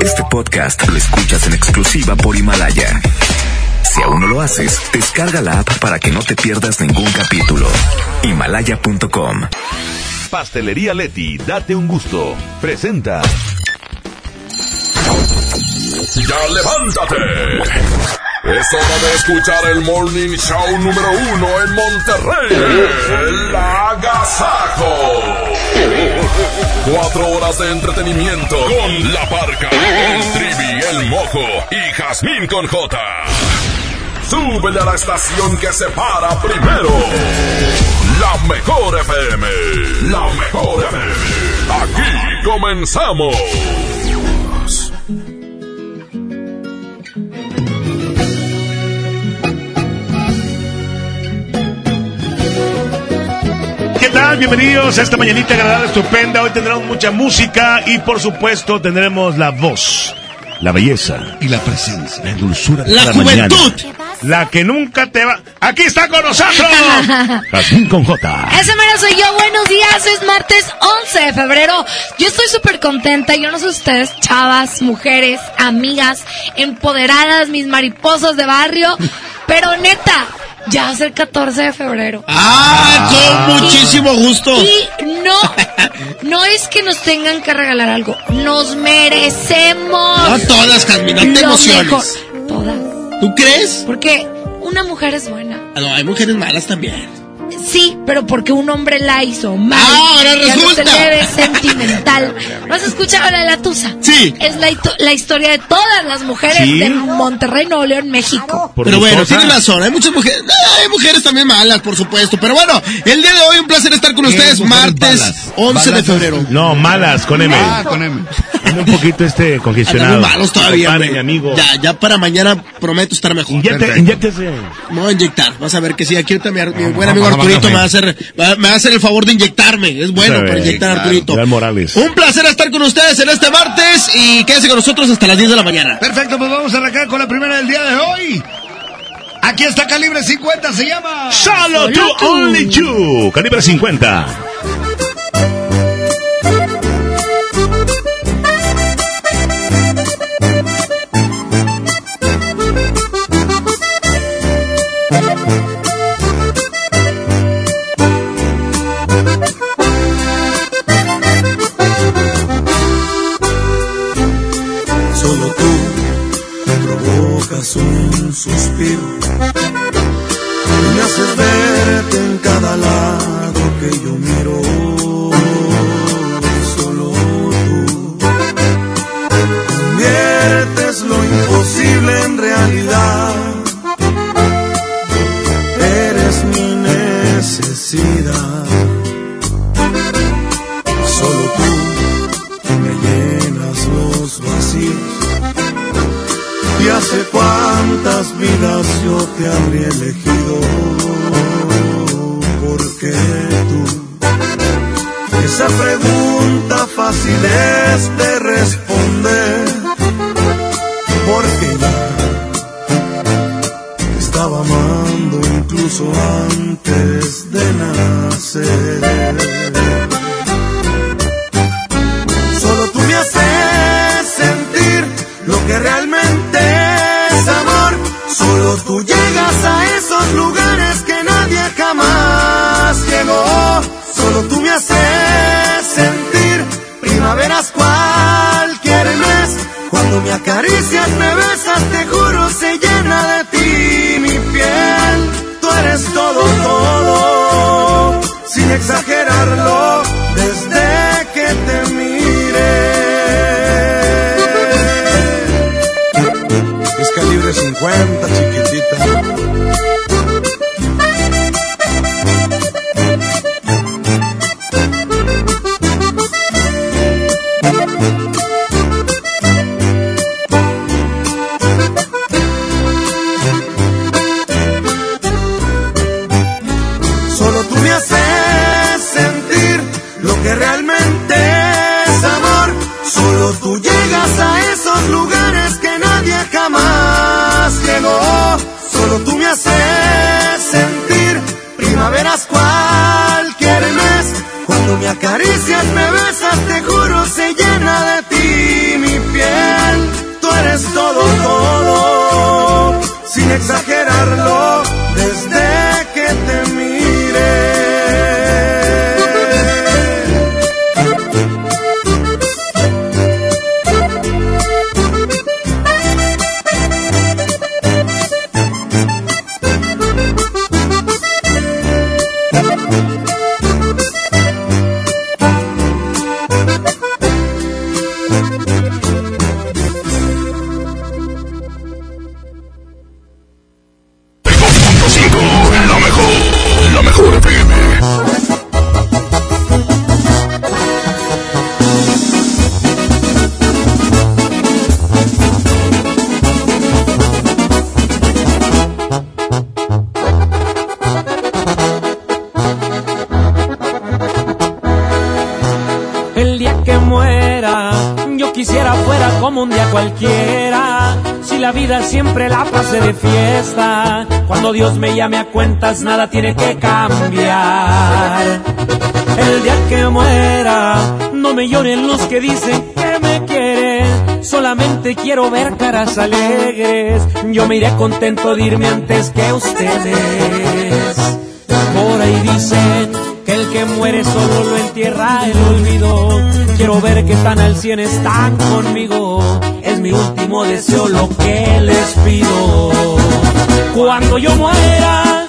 Este podcast lo escuchas en exclusiva por Himalaya. Si aún no lo haces, descarga la app para que no te pierdas ningún capítulo. Himalaya.com. Pastelería Leti, date un gusto. Presenta. ¡Ya levántate! Es hora de escuchar el Morning Show número uno en Monterrey. El Agasajo. Cuatro horas de entretenimiento con La Parca, el Trivi, el Mojo y Jazmín con J. Súbele a la estación que se para primero. La mejor FM. La mejor FM. Aquí comenzamos. Bienvenidos a esta mañanita agradable, estupenda. Hoy tendremos mucha música y por supuesto tendremos la voz, la belleza y la presencia, la dulzura de la cada juventud. mañana. La que nunca te va. Aquí está con nosotros. Jazmín con J. Ese mero soy yo. Buenos días. Es martes 11 de febrero. Yo estoy súper contenta. Yo no sé ustedes, chavas, mujeres, amigas, empoderadas, mis mariposas de barrio. Pero neta, ya va a ser 14 de febrero. Ah, con muchísimo gusto. Y no, no es que nos tengan que regalar algo. Nos merecemos. No todas, Jazmín, no te emociones. mejor. Todas. ¿Tú crees? Porque una mujer es buena. Ah, No, hay mujeres malas también. Sí, pero porque un hombre la hizo mal. Ah, ahora Ya no resulta. se sentimental. ¿No has escuchado la de la Tusa? Sí. Es la, historia de todas las mujeres Sí. de Monterrey, Nuevo León, México. Por pero bueno, tienes razón, hay muchas mujeres, hay mujeres también malas, por supuesto. Pero bueno, el día de hoy un placer estar con ustedes, martes balas? 11 de febrero. No, malas, con M. Ah, con M. Ando un poquito este congestionado. Andamos malos todavía, mi amigo. Ya, ya para mañana prometo estar mejor. Inyecte, inyéctese. Me voy a inyectar, vas a ver que sí, aquí ahorita mi, buen amigo Arturito me va a hacer, me va a hacer el favor de inyectarme. Es bueno para inyectar a. Arturito. Real Morales. Un placer estar con ustedes en este martes y quédense con nosotros hasta las 10 de la mañana. Perfecto, pues vamos a arrancar con la primera del día de hoy. Aquí está Calibre 50, se llama... Solo tú. only you. Calibre 50. Provocas un suspiro me haces verte en cada lado que yo miro. Solo tú conviertes lo imposible en realidad. Eres mi necesidad. Solo tú me llenas los vacíos. Y hace cuántas vidas yo te habría elegido, porque tú, esa pregunta fácil es de responder, porque ya estaba amando incluso antes de nacer. Solo tú me haces sentir lo que realmente. Solo tú llegas a esos lugares que nadie jamás llegó. Solo tú me haces sentir primaveras cualquier mes. Cuando me acaricias, me besas, te juro, se llena de ti mi piel. Tú eres todo, todo, sin exagerarlo, desde que te mire. Es calibre 50, me acaricias, me besas, Dios me llame a cuentas nada tiene que cambiar. El día que muera, no me lloren los que dicen que me quieren. Solamente quiero ver caras alegres. Yo me iré contento de irme antes que ustedes. Por ahí dicen que el que muere solo lo entierra el olvido. Quiero ver que tan al cien están conmigo. Mi último deseo lo que les pido. Cuando yo muera,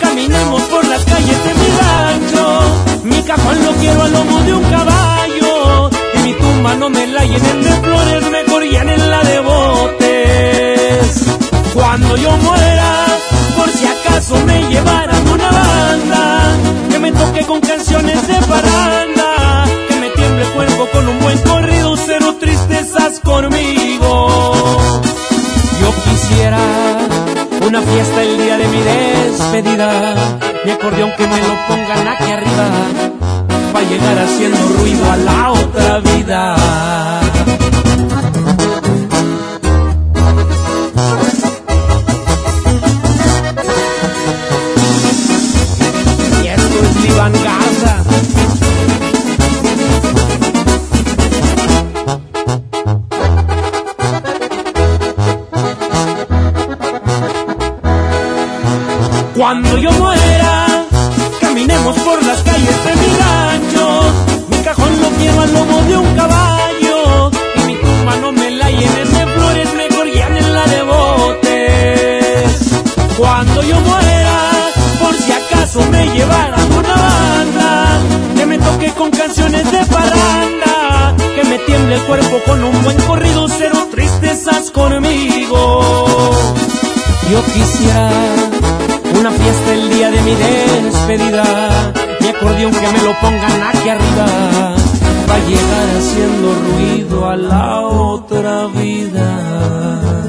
caminemos por las calles de mi rancho. Mi cajón lo quiero al lomo de un caballo. Y mi tumba no me la llenen de flores, mejor la de botes. Cuando yo muera, por si acaso me llevaran una banda, que me toque con canciones de paranda, que me tiemble el cuerpo con un buen corrido, cero conmigo. Yo quisiera una fiesta el día de mi despedida, mi acordeón que me lo pongan aquí arriba, para llegar haciendo ruido a la otra vida. Y esto es Cuando yo mi acordeón que me lo pongan aquí arriba, va a llegar haciendo ruido a la otra vida.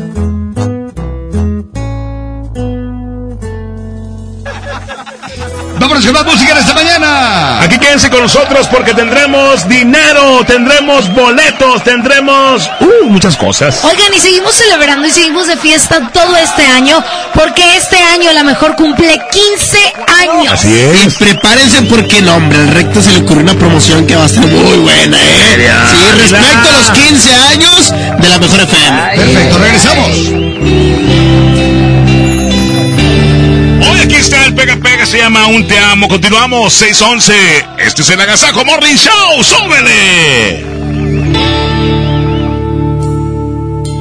Más música en esta mañana. Aquí quédense con nosotros porque tendremos dinero, tendremos boletos, tendremos uh, muchas cosas. Oigan, y seguimos celebrando y seguimos de fiesta todo este año, porque este año la mejor cumple 15 años. Así Y es. prepárense porque no, hombre, al recto se le ocurrió una promoción que va a estar muy buena, ¿eh? Sí, respecto a los 15 años de la mejor FM. Perfecto, regresamos. Hoy aquí está el Pega, se llama Un Te Amo. Continuamos, 611. Este es el Agasajo Morning Show. ¡Súbele!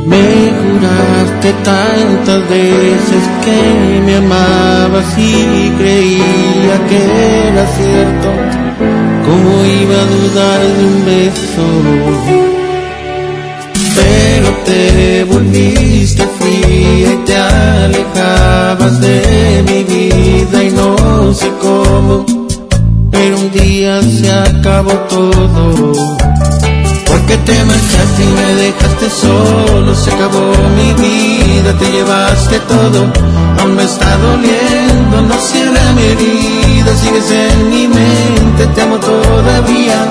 Me juraste tantas veces que me amabas y creía que era cierto. ¿Cómo iba a dudar de un beso? Pero te volviste y te alejabas de mi vida y no sé cómo. Pero un día se acabó todo. Porque te marchaste y me dejaste solo, se acabó mi vida, te llevaste todo, aún me está doliendo, no cierra mi herida, sigues en mi mente, te amo todavía.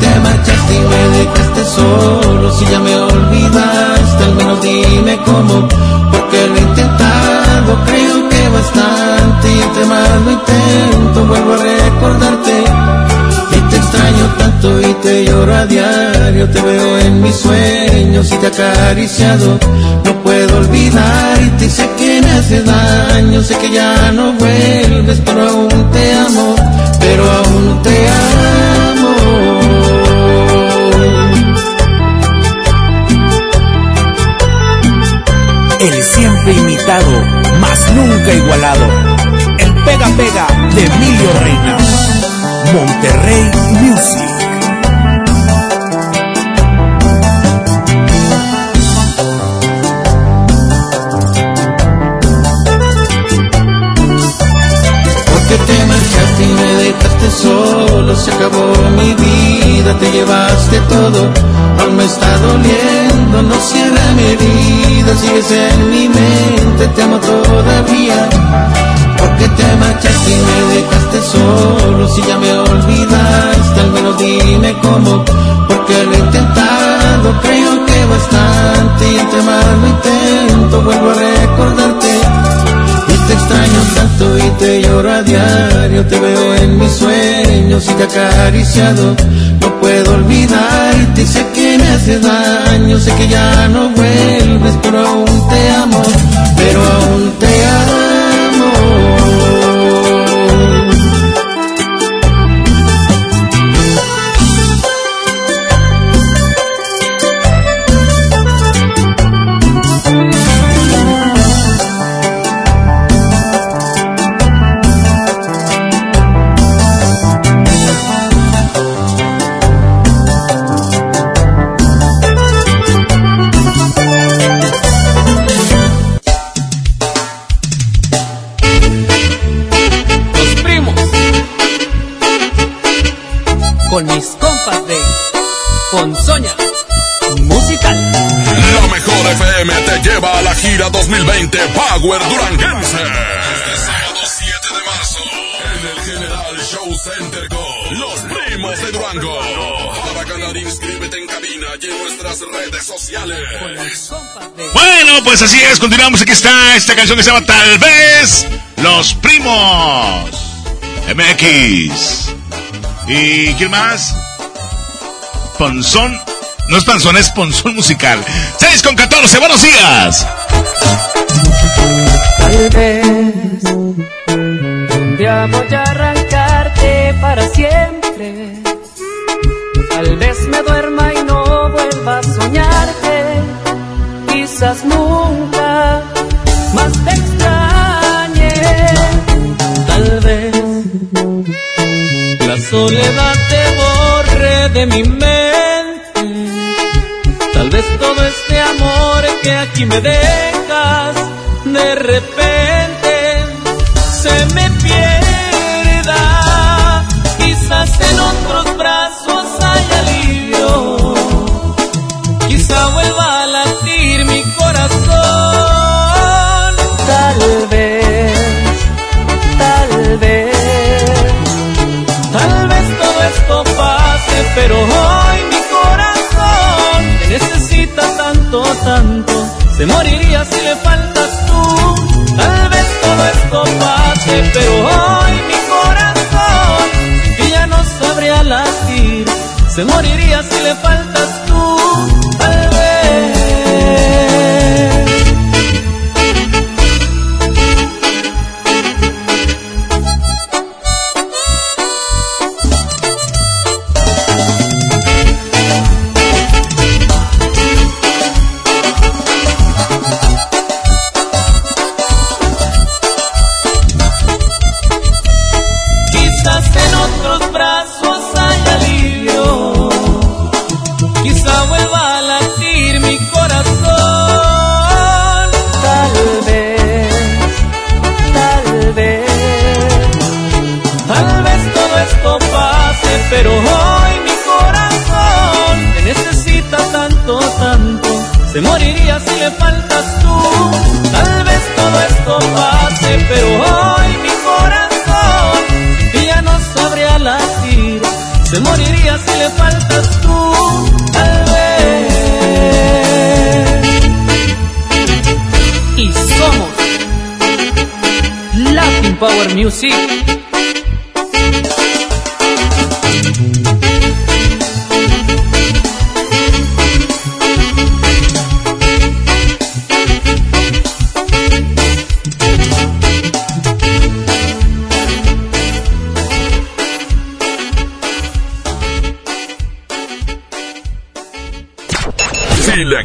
Te marchaste y me dejaste solo, si ya me olvidaste, al menos dime cómo, porque lo he intentado, creo que bastante, y entre más intento, vuelvo a recordarte. Y te extraño tanto y te lloro a diario, te veo en mis sueños y te acariciado. No puedo olvidarte y sé que me hace daño, sé que ya no vuelves, pero aún te amo, pero aún te amo. Siempre imitado, más nunca igualado. El pega pega de Emilio Reina. Monterrey Music. Porque te marchaste y me dejaste solo, se acabó mi vida, te llevaste todo, aún me está doliendo, no cierra mi herida, sigues en mi mente, te amo todavía. Porque te marchaste y me dejaste solo, si ya me olvidaste, al menos dime cómo, porque lo he intentado, creo que bastante, y entre más lo intento, vuelvo a recordarte que lloro a diario, te veo en mis sueños y te acariciado. No puedo olvidarte, sé que me hace daño, sé que ya no vuelves, pero aún te amo, pero aún te amo. 2020 Power Duranguense. Este sábado 7 de marzo en el General Show Center Los Primos de Durango. Para ganar inscríbete en cabina y en nuestras redes sociales. Bueno, pues así es, continuamos. Aquí está esta canción que se llama Tal vez Los Primos MX. ¿Y quién más? Ponzón no es panzón, es ponzón musical. 6 con 14, buenos días. Tal vez un día voy a arrancarte para siempre. Tal vez me duerma y no vuelva a soñarte. Quizás nunca más te extrañe. Tal vez la soledad te borre de mi mente Tal vez todo este amor que aquí me dejas, de repente se me pierda. Quizás en otros brazos hay alivio, quizá vuelva a latir mi corazón. Tal vez, tal vez, tal vez todo esto pase, pero hoy mi necesita tanto, tanto, se moriría si le faltas se moriría si le faltas Power Music.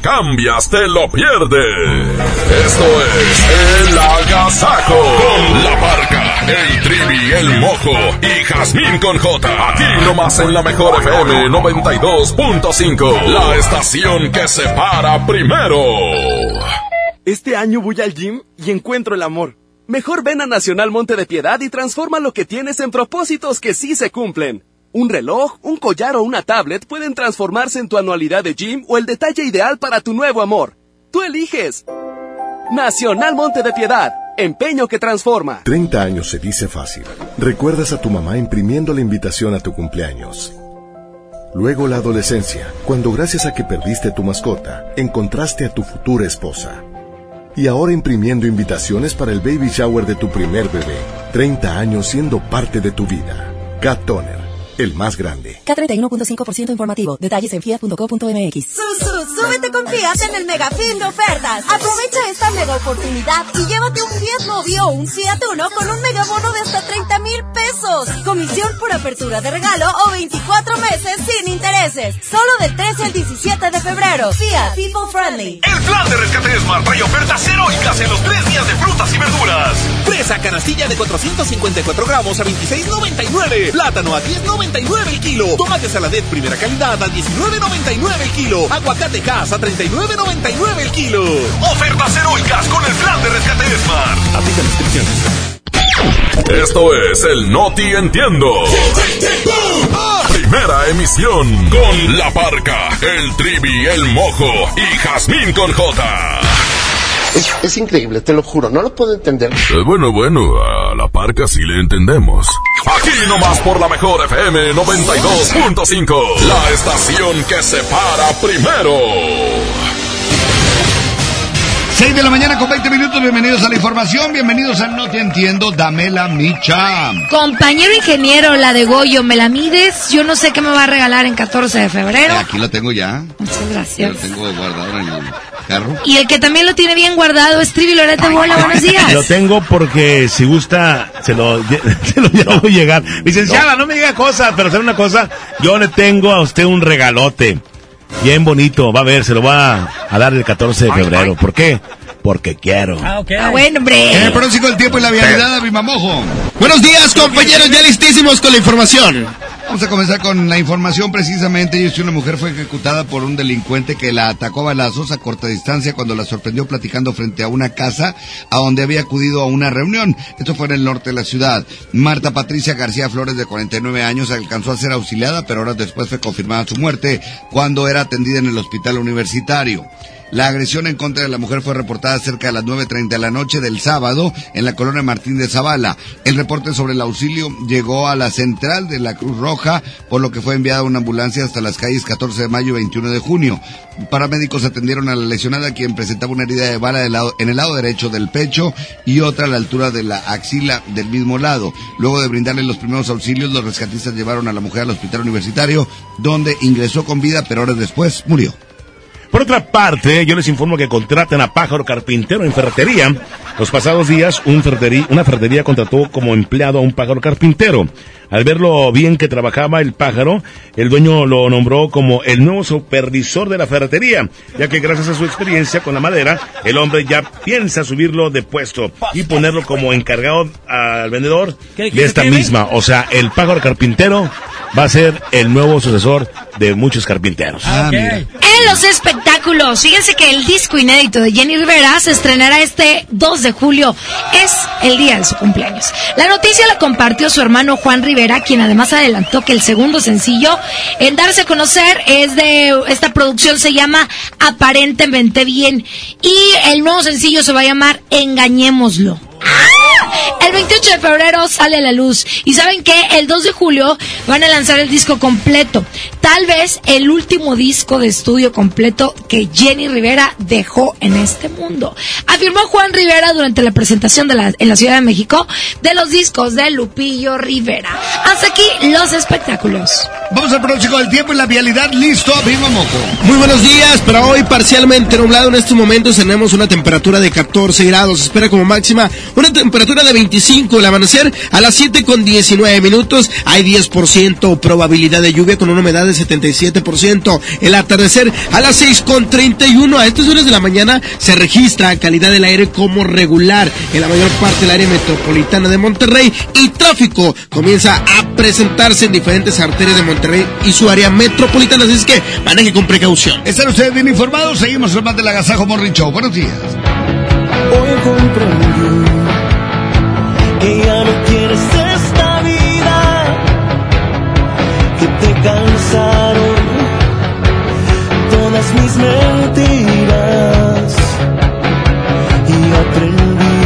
Cambias, te lo pierdes. Esto es El Agasajo con la barca, el trivi, el mojo y Jazmín con J. Aquí nomás en la mejor FM 92.5, la estación que se para primero. Este año voy al gym y encuentro el amor. Mejor ven a Nacional Monte de Piedad y transforma lo que tienes en propósitos que sí se cumplen. Un reloj, un collar o una tablet pueden transformarse en tu anualidad de gym o el detalle ideal para tu nuevo amor. Tú eliges. Nacional Monte de Piedad. Empeño que transforma. 30 años se dice fácil. Recuerdas a tu mamá imprimiendo la invitación a tu cumpleaños. Luego la adolescencia, cuando gracias a que perdiste tu mascota, encontraste a tu futura esposa. Y ahora imprimiendo invitaciones para el baby shower de tu primer bebé 30 años siendo parte de tu vida. Cat Toner, el más grande. K31.5% informativo. Detalles en fiat.co.mx. súbete con Fiat en el mega fin de ofertas. Aprovecha esta mega oportunidad y llévate un Fiat Mobi o un Fiat Uno con un megabono de hasta 30 mil pesos. Comisión por apertura de regalo o 24 meses sin intereses. Solo del 13 al 17 de febrero. Fiat People Friendly. El plan de rescate Smart trae ofertas heroicas en los tres días de frutas y verduras. Fresa canastilla de 454 gramos a 26.99. Plátano a 10.99 el kilo. Tomate saladet primera calidad a 19.99 el kilo. Aguacate Hass a 39.99 el kilo. Ofertas heroicas con el plan de rescate Smart. Aplica restricciones. Esto es el Noti Entiendo. Primera emisión con La Parca, el Trivi, el Mojo y Jazmín con J. Es, es increíble, te lo juro, no lo puedo entender. Eh, bueno, bueno, a La Parca sí le entendemos. Aquí nomás por la mejor FM 92.5, la estación que se para primero. 6 de la mañana con 20 minutos, bienvenidos a la información, bienvenidos a No Te Entiendo, Damela Micha. Compañero ingeniero, la de Goyo, ¿me la mides? Yo no sé qué me va a regalar en 14 de febrero. Eh, aquí lo tengo ya. Muchas Ya gracias. Lo tengo guardado en el carro. Y el que también lo tiene bien guardado es Trivi Lorete Bola. Buenos días. Lo tengo porque si gusta, se lo, se lo llevo a llegar. Licenciada, no me diga cosas, pero hacer una cosa, yo le tengo a usted un regalote. Bien bonito, va a ver, se lo va a dar el 14 de febrero. ¿Por qué? Porque quiero. Ah, bueno, hombre. En el pronóstico del tiempo y la vialidad, Abimamojo. Buenos días, compañeros, ya listísimos con la información. Vamos a comenzar con la información precisamente. Y es que una mujer fue ejecutada por un delincuente que la atacó a balazos a corta distancia cuando la sorprendió platicando frente a una casa a donde había acudido a una reunión. Esto fue en el norte de la ciudad. Marta Patricia García Flores, de 49 años, alcanzó a ser auxiliada, pero horas después fue confirmada su muerte cuando era atendida en el hospital universitario. La agresión en contra de la mujer fue reportada cerca de las 9.30 de la noche del sábado en la colonia Martín de Zavala. El reporte sobre el auxilio llegó a la central de la Cruz Roja, por lo que fue enviada una ambulancia hasta las calles 14 de mayo y 21 de junio. Paramédicos atendieron a la lesionada quien presentaba una herida de bala en el lado derecho del pecho y otra a la altura de la axila del mismo lado. Luego de brindarle los primeros auxilios, los rescatistas llevaron a la mujer al hospital universitario, donde ingresó con vida, pero horas después murió. Por otra parte, yo les informo que contratan a Pájaro Carpintero en ferretería. Los pasados días, un una ferretería contrató como empleado a un pájaro carpintero. Al ver lo bien que trabajaba el pájaro, el dueño lo nombró como el nuevo supervisor de la ferretería, ya que gracias a su experiencia con la madera, el hombre ya piensa subirlo de puesto y ponerlo como encargado al vendedor ¿Qué- qué- de esta misma. O sea, el pájaro carpintero va a ser el nuevo sucesor de muchos carpinteros. Ah, mira. En los espectáculos, fíjense que el disco inédito de Jenny Rivera se estrenará este 2 de julio. Es el día de su cumpleaños. La noticia la compartió su hermano Juan Rivera, quien además adelantó que el segundo sencillo en darse a conocer es de esta producción se llama Aparentemente Bien y el nuevo sencillo se va a llamar Engañémoslo. ¡Ah! El 28 de febrero sale a la luz. Y saben que el 2 de julio van a lanzar el disco completo. Tal vez el último disco de estudio completo que Jenny Rivera dejó en este mundo. Afirmó Juan Rivera durante la presentación de la, en la Ciudad de México de los discos de Lupillo Rivera. Hasta aquí los espectáculos. Vamos al pronóstico del tiempo y la vialidad. Listo, Abimamojo. Muy buenos días, para hoy parcialmente nublado en estos momentos tenemos una temperatura de 14 grados, se espera como máxima una temperatura de 25 el amanecer a las 7 con 19 minutos, hay 10% probabilidad de lluvia con una humedad de 77%, el atardecer a las 6 con 31, a estas horas de la mañana se registra calidad del aire como regular en la mayor parte del área metropolitana de Monterrey y tráfico comienza a presentarse en diferentes arterias de Monterrey y su área metropolitana, así es que maneje con precaución. ¿Están ustedes bien informados? Seguimos el más del agasajo Morning Show. Buenos días. Hoy mis mentiras y aprendí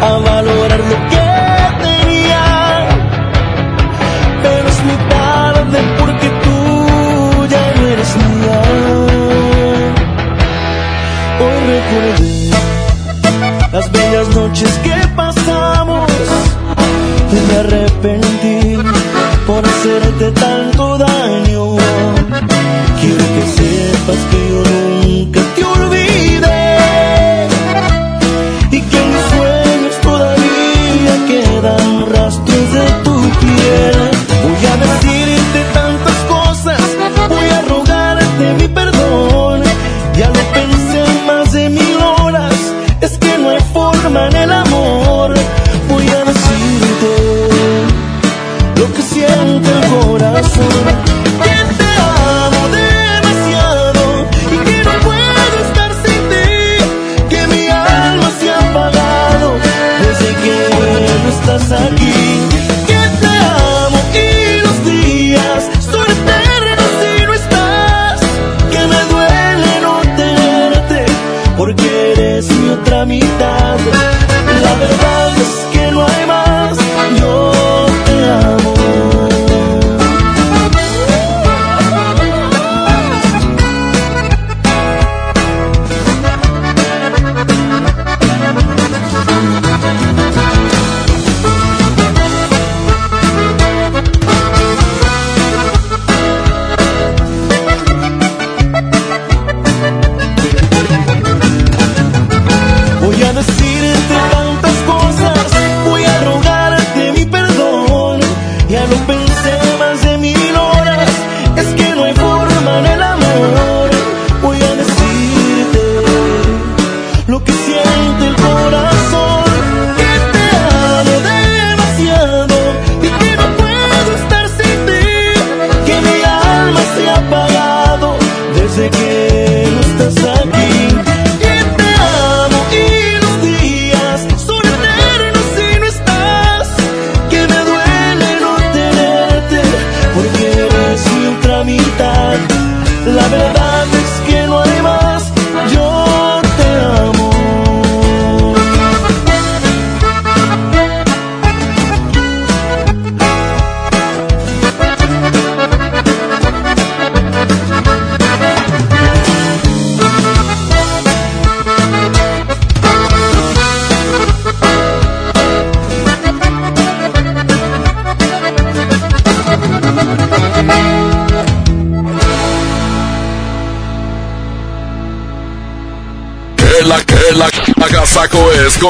a valorar lo que tenía. Pero es muy tarde porque tú ya no eres mía. Hoy recordé las bellas noches que pasamos y me arrepentí por hacerte tan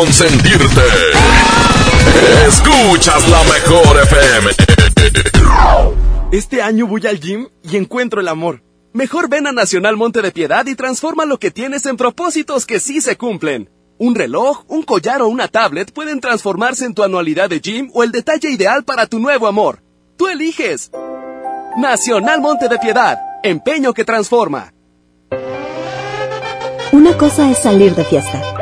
consentirte. Escuchas la mejor FM. Este año voy al gym y encuentro el amor. Mejor ven a Nacional Monte de Piedad y transforma lo que tienes en propósitos que sí se cumplen. Un reloj, un collar o una tablet pueden transformarse en tu anualidad de gym o el detalle ideal para tu nuevo amor. Tú eliges. Nacional Monte de Piedad, empeño que transforma. Una cosa es salir de fiesta.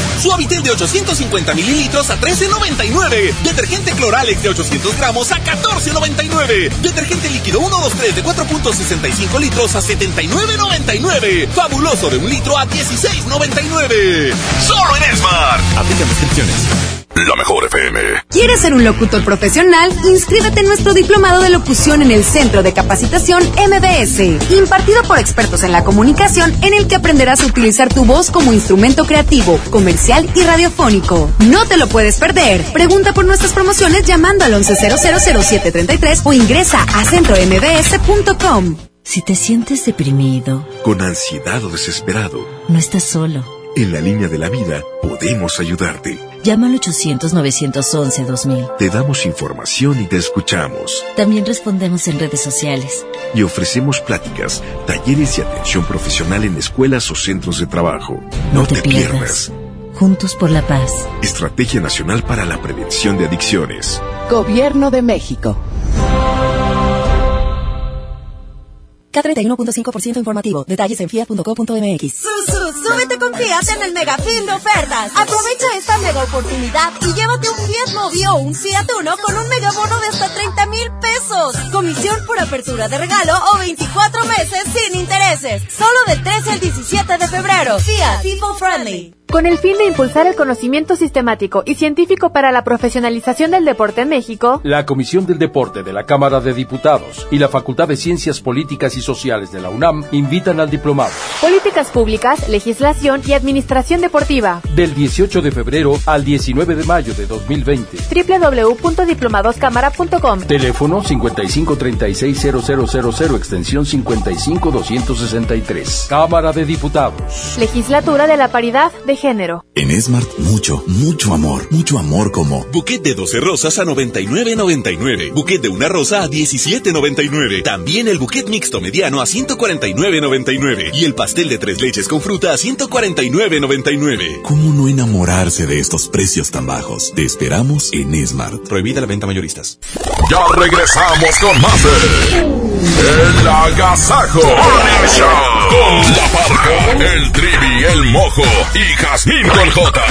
Suavitel de 850 mililitros a 13.99. Detergente Cloralex de 800 gramos a 14.99. Detergente líquido 123 de 4.65 litros a 79.99. Fabuloso de un litro a 16.99. Solo en Smart. Aplica restricciones. La mejor FM. ¿Quieres ser un locutor profesional? Inscríbete en nuestro diplomado de locución en el Centro de Capacitación MBS, impartido por expertos en la comunicación, en el que aprenderás a utilizar tu voz como instrumento creativo, comercial y radiofónico. No te lo puedes perder. Pregunta por nuestras promociones llamando al 11000733 o ingresa a centrombs.com. Si te sientes deprimido, con ansiedad o desesperado, no estás solo. En la línea de la vida podemos ayudarte Llama al 800-911-2000. Te damos información y te escuchamos. También respondemos en redes sociales. Y ofrecemos pláticas, talleres y atención profesional en escuelas o centros de trabajo. No, te, pierdas. Juntos por la paz. Estrategia Nacional para la Prevención de Adicciones. Gobierno de México. K31.5% informativo. Detalles en fiat.co.mx. Súbete con Fiat en el mega fin de ofertas. Aprovecha esta mega oportunidad y llévate un Fiat Mobi o un Fiat Uno con un mega bono de hasta 30 mil pesos. Comisión por apertura de regalo o 24 meses sin intereses. Solo del 13 al 17 de febrero. Fiat People Friendly. Con el fin de impulsar el conocimiento sistemático y científico para la profesionalización del deporte en México, La Comisión del Deporte de la Cámara de Diputados y la Facultad de Ciencias Políticas y Sociales de la UNAM invitan al diplomado Políticas Públicas, Legislación y Administración Deportiva. del 18 de febrero al 19 de mayo de 2020. www.diplomadoscámara.com Teléfono 55360000 extensión 55263. Cámara de Diputados. Legislatura de la Paridad de Género. En Smart, mucho, mucho amor. Mucho amor como Buquet de 12 rosas a 99.99. Buquet de una rosa a 17.99. También el buquet mixto mediano a 149.99. Y el pastel de tres leches con fruta a 149.99. ¿Cómo no enamorarse de estos precios tan bajos? Te esperamos en Smart. Prohibida la venta mayoristas. Ya regresamos con más de El Agasajo Morning Show con La Parca, el Trivi, el Mojo y Jazmín con J.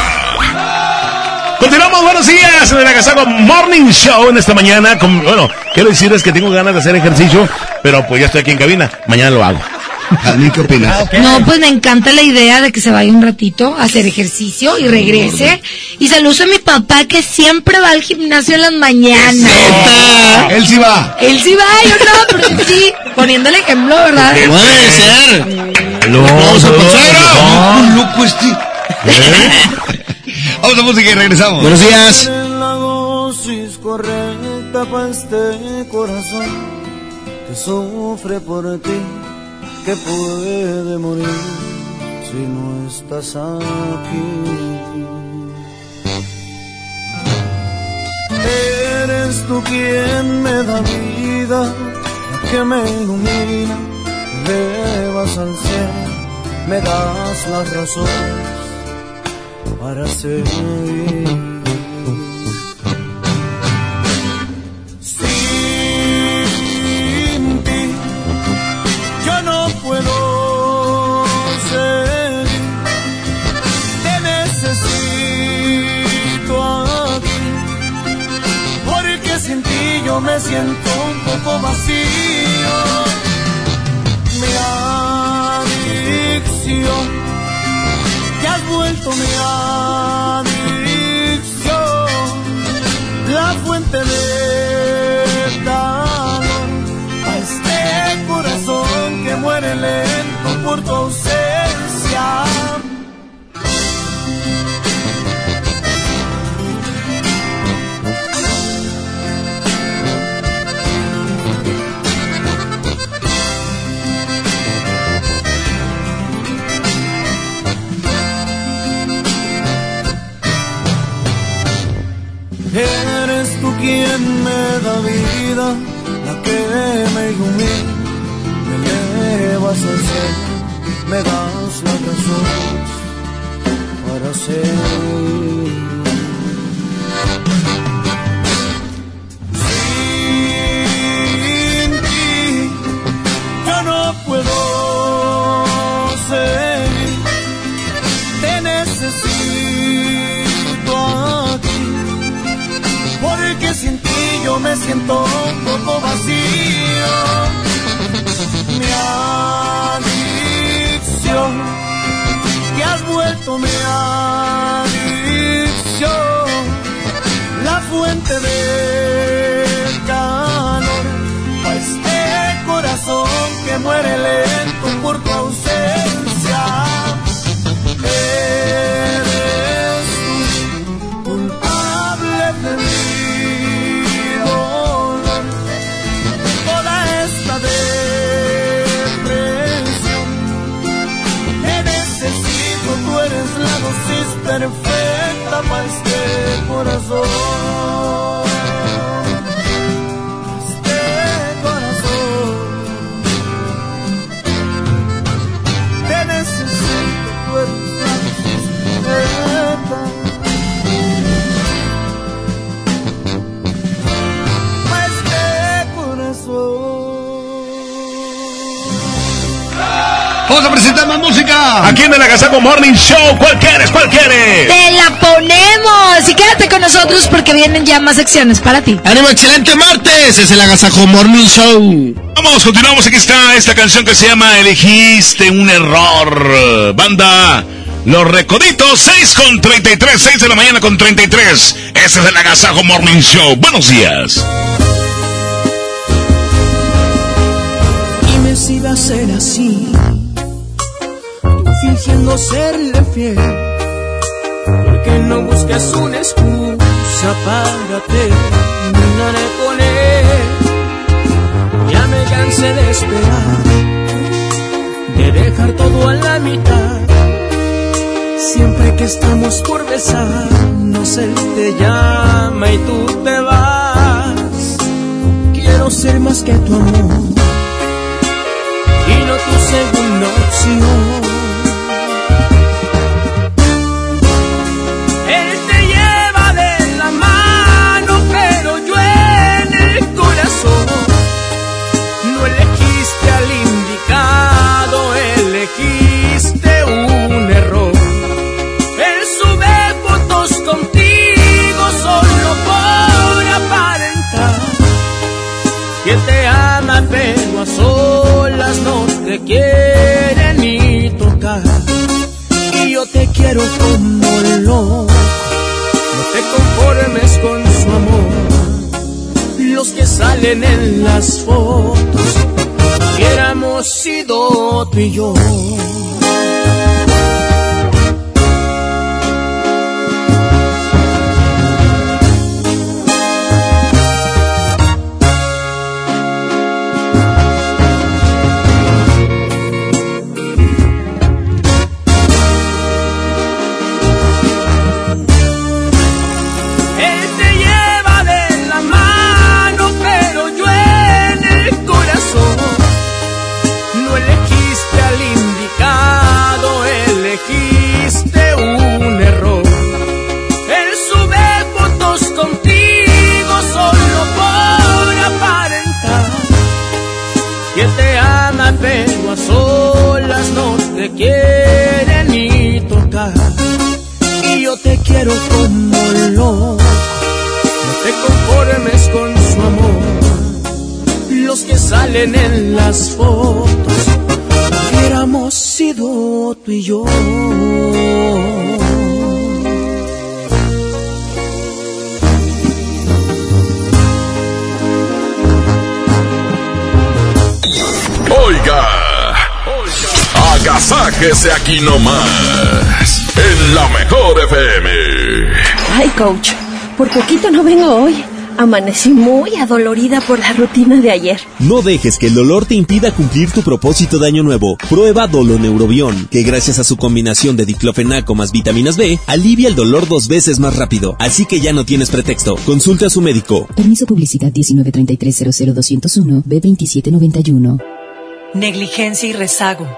Continuamos, buenos días en el Agasago Morning Show en esta mañana. Con, bueno, quiero decirles que tengo ganas de hacer ejercicio, pero pues ya estoy aquí en cabina. Mañana lo hago. Jazmín, ¿qué opinas? No, pues me encanta la idea de que se vaya un ratito a hacer ejercicio y regrese. Y saludo a mi papá que siempre va al gimnasio en las mañanas. Él sí va. Él sí va, yo no, pero sí, poniendo el ejemplo, ¿verdad? Puede ser. Vamos a pasar. loco este. Vamos a música y regresamos. Buenos días. La dosis correcta para este corazón que sufre por ti, que puede morir si no estás aquí. Eres tú quien me da vida, que me ilumina, me llevas al cielo, me das las razones para seguir. Sin ti yo no puedo seguir. Te necesito aquí, porque sin ti yo me siento un poco vacío. Mi adicción vuelto mi adicción, la fuente de calor a este corazón que muere lento por tu ausencia. Da vida, la que me ilumina, me elevas al cielo, me das la razón para seguir. Siento un poco vacío. Mi adicción, que has vuelto mi adicción, la fuente de calor, a este corazón que muere lento corazón. Aquí en el Agasago Morning Show. ¿Cuál quieres? ¿Cuál quieres? Te la ponemos. Y quédate con nosotros porque vienen ya más secciones para ti. ¡Ánimo, excelente martes! Es el Agasajo Morning Show. Vamos, continuamos. Aquí está esta canción que se llama Elegiste un error. Banda Los Recoditos, 6 con 33, 6 de la mañana con 33. Este es el Agasajo Morning Show. Buenos días. Dime si va a ser así. Fingiendo serle fiel. Porque no buscas una excusa para terminar con él. Ya me cansé de esperar. De dejar todo a la mitad. Siempre que estamos por besarnos, él te llama y tú te vas. Quiero ser más que tu amor en las fotos, hubiéramos sido tú y yo. Salen en las fotos, hubiéramos sido tú y yo. Oiga, agasáquese aquí nomás, en la mejor FM. Ay, coach, por poquito no vengo hoy. Amanecí muy adolorida por la rutina de ayer. No dejes que el dolor te impida cumplir tu propósito de año nuevo. Prueba Doloneurobión, que gracias a su combinación de diclofenaco más vitaminas B, alivia el dolor dos veces más rápido. Así que ya no tienes pretexto. Consulta a su médico. Permiso publicidad 193300201 B2791. Negligencia y rezago.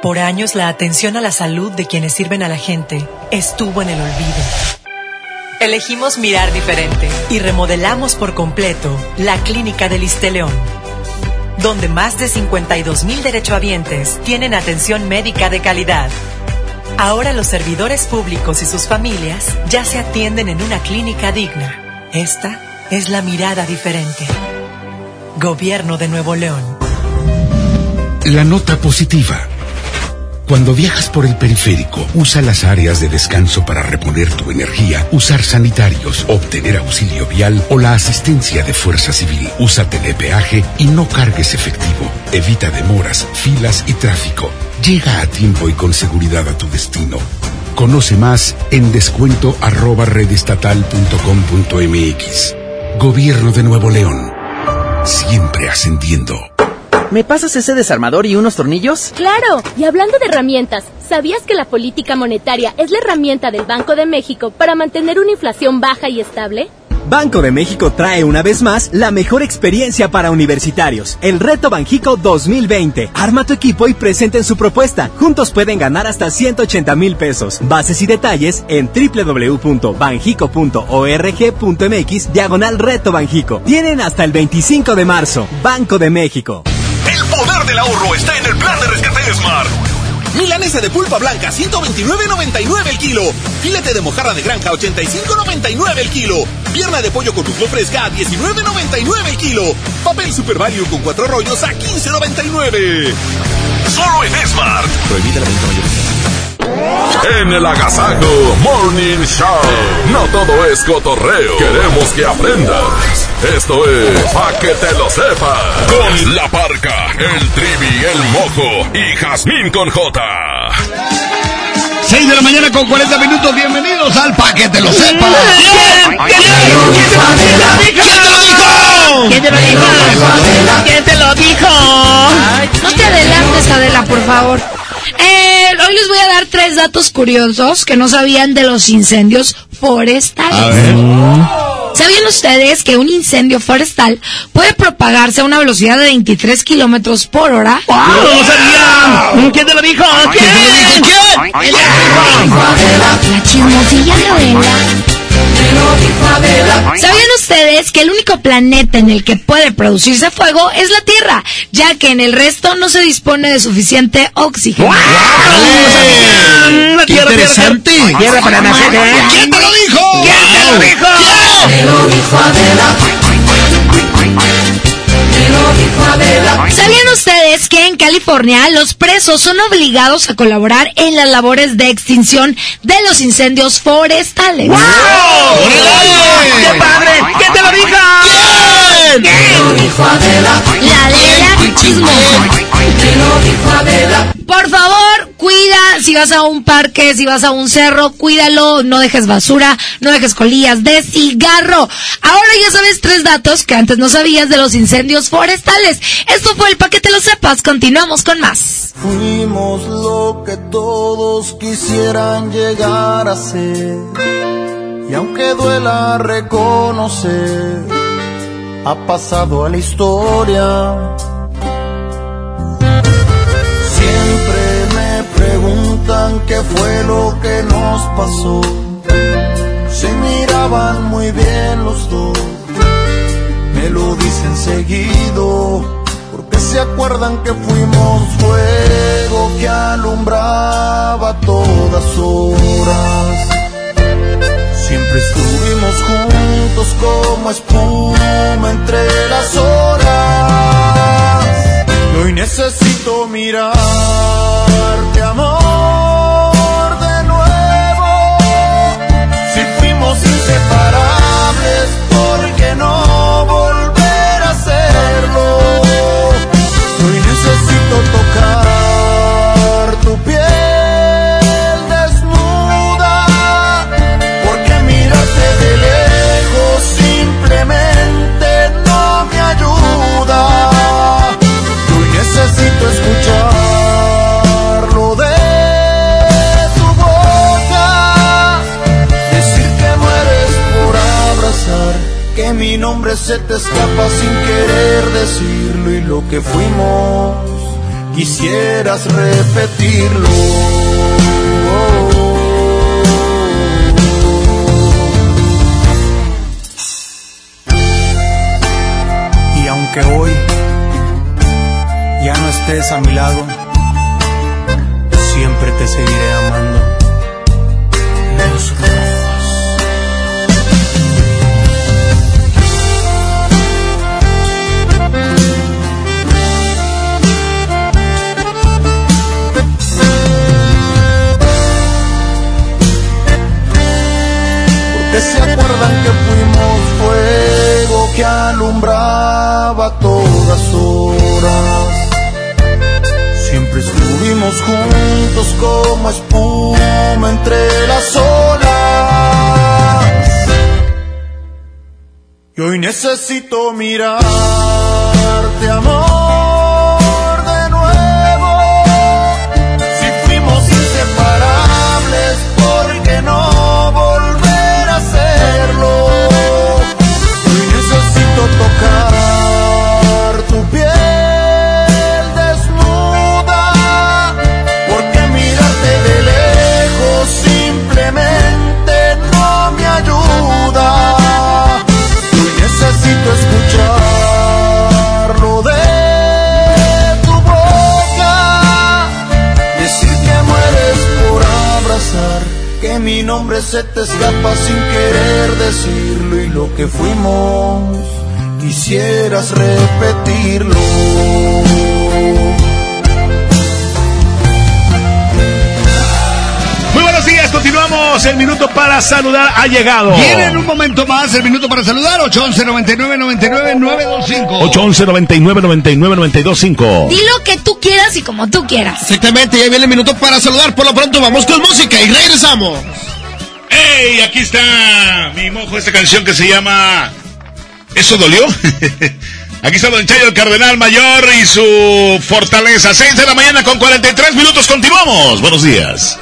Por años la atención a la salud de quienes sirven a la gente estuvo en el olvido. Elegimos mirar diferente y remodelamos por completo la Clínica del León, donde más de 52 mil derechohabientes tienen atención médica de calidad. Ahora los servidores públicos y sus familias ya se atienden en una clínica digna. Esta es la mirada diferente. Gobierno de Nuevo León. La nota positiva. Cuando viajas por el periférico, usa las áreas de descanso para reponer tu energía, usar sanitarios, obtener auxilio vial o la asistencia de Fuerza Civil. Usa telepeaje y no cargues efectivo. Evita demoras, filas y tráfico. Llega a tiempo y con seguridad a tu destino. Conoce más en descuento arroba redestatal.com.mx. Gobierno de Nuevo León. Siempre ascendiendo. ¿Me pasas ese desarmador y unos tornillos? Claro, y hablando de herramientas, ¿sabías que la política monetaria es la herramienta del Banco de México para mantener una inflación baja y estable? Banco de México trae una vez más la mejor experiencia para universitarios, el Reto Banjico 2020. Arma tu equipo y presenten su propuesta. Juntos pueden ganar hasta 180 mil pesos. Bases y detalles en www.banjico.org.mx diagonal Reto Banjico. Tienen hasta el 25 de marzo. Banco de México. El poder del ahorro está en el plan de rescate de Smart. Milanesa de pulpa blanca, 129.99 el kilo. Filete de mojarra de granja, 85.99 el kilo. Pierna de pollo con muslo fresca, a 19.99 el kilo. Papel Super Value con cuatro rollos a 15.99. Solo en Smart. Prohibida la venta mayorista. En el Agasajo Morning Show. No todo es cotorreo. Queremos que aprendas. Esto es Pa' que te lo sepas. Con la parca, el trivi, el mojo y Jazmín con J. 6 de la mañana con 40 minutos. Bienvenidos al Pa' que te lo sepas. ¿Quién te lo dijo? ¿Quién te lo dijo? ¿Quién te lo dijo? No te adelantes, Adela, por favor. Eh, hoy les voy a dar tres datos curiosos que no sabían de los incendios forestales. ¿Sabían ustedes que un incendio forestal puede propagarse a una velocidad de 23 kilómetros por hora? ¡No lo sabía! ¿Quién te lo dijo? ¿Quién? ¿Quién te lo dijo? La chismosilla Adela. ¿Sabían ustedes que el único planeta en el que puede producirse fuego es la Tierra, ya que en el resto no se dispone de suficiente oxígeno? ¡Qué interesante! Tierra para nacer. ¿Quién te lo dijo? ¿Quién te lo dijo? Te lo dijo Adela. Te lo dijo Adela. ¿Sabían ustedes que en California los presos son obligados a colaborar en las labores de extinción de los incendios forestales? ¡Qué padre! ¿Quién te lo dijo? ¿Quién? Te lo dijo Adela. La Adela chismosa. Te lo dijo Adela. Por favor, cuida si vas a un parque, si vas a un cerro, cuídalo, no dejes basura, no dejes colillas de cigarro. Ahora ya sabes tres datos que antes no sabías de los incendios forestales. Esto fue el paquete lo sepas, continuamos con más. Fuimos lo que todos quisieran llegar a ser. Y aunque duela reconocer, ha pasado a la historia. Siempre me preguntan qué fue lo que nos pasó. Se miraban muy bien los dos, me lo dicen seguido, porque se acuerdan que fuimos fuego que alumbraba todas horas. Siempre estuvimos juntos como espuma entre las horas. Y hoy necesito mirarte, amor, de nuevo. Si fuimos inseparables, ¿por qué no volver a hacerlo? Mi nombre se te escapa sin querer decirlo. Y lo que fuimos, quisieras repetirlo. Y aunque hoy ya no estés a mi lado, siempre te seguiré amando. Que alumbraba todas horas. Siempre estuvimos juntos como espuma entre las olas. Y hoy necesito mirarte, amor, de nuevo. Si fuimos inseparables, ¿por qué no volver a hacerlo? tu piel desnuda, porque mirarte de lejos simplemente no me ayuda. Hoy necesito escucharlo de tu boca, decir que mueres por abrazar que mi nombre se te escapa sin querer decirlo y lo que fuimos quisieras repetirlo. Muy buenos días, continuamos. El minuto para saludar ha llegado. Viene en un momento más el minuto para saludar. 811 99 99 925. 811 99 99 925. Di lo que tú quieras y como tú quieras. Exactamente, ya viene el minuto para saludar. Por lo pronto vamos con música y regresamos. ¡Ey! Aquí está mi mojo, esta canción que se llama ¿Eso dolió? Aquí está Don Chayo, el Cardenal Mayor y su fortaleza. 6 de la mañana con 43 minutos. Continuamos. Buenos días.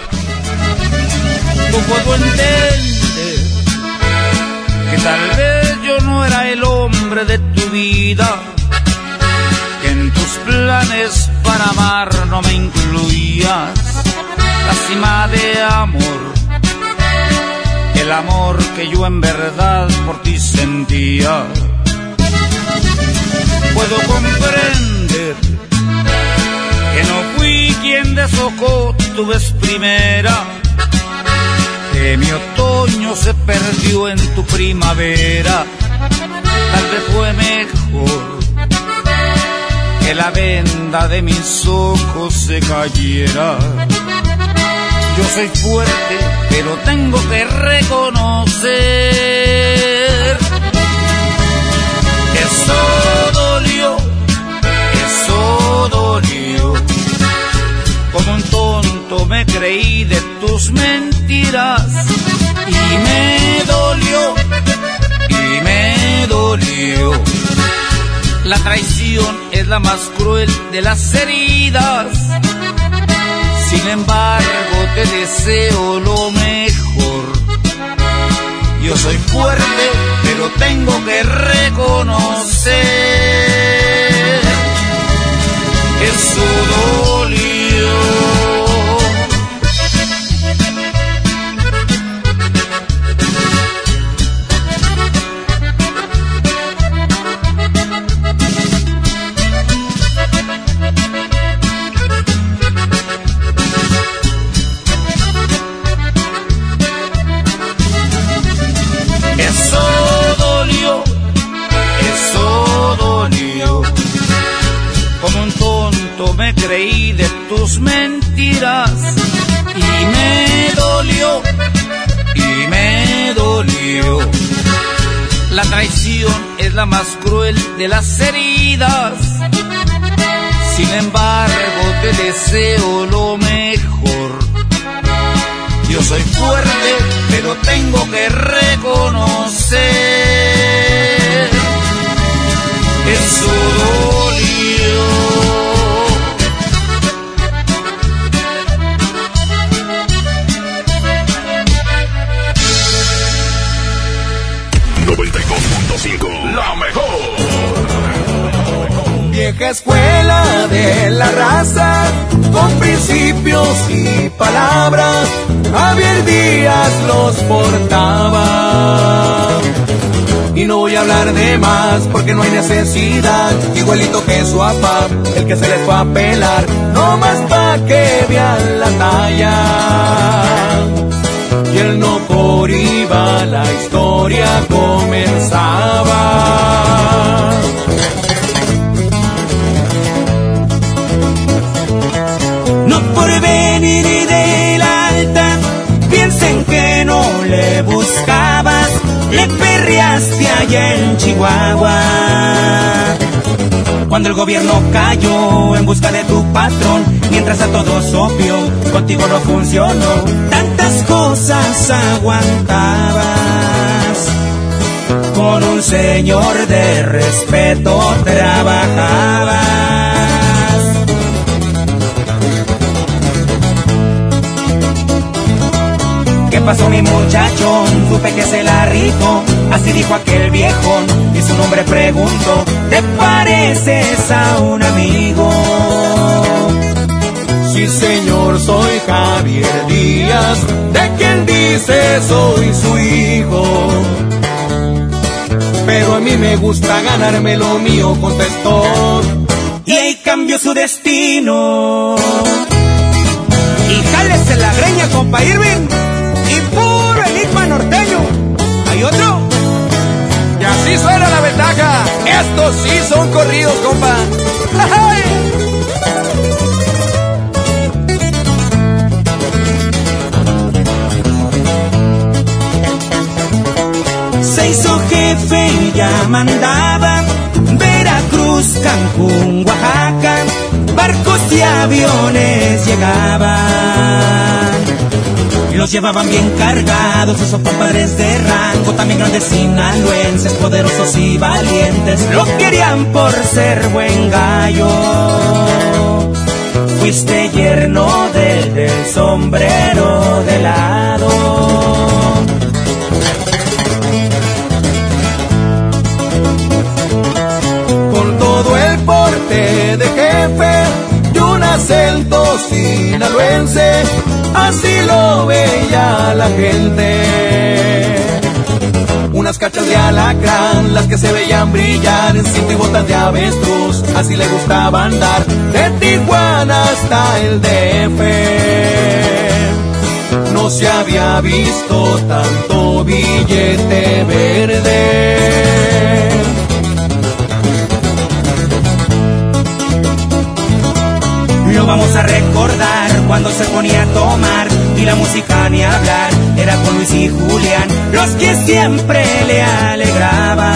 No puedo entender que tal vez yo no era el hombre de tu vida, que en tus planes para amar no me incluías. La cima de amor, el amor que yo en verdad por ti sentía. Puedo comprender que no fui quien deshojó tu vez primera que mi otoño se perdió en tu primavera. Tal vez fue mejor que la venda de mis ojos se cayera. Yo soy fuerte, pero tengo que reconocer eso dolió, eso dolió. Como un tonto me creí de tus mentiras y me dolió, y me dolió. La traición es la más cruel de las heridas. Sin embargo, te deseo lo mejor. Yo soy fuerte, pero tengo que reconocer que eso dolió. Me creí de tus mentiras y me dolió, y me dolió. La traición es la más cruel de las heridas. Sin embargo, te deseo lo mejor. Yo soy fuerte, pero tengo que reconocer eso dolió. La mejor. Vieja escuela de la raza, con principios y palabras, Javier Díaz los portaba. Y no voy a hablar de más porque no hay necesidad, igualito que su papá, el que se les fue a pelar, no más pa' que vean la talla. Iba, la historia comenzaba. No por venir y del alta, piensen que no le buscabas, le perreaste allá en Chihuahua. Cuando el gobierno cayó en busca de tu patrón, mientras a todos obvio, contigo no funcionó, cosas aguantabas. Con un señor de respeto trabajabas. ¿Qué pasó mi muchacho? Supe que se la rifó, así dijo aquel viejo, y su nombre pregunto, ¿te pareces a un amigo? sí señor, soy Javier Díaz, de quien dice soy su hijo. Pero a mí me gusta ganarme lo mío, contestó. Y ahí cambió su destino. Y jálese la greña, compa Irving. Y puro enigma norteño. ¿Hay otro? Y así suena la ventaja. Estos sí son corridos, compa. ¡Ay! Hizo jefe y ya mandaba Veracruz, Cancún, Oaxaca, barcos y aviones llegaban. Los llevaban bien cargados, esos compadres de rango, también grandes sinaloenses, poderosos y valientes, lo querían por ser buen gallo. Fuiste yerno del, del sombrero de lado. Acento sinaloense, así lo veía la gente. Unas cachas de alacrán, las que se veían brillar en cinta y botas de avestruz, así le gustaba andar de Tijuana hasta el DF. No se había visto tanto billete verde. Vamos a recordar cuando se ponía a tomar y la música ni hablar. Era con Luis y Julián los que siempre le alegraban.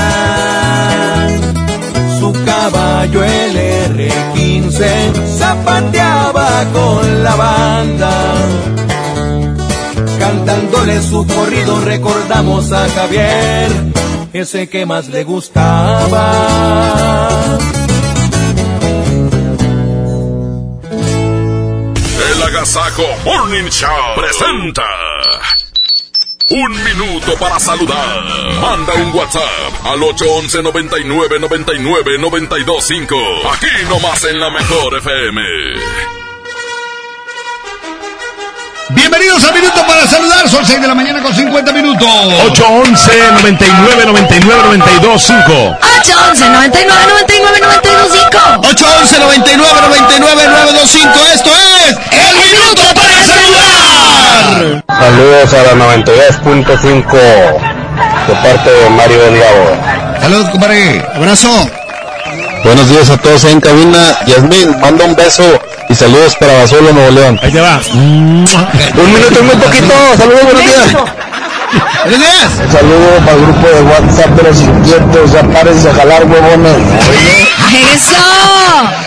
Su caballo el R15 zapateaba con la banda. Cantándole su corrido recordamos a Javier, ese que más le gustaba. Agasajo Morning Show presenta. Un minuto para saludar. Manda un WhatsApp al 811 99 99 925. Aquí nomás en la mejor FM. Bienvenidos a Minuto para Saludar, son 6 de la mañana con 50 minutos. 811 99 99 92 5. 811 99 99 925 811 99 99 925 Esto es El Minuto para Saludar. Saludos a la 92.5 de parte de Mario Delgado. Saludos, compadre. Abrazo. Buenos días a todos ahí en cabina. Yasmín, manda un beso y saludos para Basolo, Nuevo León. Ahí te va. Un minuto y muy poquito. Saludos, buenos días. Buenos días. Un saludo para el grupo de WhatsApp de los inquietos. Ya párense a jalar huevones. ¡Eso!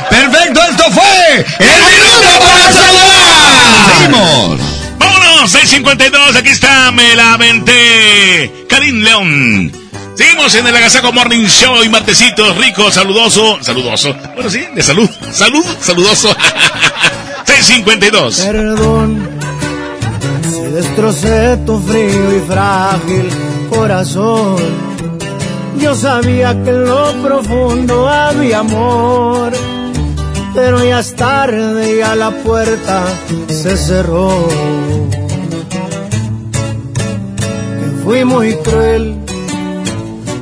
Perfecto, esto fue El Minuto para Saludar. Seguimos. Vámonos, 652, aquí está, me la aventé. Karim León. Seguimos en el Agasaco Morning Show y martesitos rico, saludoso, saludoso. Bueno, sí, de salud, salud, saludoso. 652. Perdón si destrocé tu frío y frágil corazón. Yo sabía que en lo profundo había amor, pero ya es tarde y a la puerta se cerró. Que fui muy cruel,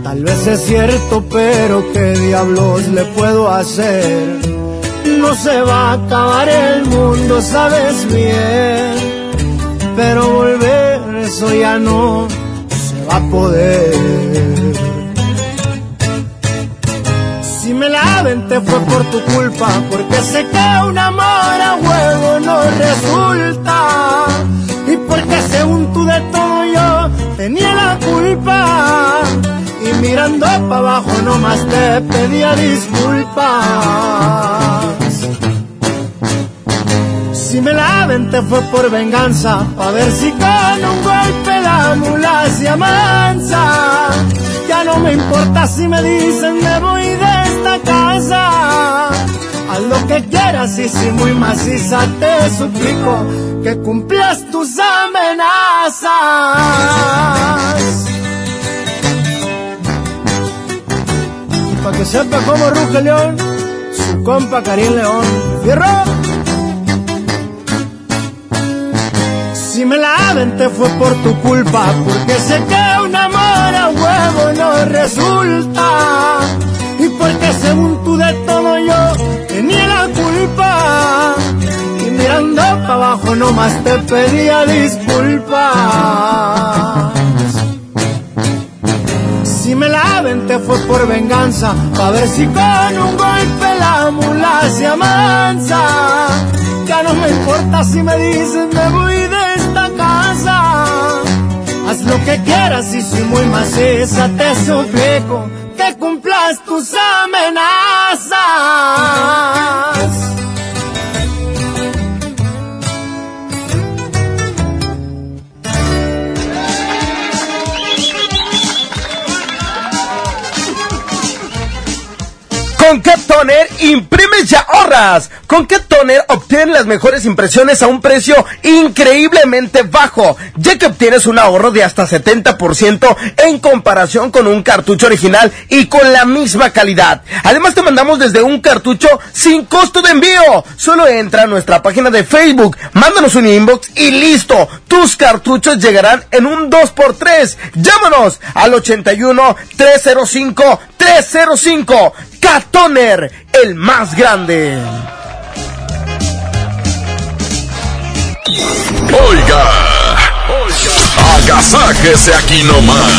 tal vez es cierto, pero qué diablos le puedo hacer. No se va a acabar el mundo, sabes bien, pero volver eso ya no se va a poder. Si me la aventé fue por tu culpa, porque sé que un amor a huevo no resulta. Y porque según tú de todo yo tenía la culpa. Y mirando para abajo nomás te pedía disculpas. Si me la aventé fue por venganza, pa' ver si con un golpe la mula se amansa. Ya no me importa si me dicen me voy de esta casa. Haz lo que quieras y si muy maciza te suplico que cumplas tus amenazas. Que sepa cómo ruge León, su compa Karim León. ¡Fierro! Si me la aventé fue por tu culpa, porque sé que un amor a huevo no resulta. Y porque según tú de todo yo tenía la culpa. Y mirando para abajo nomás te pedía disculpas. Si me la muerte fue por venganza, a ver si con un golpe la mula se amansa. Ya no me importa si me dicen me voy de esta casa. Haz lo que quieras y soy muy maciza, te suplico que cumplas tus amenazas. Toner imprimes y ahorras. Con Cat Toner obtienes las mejores impresiones a un precio increíblemente bajo, ya que obtienes un ahorro de hasta 70% en comparación con un cartucho original y con la misma calidad. Además te mandamos desde un cartucho sin costo de envío. Solo entra a nuestra página de Facebook, mándanos un inbox y listo. Tus cartuchos llegarán en un 2x3. Llámanos al 81 305 305. Catoner, el más grande. Oiga, oiga, agasáquese aquí nomás,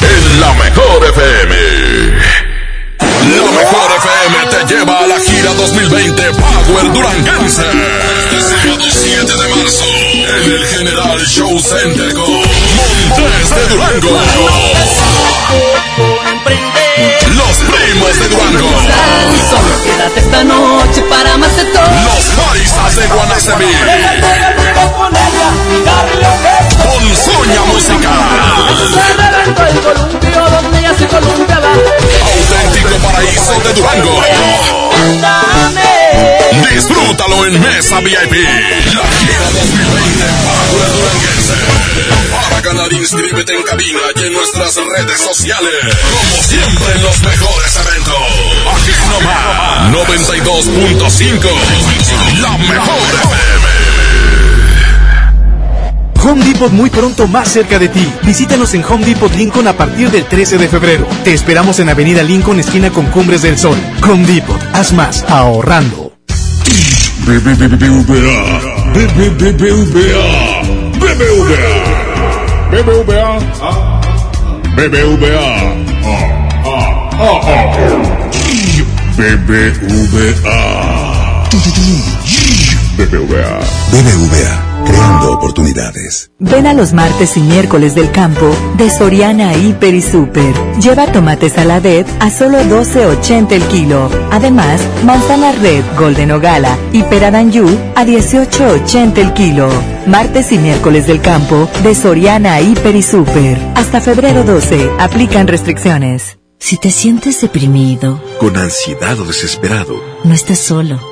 en la mejor FM. La mejor FM te lleva a la gira 2020 Power Duranguense. Sábado 7 de marzo, en el General Show Center con Montes de Durango. Los primos de Durango. Solo quédate esta noche para más de todo. Los paisas de Guanacemí. Con Soña Música. Auténtico paraíso de Durango. Disfrútalo en Mesa VIP. La gira 2020 Power Duranguense. Para ganar, inscríbete en cabina y en nuestras redes sociales. Como siempre los mejores eventos. Aquí nomás. 92.5. La mejor FM. Home Depot muy pronto más cerca de ti. Visítanos en Home Depot Lincoln a partir del 13 de febrero. Te esperamos en Avenida Lincoln, esquina con Cumbres del Sol. Home Depot, haz más ahorrando. BBVA. BBVA. BBVA. BBVA. BBVA. BBVA. BBVA. BBVA, creando oportunidades. Ven a los martes y miércoles del campo de Soriana Hiper y Super. Lleva tomates saladet a solo 12.80 el kilo. Además, manzana red, golden o gala y peradanyu a 18.80 el kilo. Martes y miércoles del campo de Soriana Hiper y Super. Hasta febrero 12. Aplican restricciones. Si te sientes deprimido, Con ansiedad o desesperado, no estás solo.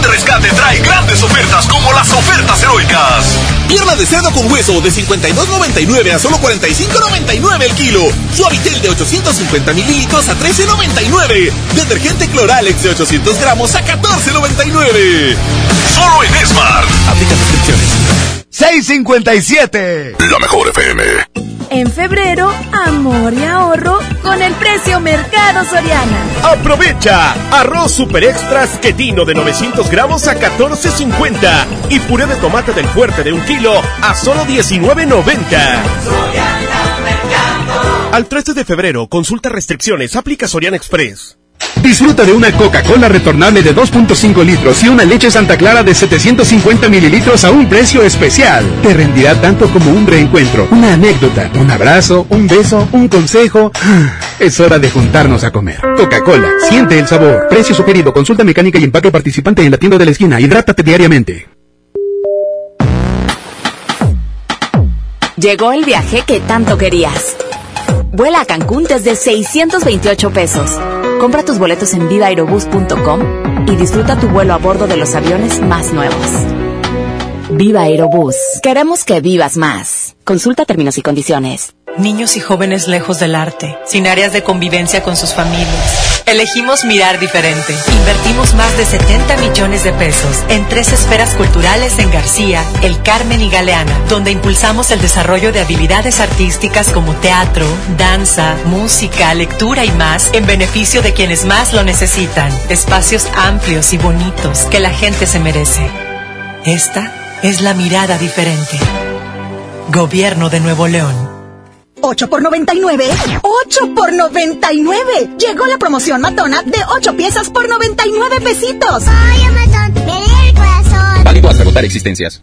Plan de rescate trae grandes ofertas como las ofertas heroicas. Pierna de cerdo con hueso de 52.99 a solo 45.99 el kilo. Suavitel de 850 mililitros a 13.99. Detergente Cloralex de 800 gramos a 14.99. Solo en Esmart. Aplica restricciones. 657. La mejor FM. En febrero, amor y ahorro con el precio Mercado Soriana. Aprovecha arroz super extras quetino de 900 gramos a 14.50 y puré de tomate del fuerte de un kilo a solo 19.90. Al 13 de febrero, consulta restricciones, aplica Soriana Express. Disfruta de una Coca-Cola retornable de 2.5 litros y una leche Santa Clara de 750 mililitros a un precio especial. Te rendirá tanto como un reencuentro, una anécdota, un abrazo, un beso, un consejo. Es hora de juntarnos a comer. Coca-Cola, siente el sabor. Precio sugerido, consulta mecánica y empaque participante en la tienda de la esquina. Hidrátate diariamente. Llegó el viaje que tanto querías. Vuela a Cancún desde 628 pesos. Compra tus boletos en vivaaerobus.com y disfruta tu vuelo a bordo de los aviones más nuevos. Viva Aerobús. Queremos que vivas más. Consulta términos y condiciones. Niños y jóvenes lejos del arte, sin áreas de convivencia con sus familias. Elegimos mirar diferente. Invertimos más de 70 millones de pesos en tres esferas culturales en García, El Carmen y Galeana, donde impulsamos el desarrollo de habilidades artísticas como teatro, danza, música, lectura y más en beneficio de quienes más lo necesitan. Espacios amplios y bonitos que la gente se merece. Esta es la mirada diferente. Gobierno de Nuevo León. 8 por 99. 8 por 99. Llegó la promoción matona de 8 piezas por 99 pesitos. Ay, Amazon, me dio el corazón. Válido hasta agotar existencias.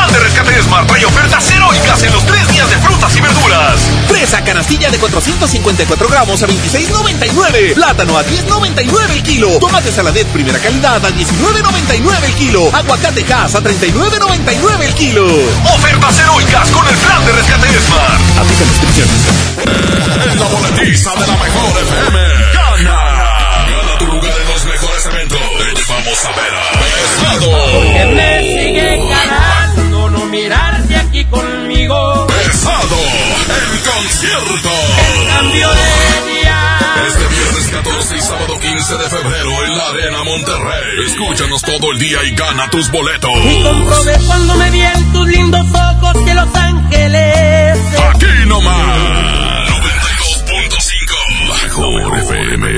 plan de rescate Smart trae ofertas heroicas en los tres días de frutas y verduras. Fresa canastilla de 454 gramos a 26.99. Plátano a 10.99 el kilo. Tomate saladet primera calidad a 19.99 el kilo. Aguacate Hass a 39.99 el kilo. Ofertas heroicas con el plan de rescate Smart. Aplica restricciones. En la boletiza de la mejor FM. Gana. Gana tu lugar en los mejores eventos. Te llevamos a ver a Pesado. Conmigo. Pesado. El concierto. El cambio de día. Este viernes 14 y sábado 15 de febrero en la Arena Monterrey. Escúchanos todo el día y gana tus boletos. Y comprobé cuando me vi en tus lindos ojos que Los Ángeles. Aquí nomás. 92.5. La mejor FM.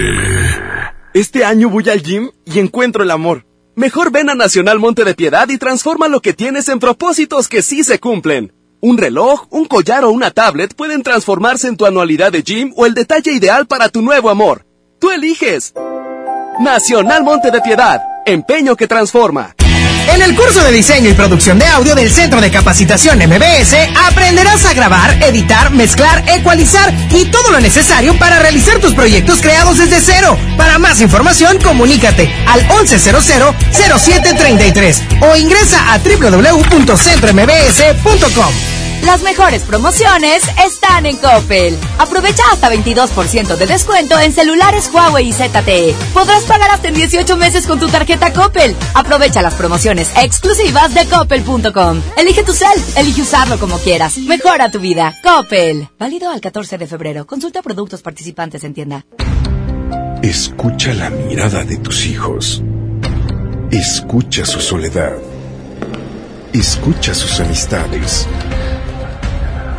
Este año voy al gym y encuentro el amor. Mejor ven a Nacional Monte de Piedad y transforma lo que tienes en propósitos que sí se cumplen. Un reloj, un collar o una tablet pueden transformarse en tu anualidad de gym o el detalle ideal para tu nuevo amor. Tú eliges. Nacional Monte de Piedad. Empeño que transforma. En el curso de diseño y producción de audio del Centro de Capacitación MBS aprenderás a grabar, editar, mezclar, ecualizar y todo lo necesario para realizar tus proyectos creados desde cero. Para más información, comunícate al 1100-0733 o ingresa a www.centrombs.com. Las mejores promociones están en Coppel. Aprovecha hasta 22% de descuento en celulares Huawei y ZTE. Podrás pagar hasta en 18 meses con tu tarjeta Coppel. Aprovecha las promociones exclusivas de coppel.com. Elige tu cel, elige usarlo como quieras. Mejora tu vida. Coppel. Válido al 14 de febrero. Consulta productos participantes en tienda. Escucha la mirada de tus hijos. Escucha su soledad. Escucha sus amistades.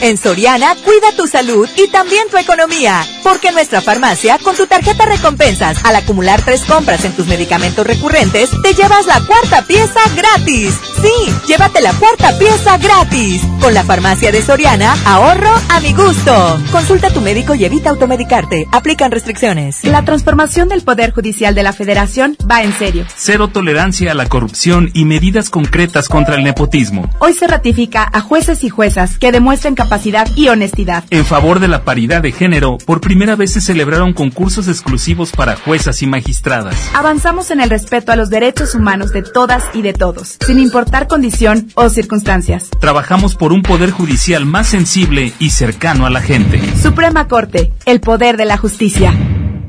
En Soriana, cuida tu salud y también tu economía. Porque nuestra farmacia, con tu tarjeta recompensas, al acumular tres compras en tus medicamentos recurrentes, te llevas la cuarta pieza gratis. Sí, llévate la cuarta pieza gratis. Con la farmacia de Soriana, ahorro a mi gusto. Consulta a tu médico y evita automedicarte. Aplican restricciones. La transformación del Poder Judicial de la Federación va en serio. Cero tolerancia a la corrupción y medidas concretas contra el nepotismo. Hoy se ratifica a jueces y juezas que demuestren capacidad y honestidad. En favor de la paridad de género, por primera vez se celebraron concursos exclusivos para juezas y magistradas. Avanzamos en el respeto a los derechos humanos de todas y de todos, sin importar condición o circunstancias. Trabajamos por un poder judicial más sensible y cercano a la gente. Suprema Corte, el poder de la justicia.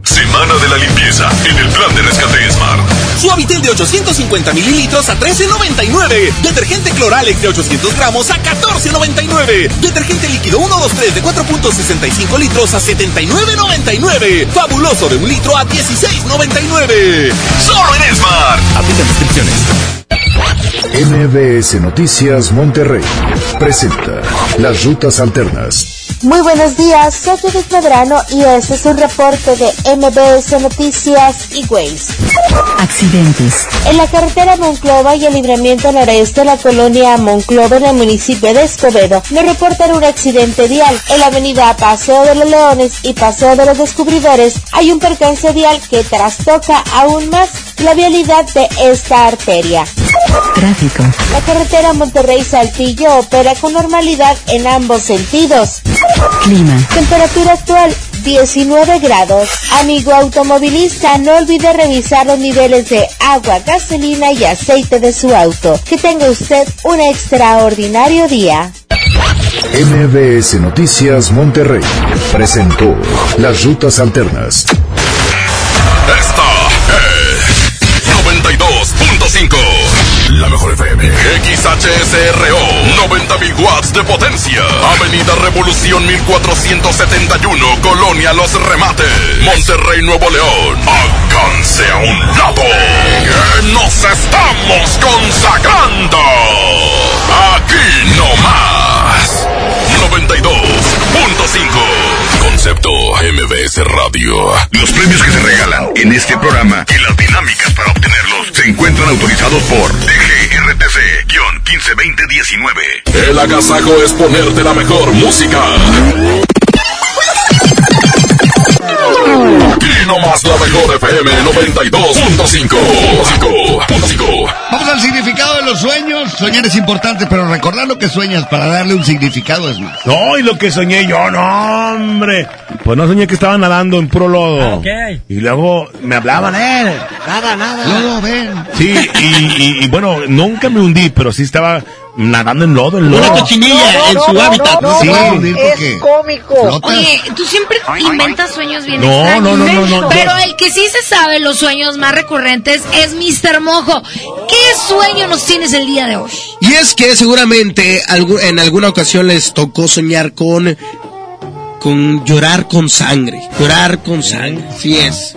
Semana de la limpieza en el plan de rescate Smart. Suavitel de 850 mililitros a 13.99. Detergente Cloralex de 800 gramos a 14.99. Detergente líquido 123 de 4.65 litros a 79.99. Fabuloso de un litro a 16.99. Solo en Smart. Aplica restricciones. MBS Noticias Monterrey presenta Las Rutas Alternas. Muy buenos días, soy Judith Medrano y este es un reporte de MBS Noticias y Waze. Accidentes. En la carretera Monclova y el libramiento noreste de la colonia Monclova en el municipio de Escobedo, nos reportan un accidente vial. En la avenida Paseo de los Leones y Paseo de los Descubridores hay un percance vial que trastoca aún más la vialidad de esta arteria. Tráfico. La carretera Monterrey-Saltillo opera con normalidad en ambos sentidos. Clima. Temperatura actual 19 grados. Amigo automovilista, no olvide revisar los niveles de agua, gasolina y aceite de su auto. Que tenga usted un extraordinario día. MBS Noticias Monterrey presentó Las Rutas Alternas. Esta es 92.5. La mejor FM. XHSRO. 90.000 watts de potencia. Avenida Revolución 1471. Colonia Los Remates. Monterrey, Nuevo León. Alcance a un lado. Que nos estamos consagrando. Aquí no más. 92.5. Concepto MBS Radio. Los premios que se regalan en este programa y las dinámicas para obtenerlos se encuentran autorizados por DGRTC-152019. El agasajo es ponerte la mejor música. Aquí nomás la mejor FM 92.5. Vamos al significado de los sueños. Soñar es importante, pero recordar lo que sueñas para darle un significado es más. No, y lo que soñé yo, no, hombre. Pues no soñé que estaba nadando en puro lodo. Y luego me hablaban, eh, nada, nada. Lodo, ven. Sí, y, y- y bueno, nunca me hundí, pero sí estaba nadando en lodo, en lodo. Una cochinilla en su hábitat. No, Sí. Es cómico. flotas. Oye, tú siempre inventas sueños bien No, extraños. no, no, no, no, Pero no. el que sí se sabe los sueños más recurrentes es Mr. Mojo. ¿Qué sueño nos tienes el día de hoy? Y es que seguramente en alguna ocasión les tocó soñar con con llorar con sangre, llorar con sangre. Sí es.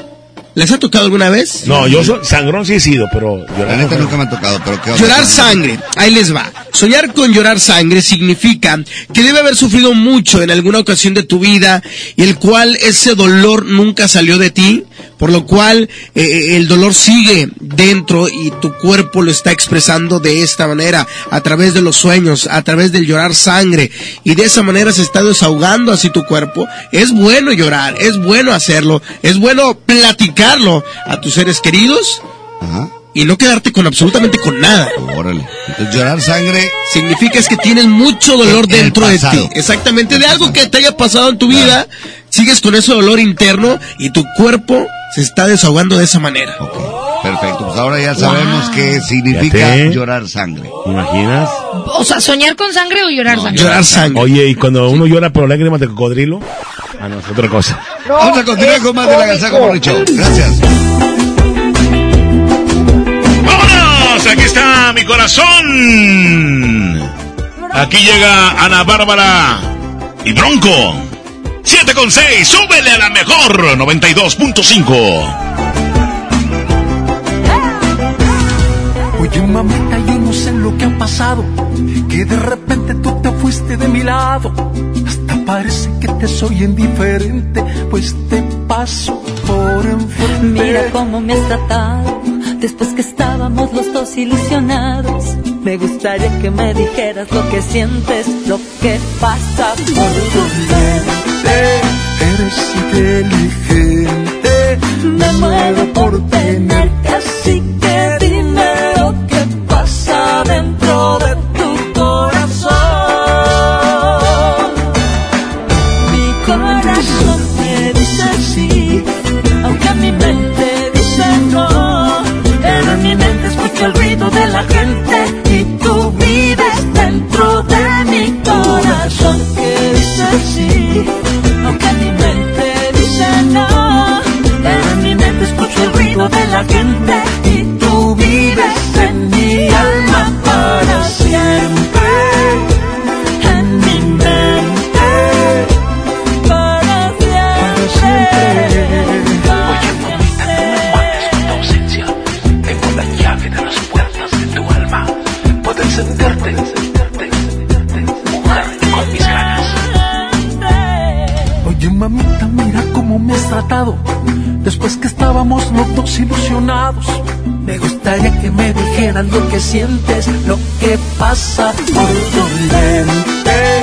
¿Les ha tocado alguna vez? No, yo soy sangrón sí he sido, pero La llorar neta no. nunca me ha tocado, pero qué? Llorar sangre, ahí les va. Soñar con llorar sangre significa que debe haber sufrido mucho en alguna ocasión de tu vida y el cual ese dolor nunca salió de ti, por lo cual eh, el dolor sigue dentro y tu cuerpo lo está expresando de esta manera, a través de los sueños, a través del llorar sangre y de esa manera se está desahogando así tu cuerpo. Es bueno llorar, es bueno hacerlo, es bueno platicarlo a tus seres queridos Ajá. y no quedarte con absolutamente con nada. Órale. Entonces, llorar sangre Significa es que tienes mucho dolor dentro de ti. Exactamente, de algo que te haya pasado en tu vida, sigues con ese dolor interno y tu cuerpo se está desahogando de esa manera. Ok, perfecto. Pues ahora ya sabemos qué significa llorar sangre. ¿Te imaginas? O sea, soñar con sangre o llorar sangre. Llorar sangre. Oye, y cuando uno llora por lágrimas de cocodrilo, ah, no, es otra cosa. Vamos a continuar con más de la Gazaco Morning Show. Gracias. ¡Vámonos! Aquí está mi corazón. Aquí llega Ana Bárbara y Bronco. 7 con 6, súbele a la mejor 92.5. Oye mamita, yo no sé lo que ha pasado, que de repente tú te fuiste de mi lado. Hasta parece que te soy indiferente, pues te paso por enfrente. Mira cómo me has tratado después que estábamos los dos ilusionados. Me gustaría que me dijeras lo que sientes, lo que pasa por tu mente. Eres inteligente, Me muero por tenerte así que dime lo que pasa dentro de tu corazón. Mi corazón te dice sí, aunque mi mente dice no. Pero en mi mente escucho el ruido de la gente y tú vives dentro de mi corazón que dice sí, y tú vives en mi alma para siempre, en mi mente, para siempre. Oye mamita, no me mates con tu ausencia, tengo la llave de las puertas de tu alma, puedo encenderte, mojarte con mis ganas. Oye mamita, mira cómo me has tratado, después estábamos los dos ilusionados. Me gustaría que me dijeras lo que sientes, lo que pasa por tu mente.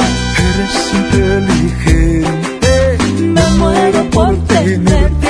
Eres inteligente, me muero por tenerte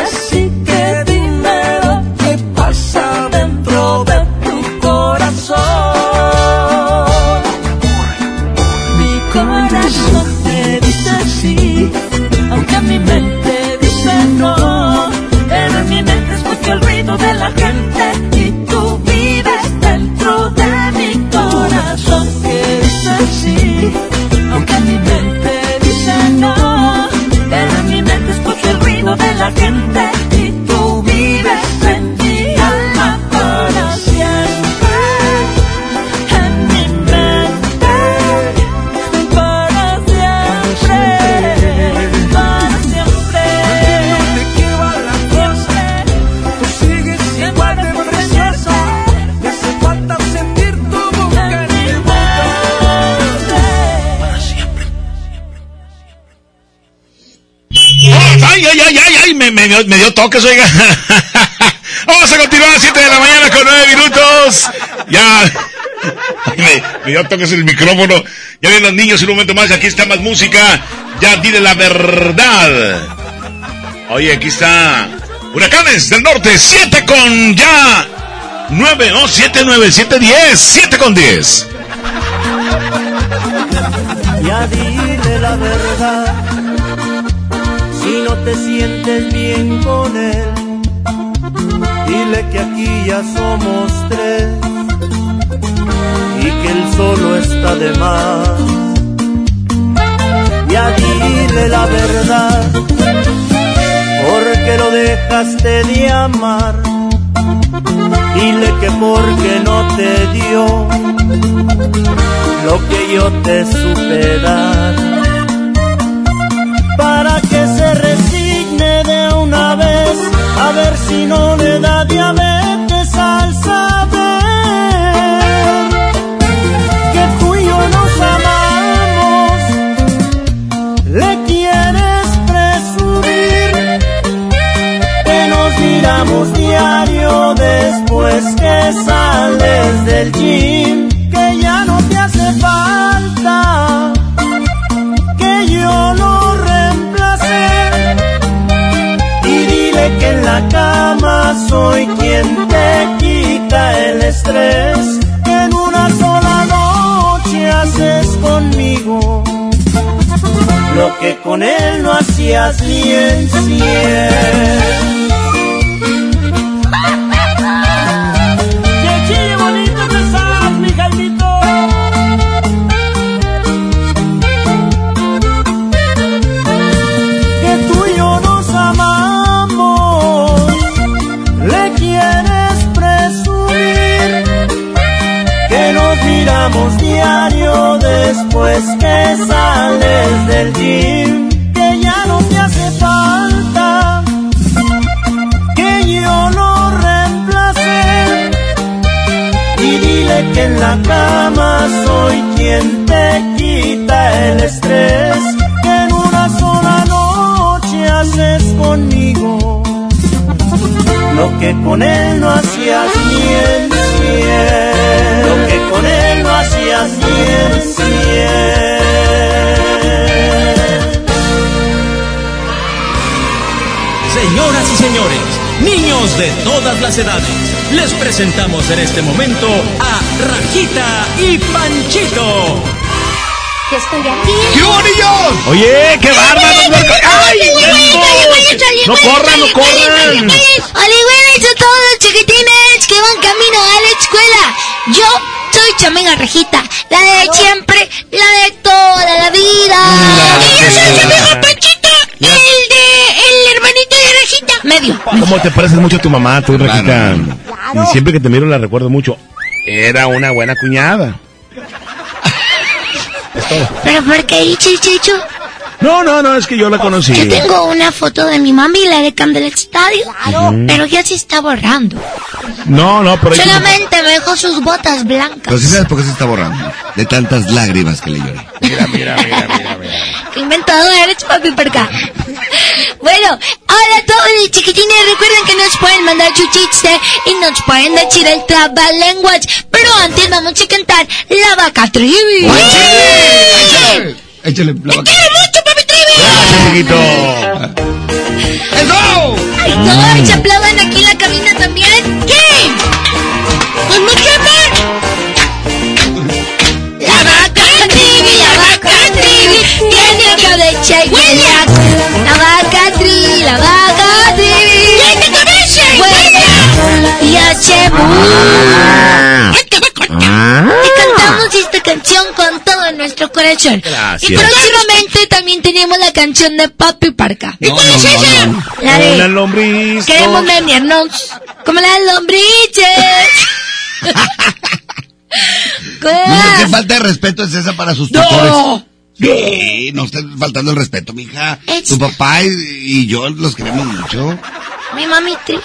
me, me dio, toques, oiga. Vamos a continuar a las 7 de la mañana con 9 minutos. Ya. Me, me dio toques el micrófono. Ya ven los niños en un momento más. Aquí está más música. Ya dile la verdad. Oye, aquí está. Huracanes del Norte. 7 con ya. 9, no, 7, 9, 7, 10. 7 con 10. Ya dile la verdad, te sientes bien con él, dile que aquí ya somos tres y que él solo está de más. Ya dile la verdad, porque lo dejaste de amar, dile que porque no te dio lo que yo te supe dar. Para que se de una vez a ver si no le da diabetes al saber que tú y yo nos amamos. Le quieres presumir que nos miramos diario después que sales del gym soy quien te quita el estrés en una sola noche haces conmigo lo que con él no hacías ni en cien después que sales del gym, que ya no te hace falta que yo lo reemplace y dile que en la cama soy quien te quita el estrés que en una sola noche haces conmigo lo que con él no hacías ni en cien Señoras y señores, niños de todas las edades, les presentamos en este momento a Rajita y Panchito. Ya estoy aquí. ¡Qué bonillos! Oye, qué bárbaro. ¡Ay, no corran, no corran! Oliveras a todos los chiquitines que van camino a la escuela. Yo soy Chamenga Rejita, la de siempre, la de toda la vida. Y yo soy Chamenga Panchito, el de el hermanito de Rejita. Medio. ¿Cómo te pareces mucho a tu mamá, tú, Rajita? Y siempre que te miro la recuerdo mucho. Era una buena cuñada. Es todo. ¿Pero por qué dicho Chicho? No, no, no, es que yo la conocí. Yo tengo una foto de mi mami, la de Cam del Estadio, Ujú. pero ya se está borrando. No, no, por ahí. Solamente me dejó sus botas blancas. Pero sí sabes por qué se está borrando. De tantas lágrimas que le lloré. Mira, mira, mira, mira, mira. Qué inventado eres, papi, perca. Bueno, hola a todos los chiquitines. Recuerden que nos pueden mandar su chiste y nos pueden decir el trabalenguas. Pero antes vamos a cantar La Vaca Trivi. Échale, la vaca. ¡Quiero mucho, papi Trivi! Gracias, chiquito. ¡Eso! ¡Ay, no! ¿Se aplaudan aquí en la cabina también? ¿Qué? ¡Pues mucho amor! La vaca trivi, la vaca trivi, tiene cabeza y huele La vaca trivi, la vaca trivi, tiene cabeza y huele y hace bu. Y cantamos esta canción con todo nuestro corazón. Gracias. Y próximamente también tenemos la canción de Papi Parca. No, no, no, no. La de Hola, lombriz. Queremos venirnos como las lombrices. Qué falta de respeto es esa para sus No. tutores. Sí, no estés faltando el respeto, mija. Tu papá y, y yo los queremos mucho. Mi mami tri.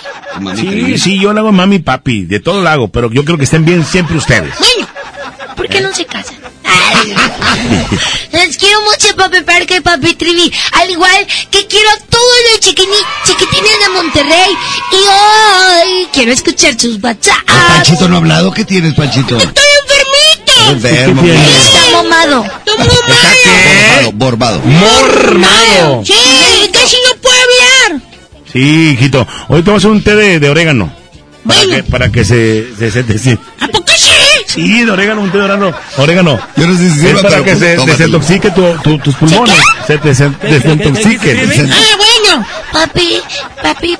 Sí, sí, yo lo hago mami y papi, de todo lo hago, pero yo creo que estén bien siempre ustedes. Bueno, ¿por qué no se casan? Les quiero mucho, papi Parque y papi Trivi. Al igual que quiero a todos los chiquitines de Monterrey. Y hoy quiero escuchar sus WhatsApp. Panchito no ha hablado. ¿Qué tienes, Panchito? ¡Estoy enfermito! Enfermo. Está momado. ¿Está qué? Borbado, borbado. Mormado. Sí, casi no puedo hablar. Sí, hijito. Hoy te voy a hacer un té de, de orégano. Para que, para que se, se, se, se- ¿A poco sí? De orégano, un té de orégano. Orégano. Yo no sé si Es para pero que pues, se desintoxique tu, tu- tus pulmones. Se desintoxiquen. Ah, bueno. Papi, papi.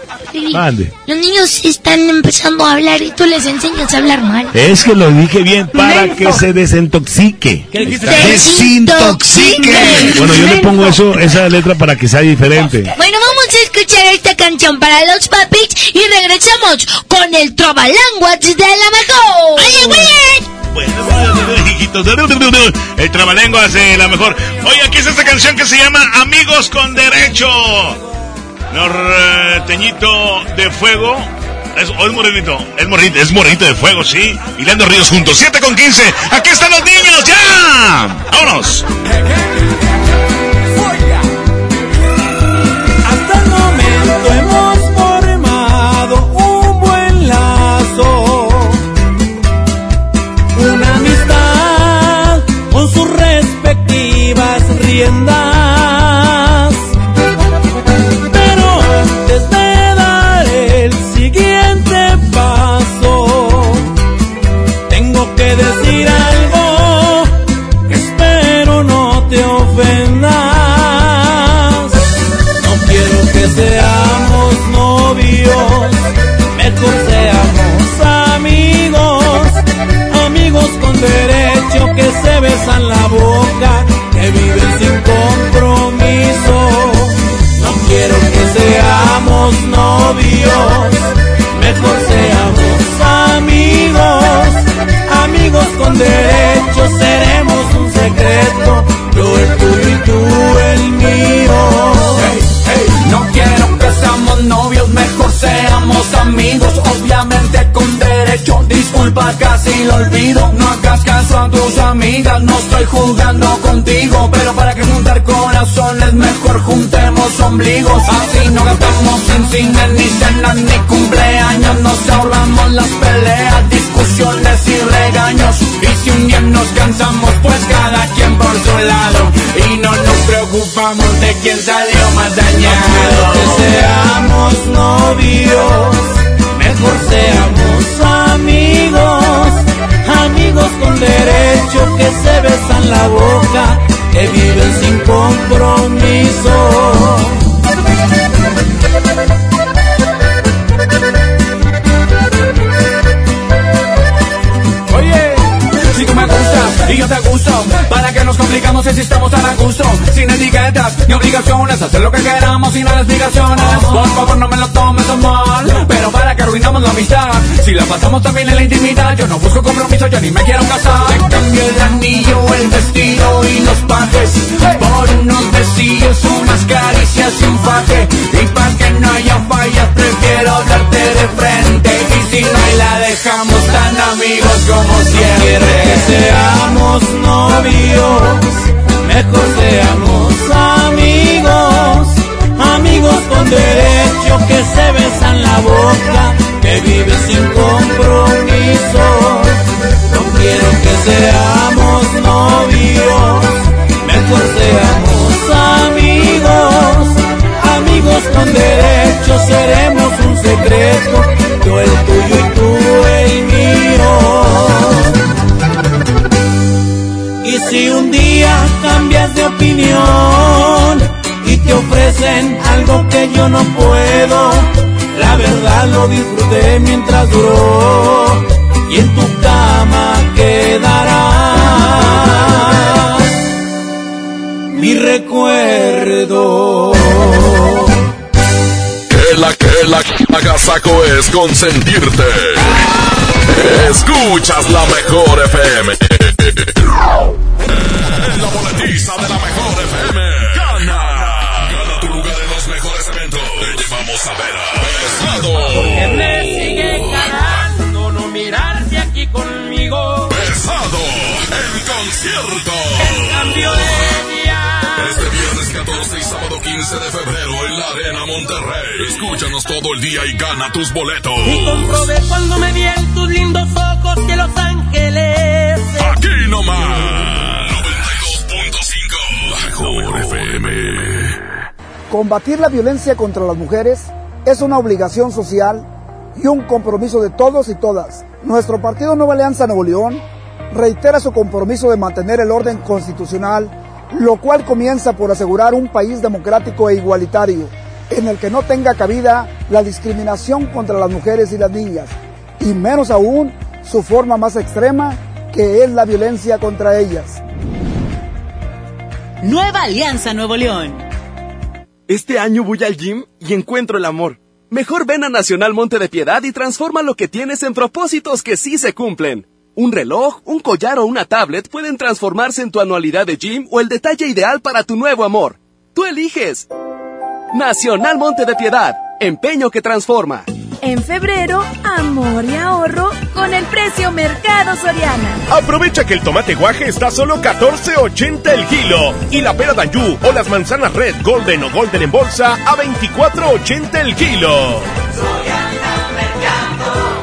Mande. Los niños están empezando a hablar y tú les enseñas a hablar mal. Es que lo dije bien, para Menso. que se desintoxique. Desintoxique. Bueno, yo le pongo eso, esa letra para que sea diferente. Bueno, vamos a escuchar esta canción para los papis y regresamos con el Trabalanguas de la mejor. ¡Oye, hijitos, el trabalengua hace la mejor. Oye, aquí es esta canción que se llama Amigos con Derecho. Norteñito de fuego. Es, o es morenito, es morenito, es morenito de fuego, sí. Y Leandro Ríos juntos. 7 con 15. Aquí están los niños, ya. Vámonos. Hasta el momento hemos formado un buen lazo, una amistad con sus respectivas riendas. Seamos novios, mejor seamos amigos, amigos con derecho, seremos un secreto, yo el tuyo y tú el mío. No quiero que seamos novios, mejor seamos amigos, obviamente con derecho. Disculpa, casi lo olvido. No hagas caso a tus amigas, no estoy jugando contigo. Pero para juntemos ombligos. Así no gastamos en cine, ni cenas, ni cumpleaños. Nos ahorramos las peleas, discusiones y regaños. Y si un día nos cansamos, pues cada quien por su lado. Y no nos preocupamos de quién salió más dañado. que seamos novios, mejor seamos amigos, amigos con derecho que se besan la boca, que viven sin compromiso. Y yo te gusto, ¿para qué nos complicamos si estamos tan a gusto? Sin etiquetas ni obligaciones, hacer lo que queramos sin las explicaciones. Por favor, no me lo tomes a mal, pero para que arruinamos la amistad. Si la pasamos también en la intimidad, yo no busco compromiso, yo ni me quiero casar. Te cambio el anillo, el vestido y los pajes por unos besillos, unas caricias y un faje. Y para que no haya fallas, prefiero darte de frente. Y si no la dejamos tan amigos como siempre. Que seamos seamos novios, mejor seamos amigos, amigos con derecho que se besan la boca, que viven sin compromiso. No quiero que seamos novios, mejor seamos amigos, amigos con derecho seremos un secreto, yo el tuyo y tu si un día cambias de opinión y te ofrecen algo que yo no puedo, la verdad lo disfruté mientras duró y en tu cama quedará mi recuerdo. Que la que la agasaco es consentirte. Escuchas la mejor FM. La boletiza de la mejor FM. Gana. Gana tu lugar en los mejores eventos. Te llevamos a ver a Porque Pesado. me sigue ganando no mirarse aquí conmigo. Pesado. En concierto. En cambio de día. Este viernes 14 y sábado 15 de febrero en la Arena Monterrey. Escúchanos todo el día y gana tus boletos. Y comprobé cuando me vi en tus lindos ojos que Los Ángeles. Aquí nomás. 92.5. La mejor FM. Combatir la violencia contra las mujeres es una obligación social y un compromiso de todos y todas. Nuestro partido Nueva Alianza Nuevo León reitera su compromiso de mantener el orden constitucional, lo cual comienza por asegurar un país democrático e igualitario, en el que no tenga cabida la discriminación contra las mujeres y las niñas, y menos aún su forma más extrema, que es la violencia contra ellas. Nueva Alianza Nuevo León. Este año voy al gym y encuentro el amor. Mejor ven a Nacional Monte de Piedad y transforma lo que tienes en propósitos que sí se cumplen. Un reloj, un collar o una tablet pueden transformarse en tu anualidad de gym o el detalle ideal para tu nuevo amor. Tú eliges. Nacional Monte de Piedad, empeño que transforma. En febrero, amor y ahorro con el precio Mercado Soriana. Aprovecha que el tomate guaje está a solo 14.80 el kilo y la pera Danjú o las manzanas Red, Golden o Golden en bolsa a 24.80 el kilo.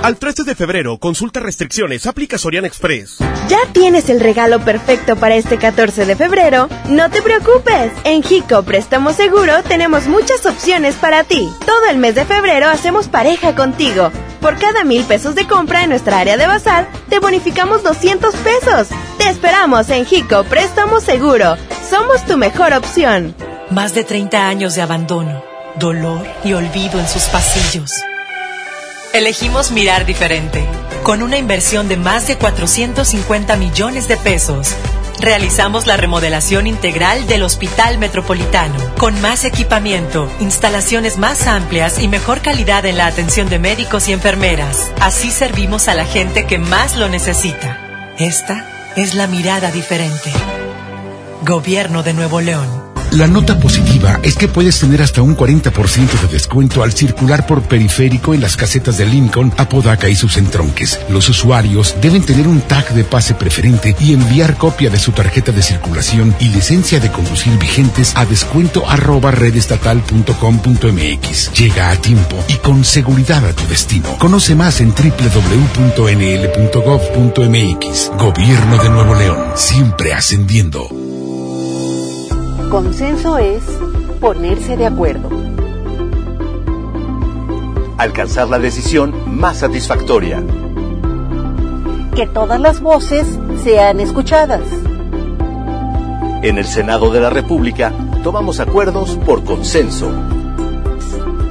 Al 13 de febrero, consulta restricciones, aplica Soriana Express. ¿Ya tienes el regalo perfecto para este 14 de febrero? No te preocupes. En Jico Préstamo Seguro tenemos muchas opciones para ti. Todo el mes de febrero hacemos pareja contigo. Por cada mil pesos de compra en nuestra área de bazar, te bonificamos 200 pesos. Te esperamos en Jico Préstamo Seguro. Somos tu mejor opción. Más de 30 años de abandono, dolor y olvido en sus pasillos. Elegimos mirar diferente, con una inversión de más de 450 millones de pesos. Realizamos la remodelación integral del Hospital Metropolitano, con más equipamiento, instalaciones más amplias y mejor calidad en la atención de médicos y enfermeras. Así servimos a la gente que más lo necesita. Esta es la mirada diferente. Gobierno de Nuevo León. La nota positiva es que puedes tener hasta un 40% de descuento al circular por periférico en las casetas de Lincoln, Apodaca y sus entronques. Los usuarios deben tener un tag de pase preferente y enviar copia de su tarjeta de circulación y licencia de conducir vigentes a descuento arroba redestatal.com.mx. Llega a tiempo y con seguridad a tu destino. Conoce más en www.nl.gov.mx. Gobierno de Nuevo León, siempre ascendiendo. Consenso es ponerse de acuerdo. Alcanzar la decisión más satisfactoria. Que todas las voces sean escuchadas. En el Senado de la República tomamos acuerdos por consenso.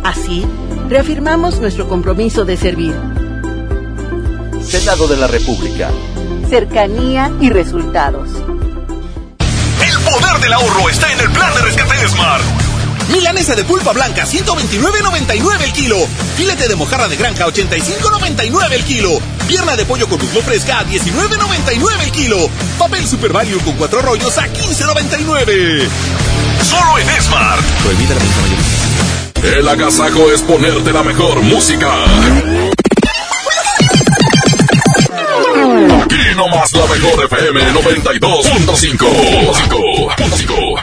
Así, reafirmamos nuestro compromiso de servir. Senado de la República. Cercanía y resultados. El poder del ahorro está en el plan de rescate de Smart. Milanesa de pulpa blanca, 129.99 el kilo. Filete de mojarra de granja, 85.99 el kilo. Pierna de pollo con muslo fresca, a 19.99 el kilo. Papel Super Value con cuatro rollos a 15.99. Solo en Smart. Prohibida la venta mayorista. El agasajo es ponerte la mejor música. Aquí nomás la mejor FM 92.5.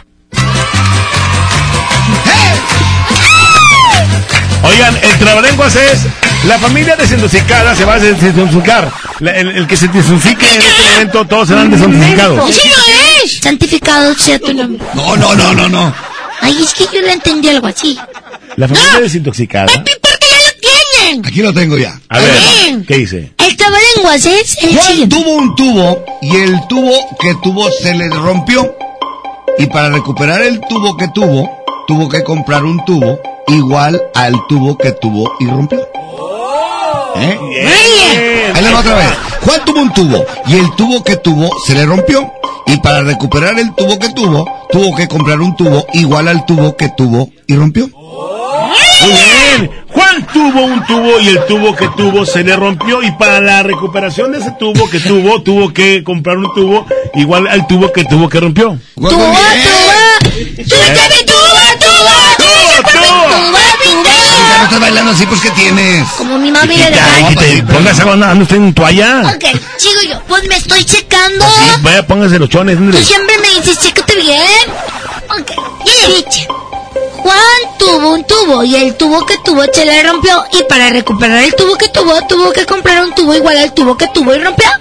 Oigan, el trabalenguas es la familia desintoxicada se va a desintoxicar. La- el, el que se desintoxique en este momento, todos serán desintoxicados. ¡Sí lo es! Santificado sea tu nombre. No, no, no, no, no. Ay, es que yo lo entendí algo así. La familia desintoxicada. Aquí lo tengo ya. A ver, Bien. ¿qué dice? El trabalenguas es el Juan chile. tuvo un tubo y el tubo que tuvo se le rompió. Y para recuperar el tubo que tuvo, tuvo que comprar un tubo igual al tubo que tuvo y rompió. ¿Eh? Ahí le va otra vez. Juan tuvo un tubo y el tubo que tuvo se le rompió. Y para recuperar el tubo que tuvo, tuvo que comprar un tubo igual al tubo que tuvo y rompió. Muy bien. Juan tuvo un tubo y el tubo que tuvo se le rompió y para la recuperación de ese tubo que tuvo, tuvo que comprar un tubo igual al tubo que tuvo que rompió. Tuba, tuba. Súbete mi tuba, tuba. Tuba, tuba, Ya no estás bailando así, pues ¿qué tienes? Como mi mami le que te pongas agua, anda usted en toalla. Ok, sigo yo. Pues me estoy checando. Sí, vaya, póngase los chones. Tú siempre me dices, chécate bien. Ok, ya le dije. Juan tuvo un tubo y el tubo que tuvo se le rompió. Y para recuperar el tubo que tuvo, tuvo que comprar un tubo igual al tubo que tuvo y rompió. A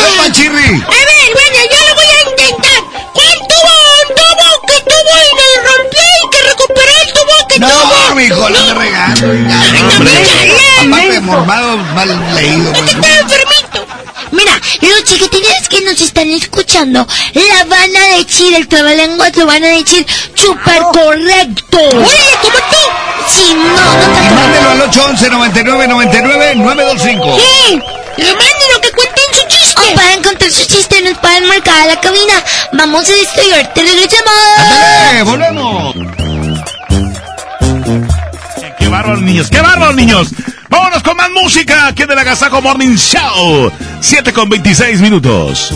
ver, Panchirri. A ver, bueno, yo lo voy a intentar. Juan tuvo un tubo que tuvo y le rompió y que recuperó el tubo que tuvo. No, mijo, no me regalo. Aparte de mormado, mal leído. Es que enfermito. Mira, los chiquitines que nos están escuchando la van a decir, el trabalenguas lo van a decir súper correcto. Oye, como tú. Si no, no te Y mándelo al 811 99 99 925. Sí, le manden que cuenten su chiste. O para encontrar su chiste nos pueden marcar a la cabina. Vamos a estudiar, te regresamos. ¡Ándale, volvemos! ¡Qué bárbaros, niños! ¡Qué bárbaros, niños! Vámonos con más música aquí de la Gazaco Morning Show. 7 con 26 minutos.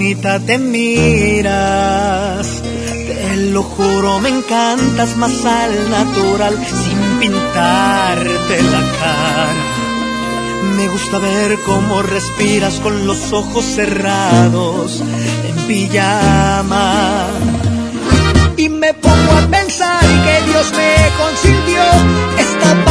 Te miras, te lo juro, me encantas más al natural, sin pintarte la cara. Me gusta ver cómo respiras con los ojos cerrados, en pijama. Y me pongo a pensar que Dios me consintió, esta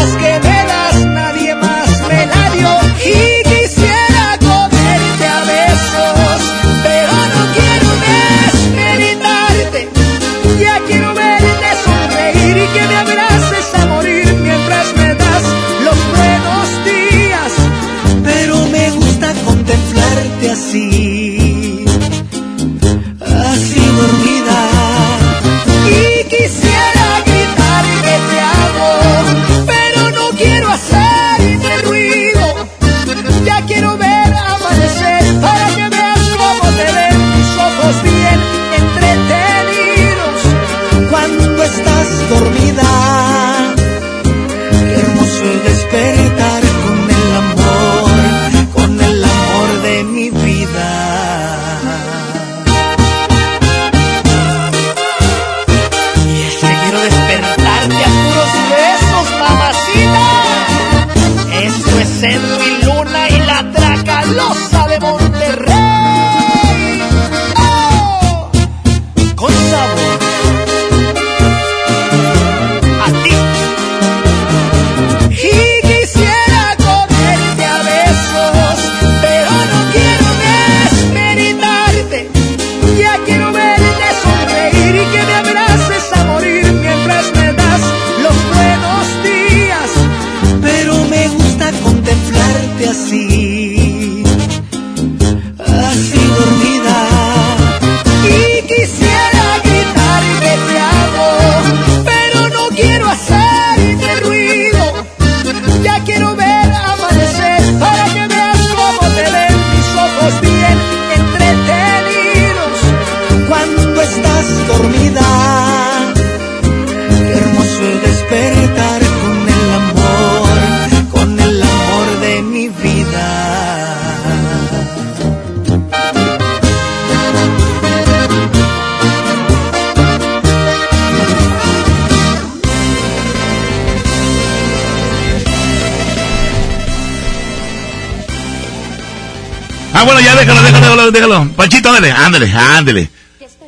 déjalo, déjalo. Panchito, ándale, ándale, ándale.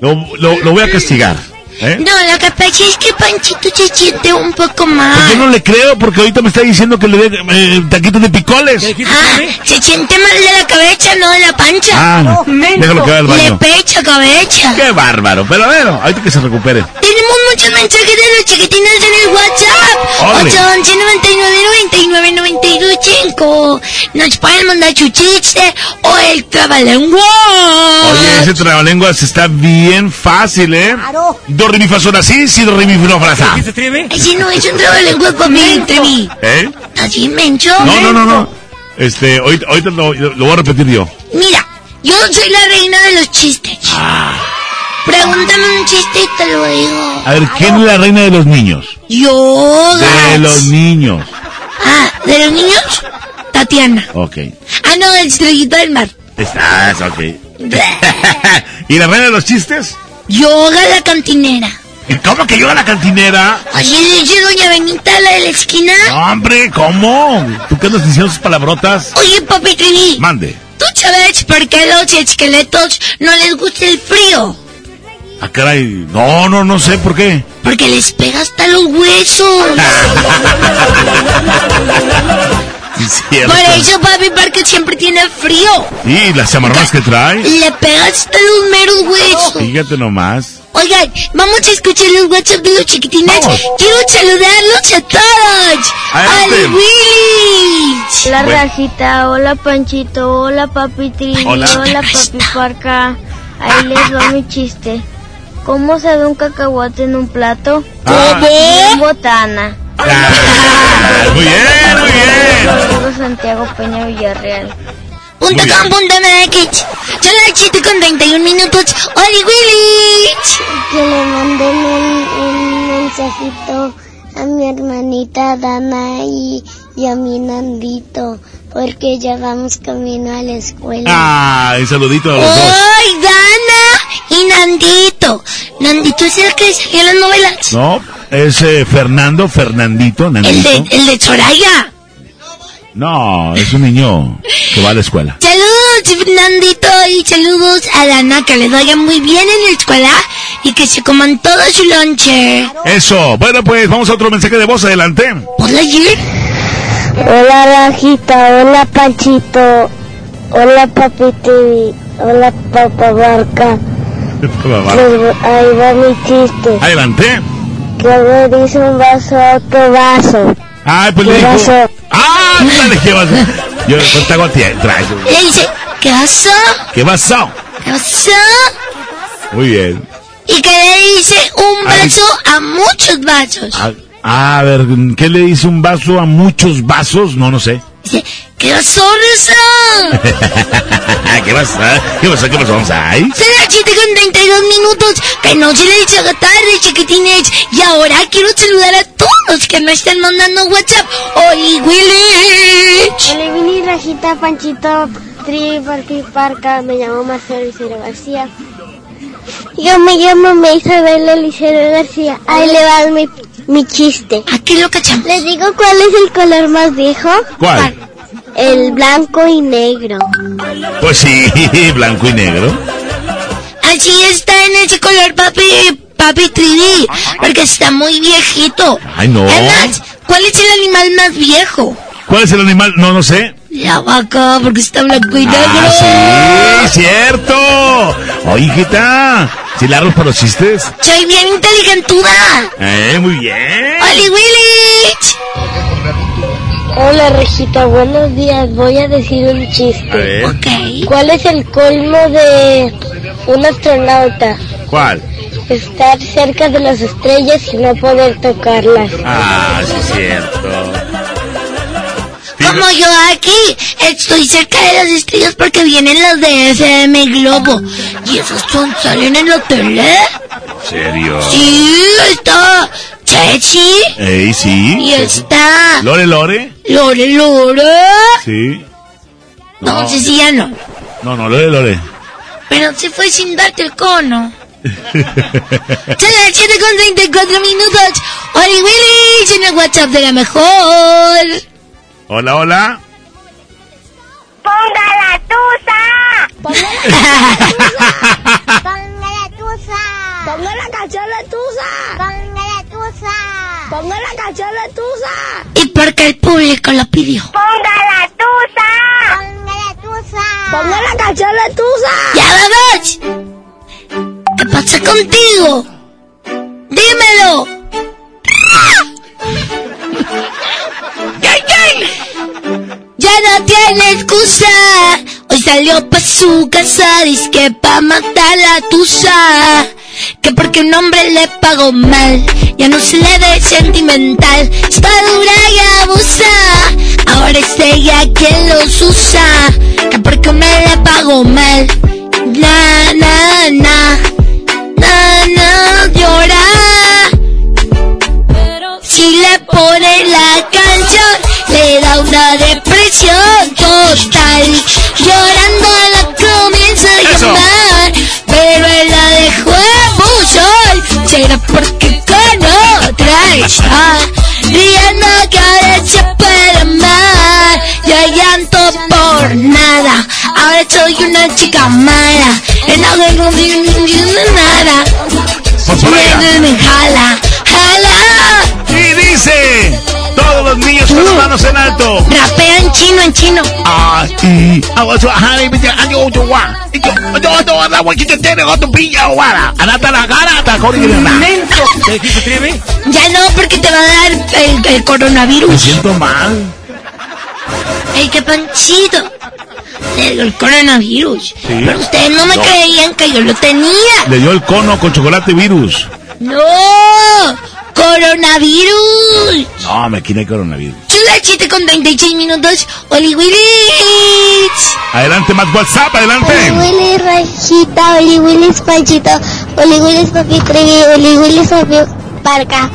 Lo, lo, lo voy a castigar. ¿eh? No, lo que pasa es que Panchito se siente un poco Pues mal. yo no le creo porque ahorita me está diciendo que le dé eh, taquitos de picoles. Ah, se siente mal de la cabeza, no de la pancha. Ah, déjalo que vaya al Le baño. pecha cabeza. Qué bárbaro. Pero bueno, ahorita que se recupere. Tenemos muchos mensajes de los chiquitines en el WhatsApp. Órale. 811 99 99 5 Nos pueden mandar su chiste o el trabalengua. Oye, ese trabalenguas está bien fácil, ¿eh? Do, re, mi, fa, sol, así, si, do, re, mi, fa, fa, sa. Ese no es un trabalengua para mí, Trevi. ¿Eh? Así, mencho. No, no, no, no. Este, ahorita lo, lo voy a repetir yo. Mira, yo soy la reina de los chistes. Ah. Pregúntame un chiste y te lo digo. A ver, ¿quién es la reina de los niños? Yo. De los niños. Ah, ¿de los niños? Tatiana. Ok. Ah, no, estrellita del mar. Estás, ok. ¿Y la reina de los chistes? Yoga la cantinera. ¿Y ¿Cómo que yo a la cantinera? Así dice doña Benita, la de la esquina. No, hombre, ¿cómo? ¿Tú qué andas diciendo sus palabrotas? Oye, papi Trivi, Mande. ¿tú sabes por qué los esqueletos no les gusta el frío? Ah, caray. No, no, no sé por qué. Porque les pega hasta los huesos. Cierto. Por eso, papi, porque siempre tiene frío. Y las chamarras que trae. Le pega hasta los meros huesos. Fíjate nomás. Oigan, vamos a escuchar los WhatsApp de los chiquitines. Quiero saludarlos a todos. Adelante. Al Willy. Hola Rajita, hola Panchito, hola Papi Trini, Hola. hola Papi Parca. Ahí les va mi chiste. ¿Cómo se da un cacahuate en un plato? Ah. En botana. Ah, muy bien, muy bien. Santiago Peña Villarreal. Punto Muy bien. com, punto MX. Son las 7 con 31 minutos. ¡Oli Willy! Que le manden un, un mensajito a mi hermanita Dana y, y a mi Nandito, porque ya vamos camino a la escuela. Ah, un saludito a los dos. ¡Ay, Dana! Y Nandito. Nandito es el que salió en las novelas. No, es eh, Fernando, Fernandito, El Nandito. de, el de Soraya. No, es un niño que va a la escuela. Saludos, Nandito, y saludos a Dana, que les vaya muy bien en la escuela y que se coman todo su lonche. Eso. Bueno, pues vamos a otro mensaje de voz. Adelante. ¿Hola, Jir? Hola Rajita, hola Panchito, hola Papi TV, hola Papá Barca. Ahí va mi chiste. Adelante. Que le dice un vaso a otro vaso. Ay, pues le ¿Qué dijo. vaso? ¡Ah! Dale, ¿qué vas a- Yo ¿cuánto te hago a ti? Traes. Le dice, ¿qué pasó? ¿Qué pasó? ¿Qué pasó? Muy bien. Y que le dice un Ay. vaso a muchos vasos. Ah, a ver, ¿qué le dice un vaso a muchos vasos? No, no sé. Dice, ¿qué pasó? ¿Qué pasó? ¿Qué pasó? ¿Qué pasó? Vamos ahí. Son las 7 con 32 minutos, que no se les haga tarde, chiquitines. Y ahora quiero saludar a todos que me están mandando WhatsApp. ¡Oli, Willy! Hola Vini Rajita, Panchito, Tri, Parque Parca, me llamo Marcelo Licero García. Yo me llamo Isabel Elicero García. Ahí le va mi, mi chiste. Aquí lo cachamos. ¿Les digo cuál es el color más viejo? ¿Cuál? El blanco y negro. Pues sí, blanco y negro. Así está en ese color, papi, papi 3D, porque está muy viejito. Ay, no. Además, ¿cuál es el animal más viejo? ¿Cuál es el animal? No, no sé. La vaca, porque está blanco y negro. Ah, sí, cierto. Oye, hijita, ¿sí le arroz para los chistes? Soy bien inteligentuda. Eh, muy bien. ¡Oli, Willy! Hola Regita, buenos días. Voy a decir un chiste. A ver. ¿Cuál es el colmo de un astronauta? ¿Cuál? Estar cerca de las estrellas y no poder tocarlas. Ah, sí, es cierto. Como yo aquí, estoy cerca de las estrellas porque vienen las de FM Globo. ¿Y esos son, salen en la tele? ¿Serio? Sí, está Chechi. Ey, sí. Y está Lore, Lore. Lore Lore. Sí. No, sé si ya no. No, no, Lore, Lore. Pero se fue sin darte el cono. Son las 7 con 34 minutos. Oli Willy, en el WhatsApp de la mejor. Hola, hola. ¡Ponga la tusa! Ponga la tusa. Ponga la canción de tusa. Ponga la tusa. Ponga la canción de tusa. Y porque el público lo pidió. Ponga la tusa. Ponga la tusa. Ponga la canción de tusa. ¡Ya! ¿Qué pasa contigo? ¡Dímelo! ¡Ay, ay! Ya no tiene excusa. Hoy salió pa' su casa, dice que pa' matar la tusa. Que porque un hombre le pagó mal, ya no se le ve sentimental. Está dura y abusa, ahora es ella quien los usa. Que porque un hombre le pagó mal, na, na, na, na, na, llora. Le pone la canción, le da una depresión total. Llorando la comienza a Eso. llamar, pero él la dejó en. Será porque con otra está, riendo que ahora puede amar. Yo llanto por nada, ahora soy una chica mala. En la no nada. Me, me jala. La cara, ta, cori, ¿Qué dijiste, Trivi? Ya no, porque te va a dar el, el Me coronavirus. siento mal. Ey, qué panchito. Le dio el coronavirus. Sí. Pero ustedes no me No. creían que yo lo tenía. Le dio el cono con chocolate virus. No, coronavirus. No, me quiere coronavirus. Chula chiste con 36 minutos. Oli Willis. Adelante, más WhatsApp, adelante. Oli Willy Rajita, Oli Willis Panchito, Oli Willis Papi Trivi, Oli Willis Papi Parca.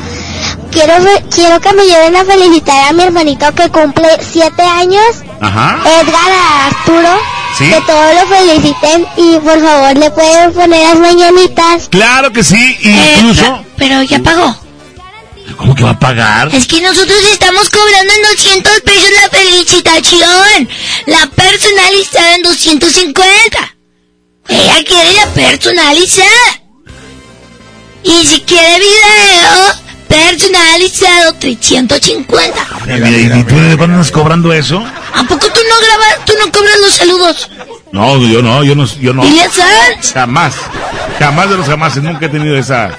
Quiero, quiero que me lleven a felicitar a mi hermanito que cumple 7 años, Ajá. Edgar Arturo. Sí. Que todos lo feliciten y por favor le pueden poner las mañanitas. Claro que sí, Eh, incluso. Pero ya pagó. ¿Cómo que va a pagar? Es que nosotros estamos cobrando en 200 pesos la felicitación. La personalizada en 250. Ella quiere la personalizada. Y si quiere video personalizado, 350. Mira, ¿Y tú de cuándo andas cobrando eso? ¿A poco tú no grabas, tú no cobras los saludos? No, yo no, yo no, yo no. Sanz. Jamás, jamás de los jamases, nunca he tenido esa,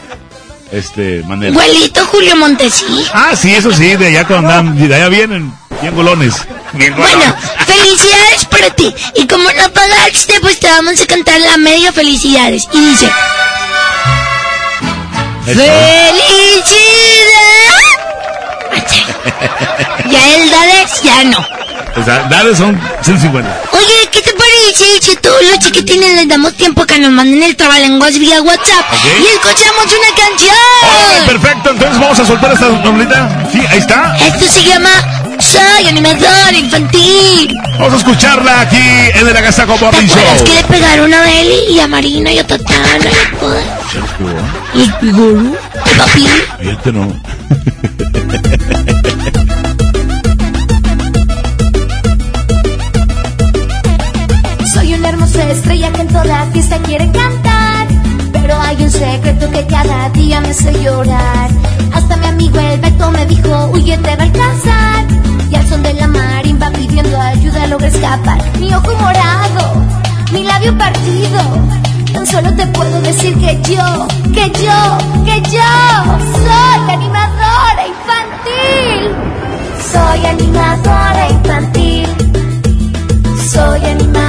este, manera. Abuelito Julio Montesí. Ah, sí, eso sí, de allá cuando andan, de allá vienen, bien golones. Bien golones. Bueno, felicidades para ti. Y como no pagaste, pues te vamos a cantar la media felicidades. Y dice... Eso. ¡Felicidad! Ya el Dades ya no. O sea, dale son 150. Oye, ¿qué te parece si todos los chiquitines les damos tiempo que nos manden el trabalenguas vía WhatsApp y escuchamos una canción? Perfecto, entonces vamos a soltar esta nombrita. Sí, ahí está. Esto se llama Soy animador infantil. Vamos a escucharla aquí en el Agasaco ¿Te Morning Show. acuerdas que le pegaron a Beli y a Marina y a Tatana y a todas? Y el Pigoro, y papi. Fíjate, no. Soy una hermosa estrella que en toda fiesta quiere cantar. Pero hay un secreto que cada día me hace llorar. Hasta mi amigo el Beto me dijo, huye, te va a alcanzar. Logré escapar. Mi ojo morado, mi labio partido. Tan solo te puedo decir que yo, que yo, que yo soy animadora infantil. Soy animadora infantil. Soy animadora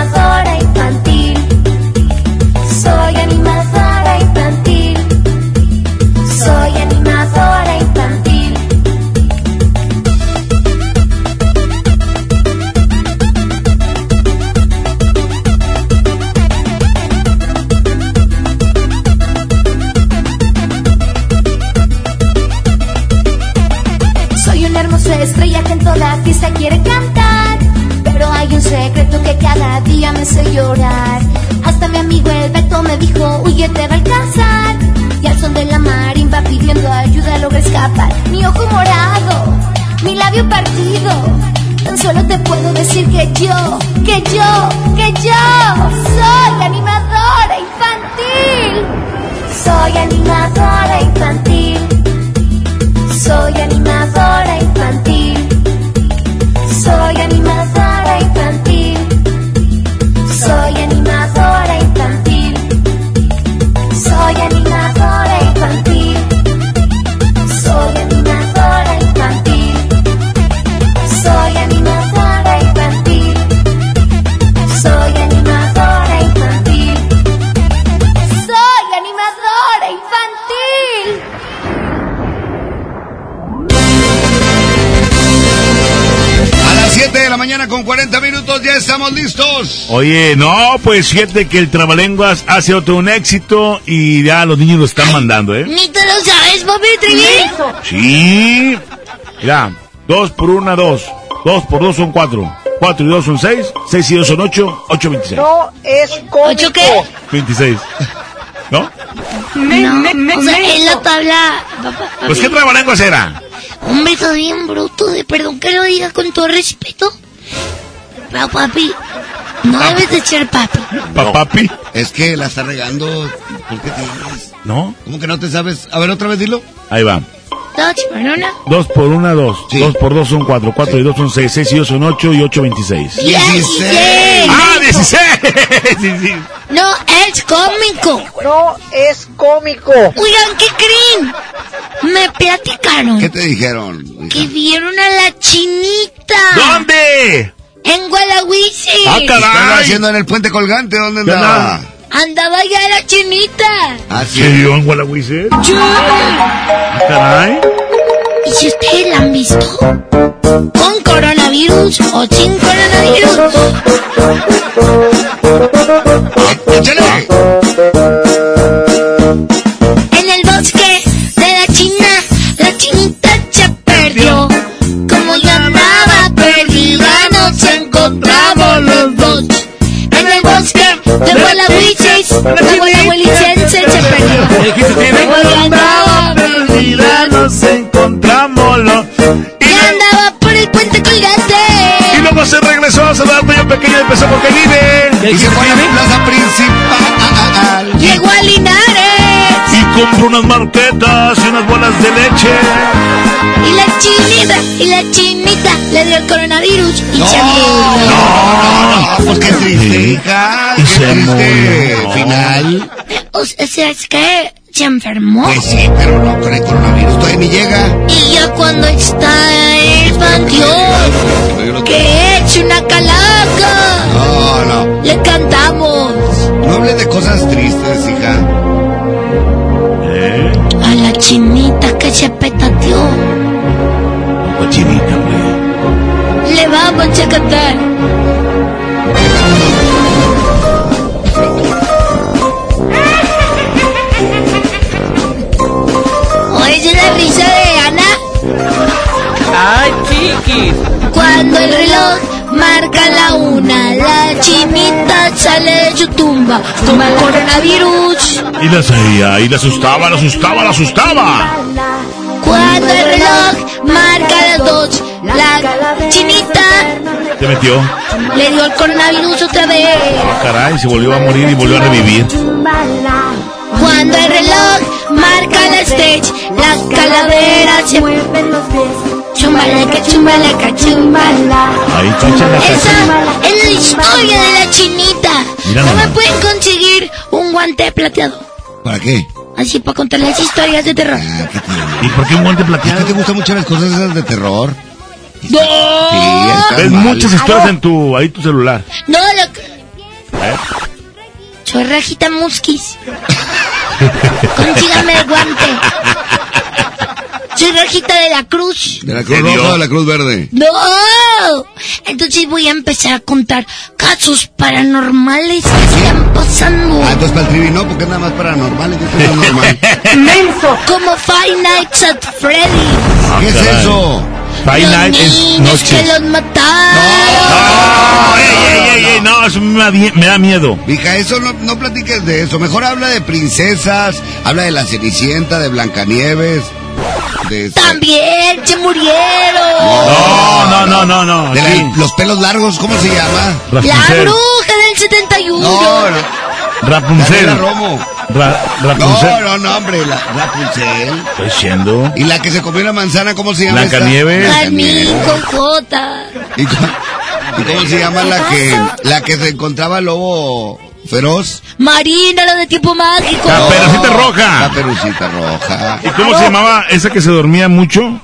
hizo llorar. Hasta mi amigo el Beto me dijo, huye, te va a alcanzar. Y al son de la marimba pidiendo ayuda logra escapar. Mi ojo morado, mi labio partido. Tan solo te puedo decir que yo, que yo, que yo soy animadora infantil. Soy animadora infantil. Soy animadora infantil. 40 minutos, ya estamos listos. Oye, no, pues fíjate que el Trabalenguas hace otro un éxito y ya los niños lo están mandando, ¿eh? Ni tú lo sabes, papi. Sí. Mira, dos por una, dos. Dos por dos son cuatro. Cuatro y dos son seis. Seis y dos son ocho. Ocho, veintiséis. No es cómico. ¿Ocho qué? Veintiséis. ¿No? No, o sea, en la tabla... papá, Pues qué Trabalenguas era. Un beso bien bruto, de perdón que lo diga con todo respeto. Pero papi, no debes de ser papi. Papapi. Es que la está regando. ¿Por qué tienes? ¿No? ¿Cómo que no te sabes? A ver, otra vez dilo. Ahí va. Dos por una. Dos por una, dos. Dos por dos son cuatro. Cuatro y dos son seis. Seis y dos son ocho y ocho, veintiséis. ¡Dieciséis! ¡Ah, dieciséis! Sí, sí. No es cómico. No es cómico. Oigan, ¿qué creen? Me platicaron ¿Qué te dijeron? que vieron a la chinita. ¿Dónde? En Gualahuiche. ¿Qué estaba haciendo en el puente colgante? ¿Dónde ¿Qué andaba? Andaba ya la chinita. Ah, sí. ¿Se dio en Gualahuize? Sí. Ah, caray. ¿Y si ustedes la han visto? ¿Con coronavirus o sin coronavirus? En Gualahuiches se perdió. Nos encontramos. Lo... y andaba por el puente colgante. Y luego se regresó a saludar yo pequeño y empezó porque vive. Y se fue a la plaza principal. Compró unas marquetas y unas bolas de leche. Y la chinita, y la chinita le dio el coronavirus y se murió. No, no, pues qué triste, hija. Y Qué se triste murió. final. O sea, es que se enfermó. Pues sí, pero no con el coronavirus todavía ni llega. Y ya cuando está el panteón, que he hecho una calaca, No, no. le cantamos No hables de cosas tristes, hija. ¿Eh? a la chinita que se petateó. Cochinita, güey. Le vamos a cantar. ¿Oye la risa de Ana? ¡Ay, chiquis! Cuando el reloj marca la una, la chinita sale de su tumba con el coronavirus. Y la seguía, y la asustaba, la asustaba, la asustaba. Cuando el reloj marca las dos, la chinita Se metió. le dio el coronavirus otra vez. Ah, caray, se volvió a morir y volvió a revivir. Cuando el reloj marca la stage, las calaveras se mueven los pies. Chumbalaca, chumbalaca, chumbala. Ahí, Esa es la historia de la chinita. No me pueden conseguir un guante plateado. ¿Para qué? Así para contar las historias de terror. ¿Y por qué un guante ¿A plateado? ti te gustan mucho las cosas esas de terror? No, Sí, Ves mal. muchas historias en tu, ahí tu celular. no, lo que- ¿Eh? soy Rajita Musquis. Consígame el guante. Soy Rajita de la Cruz. ¿De la Cruz. Roja o de la Cruz Verde? ¡No! Entonces voy a empezar a contar casos paranormales que están pasando. Ah, entonces para el trivi no, porque es nada más paranormal. Yo soy normal. ¡Menso! Como Five Nights at Freddy's. ¿Qué es eso? Five Los Nights es niños que los mataron. ¡No! ¡Ey, ey, ey, ey! No, eso me da, die- me da miedo. Hija, eso no, no platiques de eso. Mejor habla de princesas, habla de la Cenicienta, de Blancanieves, de... También se murieron. No, no, no, no, no. de la- los pelos largos, ¿cómo se llama? La Rapunzel. bruja del 71. No, no. Rapunzel. Romo. Ra- No, Rapunzel. no, no, hombre, la Rapunzel. Estoy diciendo. Y la que se comió la manzana, ¿cómo se llama? Blancanieves. Carmín con J. ¿Y cómo, y cómo se llama la que la que se encontraba lobo feroz? Marina, la de tiempo mágico. Caperucita Roja. La perucita roja. ¿Y cómo se llamaba esa que se dormía mucho?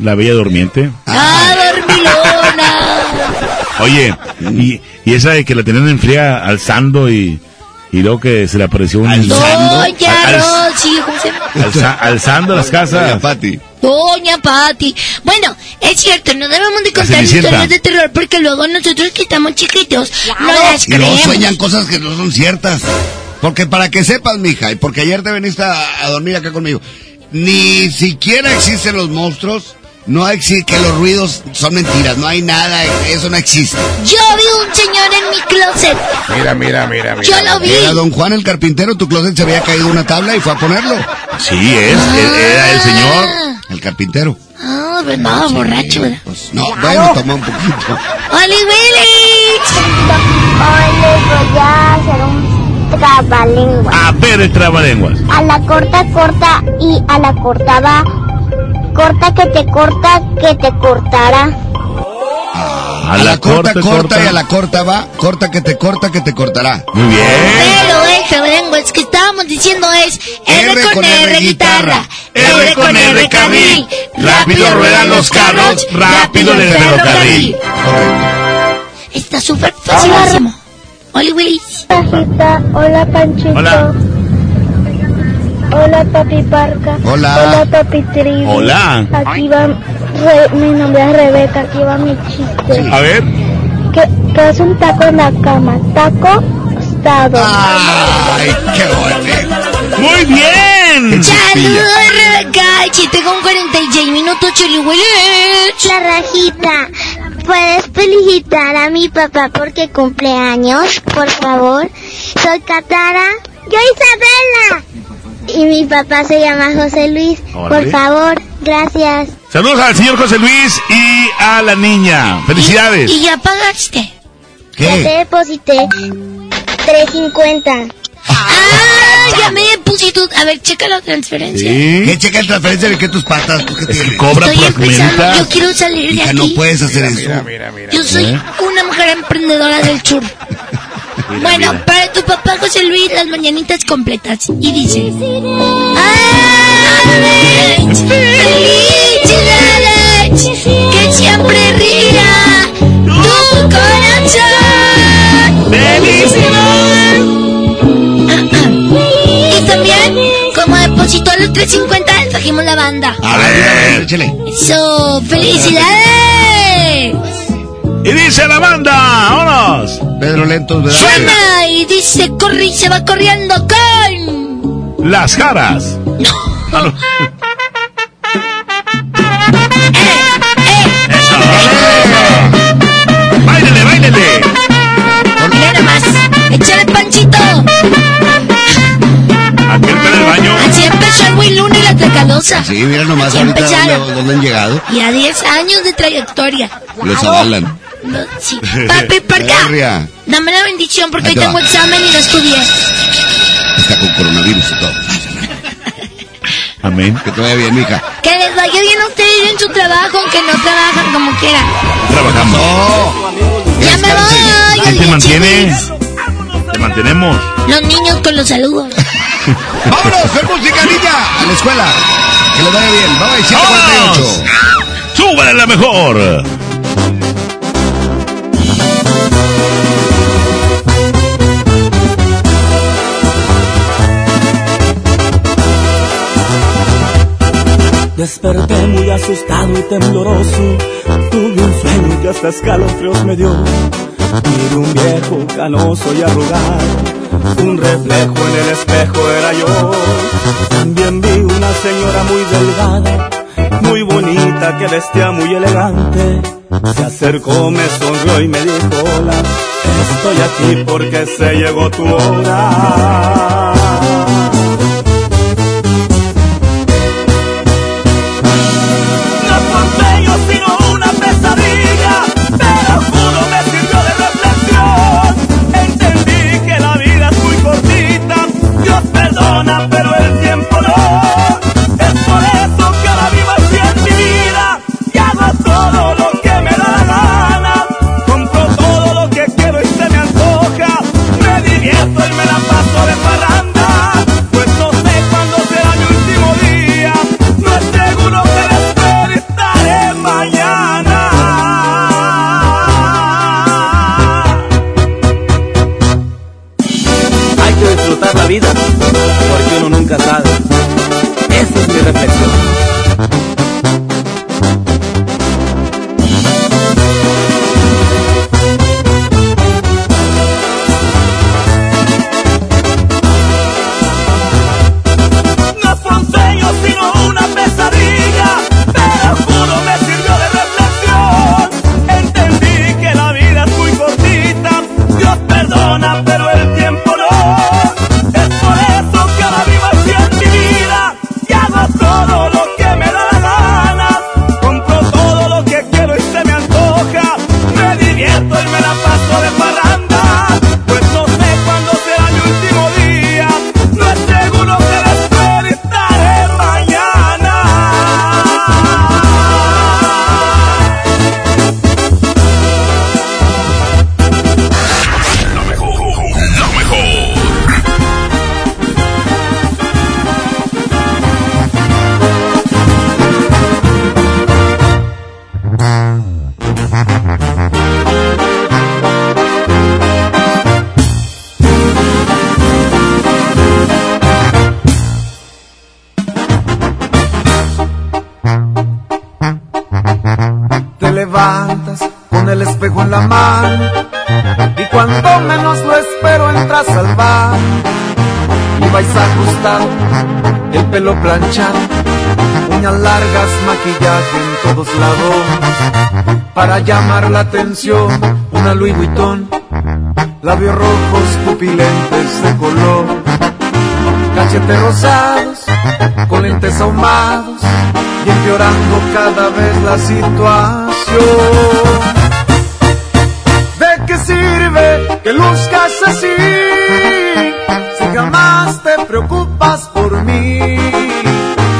La Bella Durmiente. Ah, dormilona. Oye, y, y esa de que la tenían en fría alzando y, y luego que se le apareció un... Doña Al- al- Rosy, ¿cómo se llama? alza- alzando las casas. Pati. Doña Patti. Bueno, Es cierto, no debemos de contar historias de terror porque luego nosotros que estamos chiquitos no las creemos. sueñan cosas que no son ciertas. Porque para que sepas, mija, y porque ayer te viniste a, a dormir acá conmigo, ni siquiera existen los monstruos, no existe que los ruidos son mentiras, no hay nada, eso no existe. Yo vi un señor en mi closet. Mira, mira, mira, mira. Yo lo vi. Era don Juan el carpintero, tu closet se había caído una tabla y fue a ponerlo. Sí, es, era el señor. El carpintero. Ah, pues no, borracho, ¿verdad? No, bueno, toma un poquito. ¡Oli Willy! Hoy les voy a hacer un trabalengua. A ver el trabalenguas. A la corta, corta y a la corta va. Corta que te corta, que te cortará. A, la, corta, corta, y a la corta va, corta que te corta, que te cortará. Muy bien. Pero el trabalenguas que estábamos diciendo es R, R con R, R guitarra, R con R carril, rápido ruedan los carros, rápido el ferrocarril. Está súper facilísimo. Oli Willy. Pajita, hola Panchito. Hola. Hola Papi Parca. Hola. Hola Papi Trivi. Hola. Aquí va, Re- mi nombre es Rebeca, aquí va mi chiste. A ver. ¿Qué, qué es un taco en la cama? Taco estado. Ay, qué bueno. Muy bien. Saludos, Rebeca. Chiste con 46 minutos, Chili Willy. La rajita, ¿puedes felicitar a mi papá porque cumple años, por favor? Soy Catara. Yo Isabela. Y mi papá se llama José Luis. Órale. Por favor, gracias. Saludos al señor José Luis y a la niña. Felicidades. Y ya pagaste. Ya te deposité 350. Ah, ya me deposito. A ver, checa la transferencia. ¿Qué checa el transferencia de que tus patas? ¿Tú qué tienes? Cobra Estoy por empezando. Yo quiero salir de Hija, aquí. no puedes hacer eso. Yo soy ¿Eh? una mujer emprendedora del sur. bueno, para tu papá José Luis, las mañanitas completas. Y dice... ¡Alex! ¡Felicidades! ¡Que siempre ría tu corazón! ¡Felicidades! Y también, como depositó los 350, le trajimos la banda. A ver, échale. ¡Eso! ¡Felicidades! Y dice la banda. Pedro Lentos, ¿verdad? Suena y dice, corre y se va corriendo con... Las caras. Ah, no. Eso. Báilele, báilele. Mira nomás, échale panchito. Que en el baño. Así empezó el Will Luna y la Tracalosa. Sí, mira nomás Así ahorita dónde han llegado. Y a 10 años de trayectoria. Los avalan. No, sí. Papi, ¿por? Berria. Dame la bendición porque Ahí hoy te tengo examen y no estudié. Está con coronavirus y todo. Amén. Que te vaya bien, mija. Que les vaya bien a ustedes en su trabajo, aunque no trabajan como quieran. Trabajamos. Ya me voy. ¿Quién te mantiene? Te mantenemos. Los niños con los saludos. ¡Vámonos! ¡Fer música, niña! A la escuela. Que les vaya bien. Bye bye, 748. ¡Súbale la mejor! Desperté muy asustado y tembloroso. Tuve un sueño que hasta escalofríos me dio. Miré un viejo canoso y arrugado. Un reflejo en el espejo era yo. También vi una señora muy delgada, muy bonita, que vestía muy elegante. Se acercó, me sonrió y me dijo hola. Estoy aquí porque se llegó tu hora. Perdona, la atención, una Louis Vuitton, labios rojos, pupilentes de color, cachetes rosados, con lentes ahumados y empeorando cada vez la situación. ¿De qué sirve que luzcas así si jamás te preocupas por mí?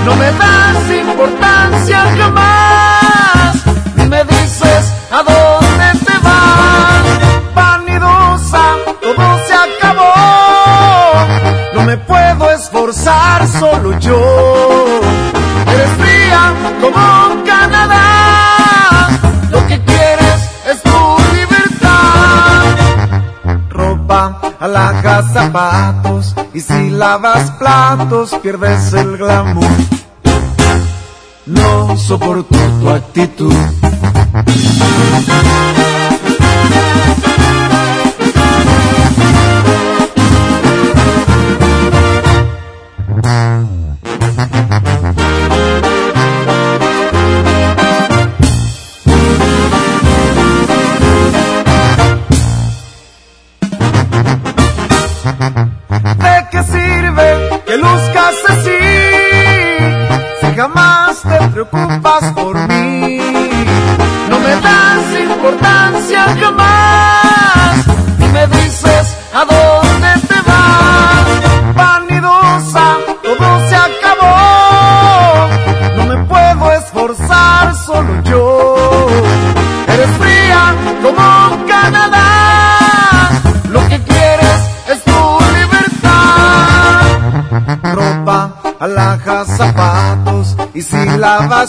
No me das importancia jamás yo. Eres fría como Canadá. Lo que quieres es tu libertad. Ropa, alhajas, zapatos. Y si lavas platos, pierdes el glamour. No soporto tu actitud.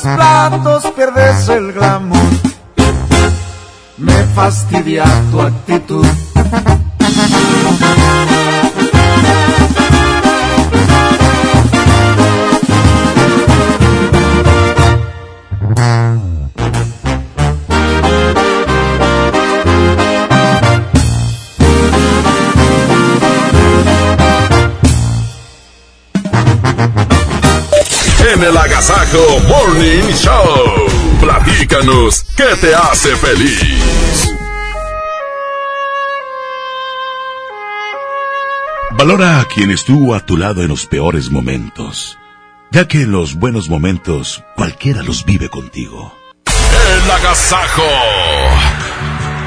Lavas platos, Agasajo Morning Show. Platícanos qué te hace feliz. Valora a quien estuvo a tu lado en los peores momentos, ya que en los buenos momentos cualquiera los vive contigo. El Agasajo.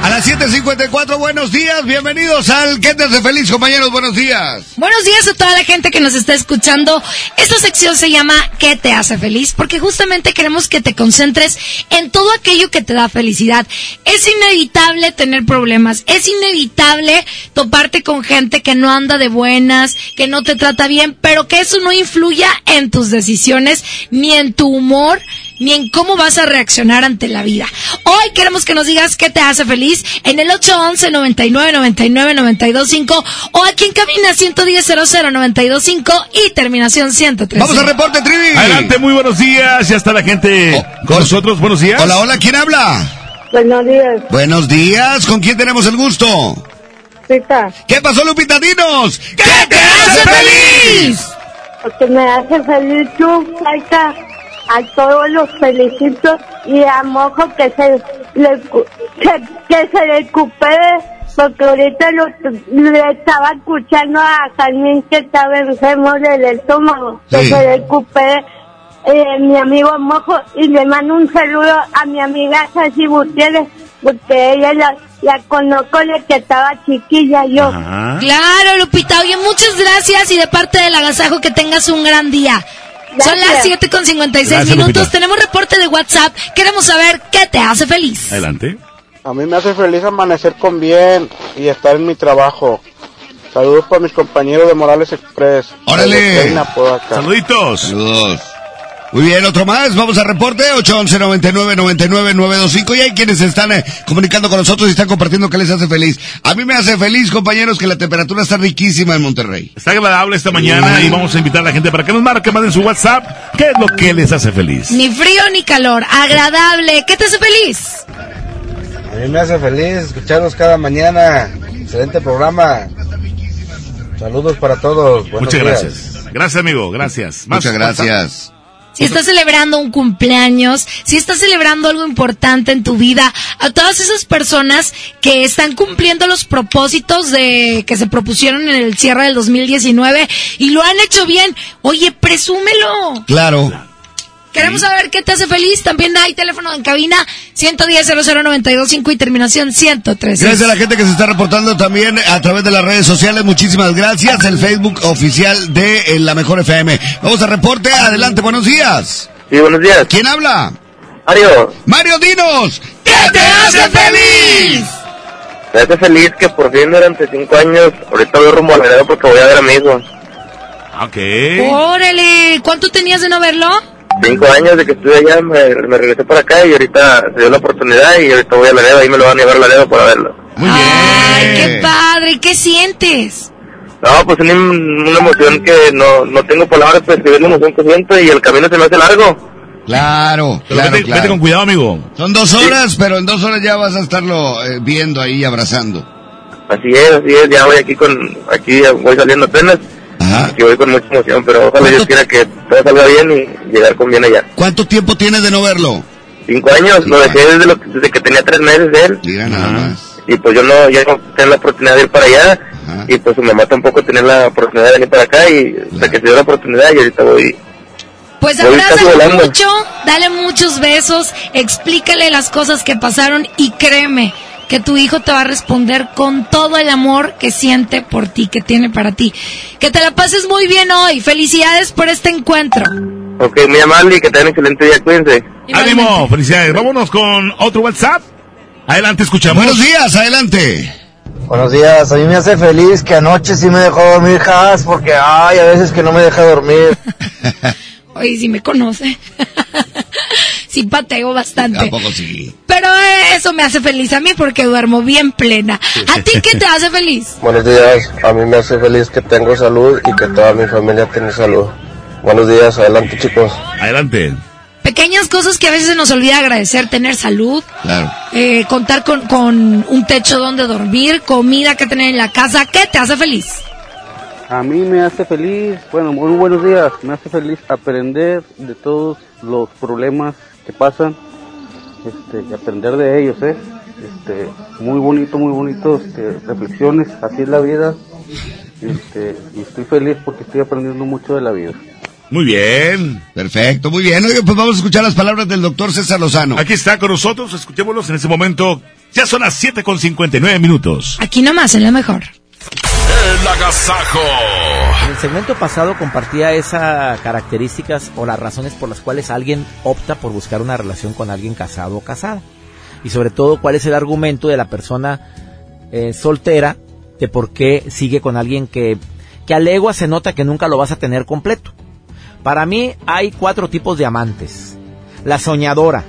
A las 7.54, buenos días, bienvenidos al ¿Qué te hace feliz, compañeros? Buenos días. Buenos días a toda la gente que nos está escuchando. Esta sección se llama ¿Qué te hace feliz? Porque justamente queremos que te concentres en todo aquello que te da felicidad. Es inevitable tener problemas, es inevitable toparte con gente que no anda de buenas, que no te trata bien, pero que eso no influya en tus decisiones, ni en tu humor, ni en cómo vas a reaccionar ante la vida. Hoy queremos que nos digas qué te hace feliz en el 811 99 99 925 o aquí en cabina 110 00 925 y terminación 103. Vamos al reporte, Trivi. Adelante, muy buenos días. Ya está la gente con nosotros. Buenos días. Hola, hola, ¿quién habla? Buenos días. Buenos días, ¿con quién tenemos el gusto? Lupita. ¿Qué pasó, Lupita? Dinos. ¿Qué te hace feliz? Porque me hace feliz tú, Laika. A todos los felicito y a Mojo que se le, que, que se recupere porque ahorita lo, le estaba escuchando a Carmen que estaba enfermo del estómago, que Sí. se recupere eh, mi amigo Mojo y le mando un saludo a mi amiga Sashi Gutiérrez, porque ella la, la conozco de que estaba chiquilla yo. Claro, Lupita. Oye, muchas gracias y de parte del agasajo que tengas un gran día. Son las 7 con 56 Gracias, minutos. Lupita. Tenemos reporte de WhatsApp. Queremos saber qué te hace feliz. Adelante. A mí me hace feliz amanecer con bien y estar en mi trabajo. Saludos para mis compañeros de Morales Express. ¡Órale! Reina. Saluditos. Saludos. Muy bien, otro más. Vamos a reporte 811 99 99 925 y hay quienes están eh, comunicando con nosotros y están compartiendo qué les hace feliz. A mí me hace feliz, compañeros, que la temperatura está riquísima en Monterrey. Está agradable esta mañana y vamos a invitar a la gente para que nos marque, manden su WhatsApp. ¿Qué es lo que les hace feliz? Ni frío ni calor. Agradable. ¿Qué te hace feliz? A mí me hace feliz escucharlos cada mañana. Excelente programa. Saludos para todos. Buenos Muchas días. gracias. Gracias, amigo. Gracias. Más Muchas gracias. Si estás celebrando un cumpleaños, si estás celebrando algo importante en tu vida, a todas esas personas que están cumpliendo los propósitos de que se propusieron en el cierre del 2019 y lo han hecho bien, oye, presúmelo. Claro. Queremos saber qué te hace feliz. También hay teléfono en cabina 110 00925 y terminación 113. Gracias a la gente que se está reportando también a través de las redes sociales. Muchísimas gracias. El Facebook oficial de eh, La Mejor FM. Vamos a reporte. Adelante, buenos días. Sí, buenos días. ¿Quién habla? Mario, Mario Dinos. ¿Qué te hace feliz? me hace feliz que por fin durante cinco años, ahorita voy rumbo a Laredo porque voy a ver amigos. Ok. Órale, ¿cuánto tenías de no verlo? Cinco años de que estuve allá, me, me regresé para acá y ahorita se dio la oportunidad y ahorita voy a Laredo, ahí me lo van a llevar a Laredo para verlo. Muy Ay, qué padre. ¿Y ¿Qué sientes? No, pues una, una emoción que no, no tengo palabras para describir la emoción que siento y el camino se me hace largo. Claro, Pero claro, vete, claro. vete con cuidado, amigo. Son dos horas, pero en dos horas ya vas a estarlo eh, viendo ahí, abrazando. Así es, así es, ya voy aquí con, aquí voy saliendo apenas. Aquí voy con mucha emoción, pero ojalá Dios quiera que todo salga bien y llegar con bien allá. ¿Cuánto tiempo tienes de no verlo? Cinco años, lo dejé desde, lo, desde que tenía tres meses de él. Mira nada más. Y pues yo no, ya no tenía la oportunidad de ir para allá. Y pues su mamá tampoco tenía la oportunidad de venir para acá y hasta que se dio la oportunidad y ahorita voy. Pues abrázalo mucho, dale muchos besos, explícale las cosas que pasaron y créeme que tu hijo te va a responder con todo el amor que siente por ti, que tiene para ti. Que te la pases muy bien hoy. Felicidades por este encuentro. Ok, muy amable y que tengan un excelente día, cuídense. Ánimo, felicidades. Vámonos con otro WhatsApp. Adelante, escuchamos. Buenos días, adelante. Buenos días, a mí me hace feliz que anoche sí me dejó dormir Haas porque ay, a veces que no me deja dormir. Oye, si me conoce. Sí pateo bastante. Tampoco sí. Pero eh, eso me hace feliz a mí porque duermo bien plena. ¿A ti qué te hace feliz? Buenos días, a mí me hace feliz que tengo salud y que toda mi familia tiene salud. Buenos días, adelante chicos. Adelante. Pequeñas cosas que a veces se nos olvida agradecer, tener salud, Claro. eh, contar con, con un techo donde dormir, comida que tener en la casa. ¿Qué te hace feliz? A mí me hace feliz, bueno, muy buenos días, me hace feliz aprender de todos los problemas que pasan, este, y aprender de ellos, ¿eh? Este, muy bonito, muy bonito, este, reflexiones, así es la vida, este, y estoy feliz porque estoy aprendiendo mucho de la vida. Muy bien. Perfecto, muy bien. Oye, pues vamos a escuchar las palabras del doctor César Lozano. Aquí está con nosotros, escuchémoslos en ese momento. Ya son las 7 con 59 minutos. Aquí nomás, en la mejor. El agasajo. En el segmento pasado compartía esas características o las razones por las cuales alguien opta por buscar una relación con alguien casado o casada. Y sobre todo cuál es el argumento de la persona eh, soltera de por qué sigue con alguien que, que a legua se nota que nunca lo vas a tener completo. Para mí hay cuatro tipos de amantes. La soñadora.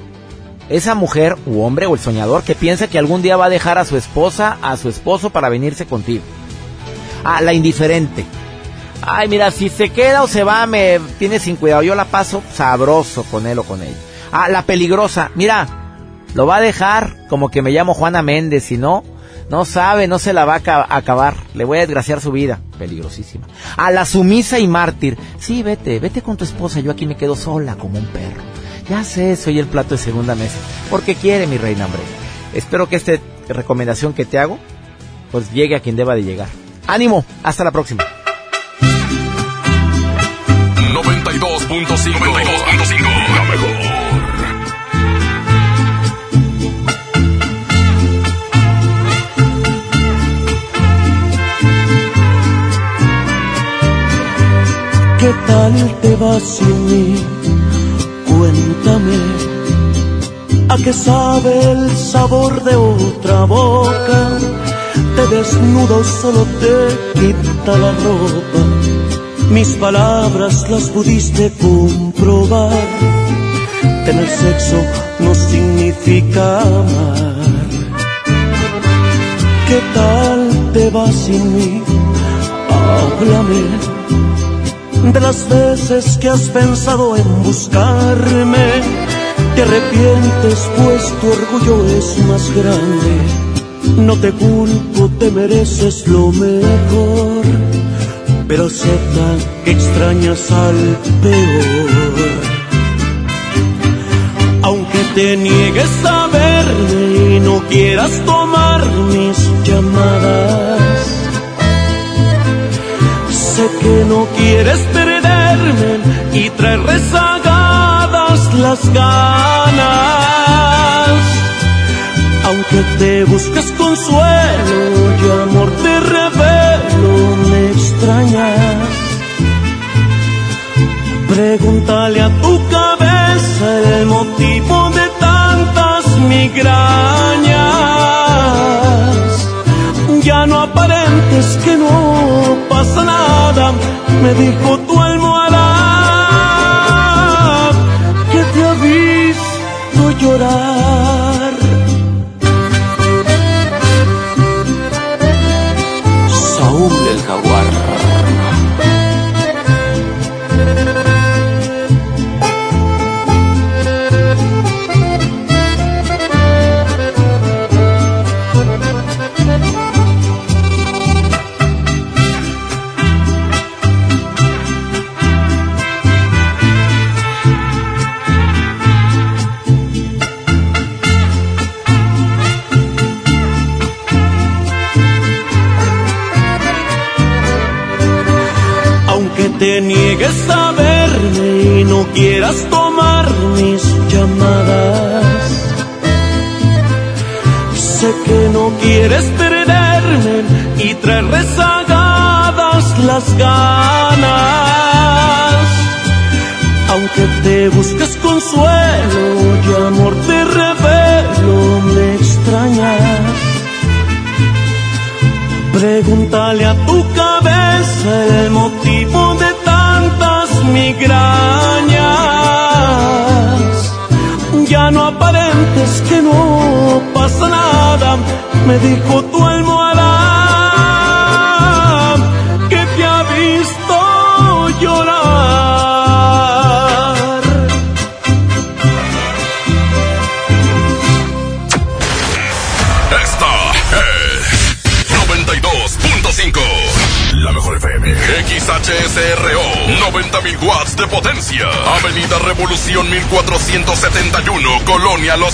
Esa mujer u hombre o el soñador que piensa que algún día va a dejar a su esposa, a su esposo para venirse contigo. Ah, la indiferente. Ay, mira, si se queda o se va, me tiene sin cuidado. Yo la paso sabroso con él o con ella. Ah, la peligrosa. Mira, lo va a dejar como que me llamo Juana Méndez. Si no, no sabe, no se la va a aca- acabar. Le voy a desgraciar su vida. Peligrosísima. A la sumisa y mártir. Sí, vete, vete con tu esposa. Yo aquí me quedo sola como un perro. Ya sé, soy el plato de segunda mesa. Porque quiere mi reina, hombre. Espero que esta recomendación que te hago pues llegue a quien deba de llegar. Ánimo, hasta la próxima. 92.5 La mejor. ¿Qué tal te vas sin mí? Cuéntame. ¿A qué sabe el sabor de otra boca? Te solo te quita la ropa. Mis palabras las pudiste comprobar. Tener sexo no significa amar. ¿Qué tal te vas sin mí? Háblame de las veces que has pensado en buscarme. Te arrepientes pues tu orgullo es más grande. No te culpo, te mereces lo mejor, pero acepta que extrañas al peor. Aunque te niegues a verme y no quieras tomar mis llamadas Sé que no quieres perderme y traer rezagadas las ganas. Aunque te busques consuelo y amor te revelo, me extrañas. Pregúntale a tu cabeza el motivo de tantas migrañas. Ya no aparentes que no pasa nada, me dijo tu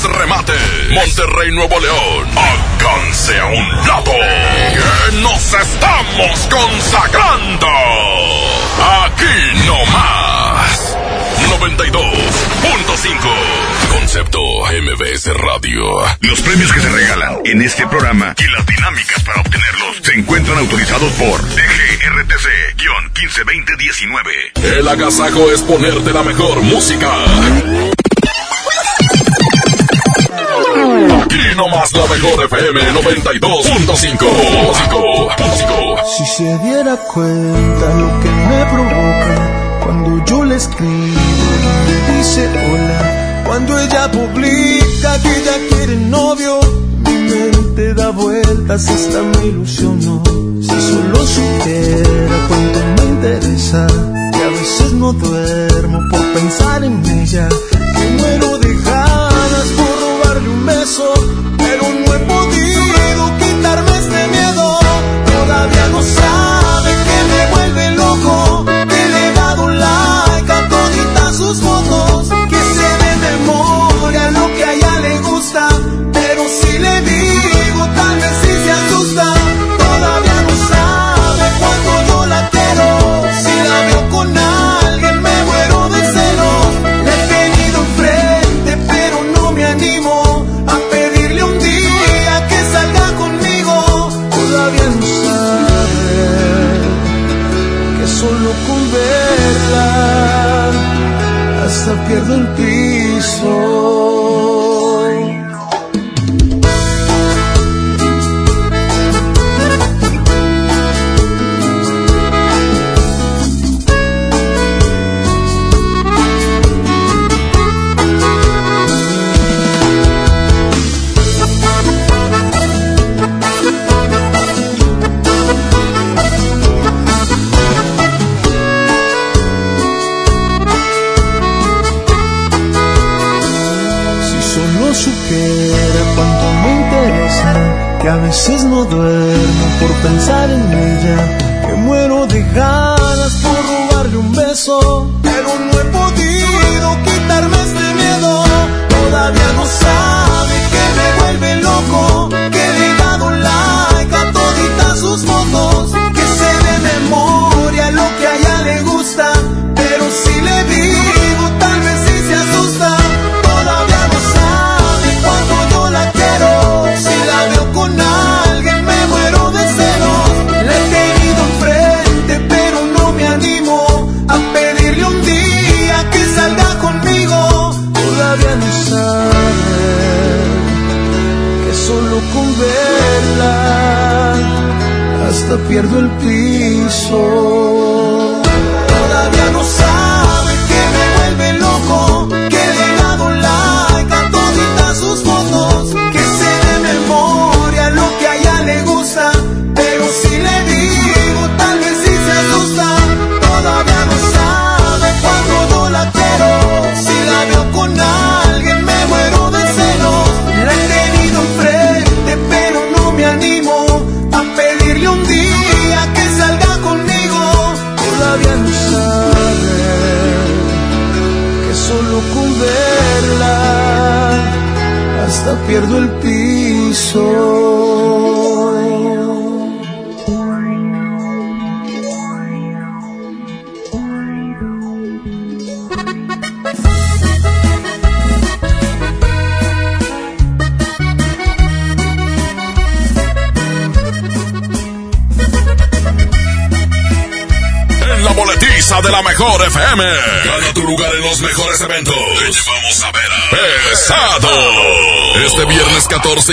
Remates. Monterrey, Nuevo León. Alcance a un lado. Que nos estamos consagrando. Aquí no más. 92.5. Concepto MBS Radio. Los premios que se regalan en este programa y las dinámicas para obtenerlos se encuentran autorizados por DGRTC-152019. El agasajo es ponerte la mejor música. Aquí nomás la mejor FM 92.5. Si se diera cuenta lo que me provoca cuando yo le escribo y me dice hola, cuando ella publica que ya quiere novio, mi mente da vueltas hasta me ilusionó. Si solo supiera cuánto me interesa, que a veces no duermo por pensar en ella,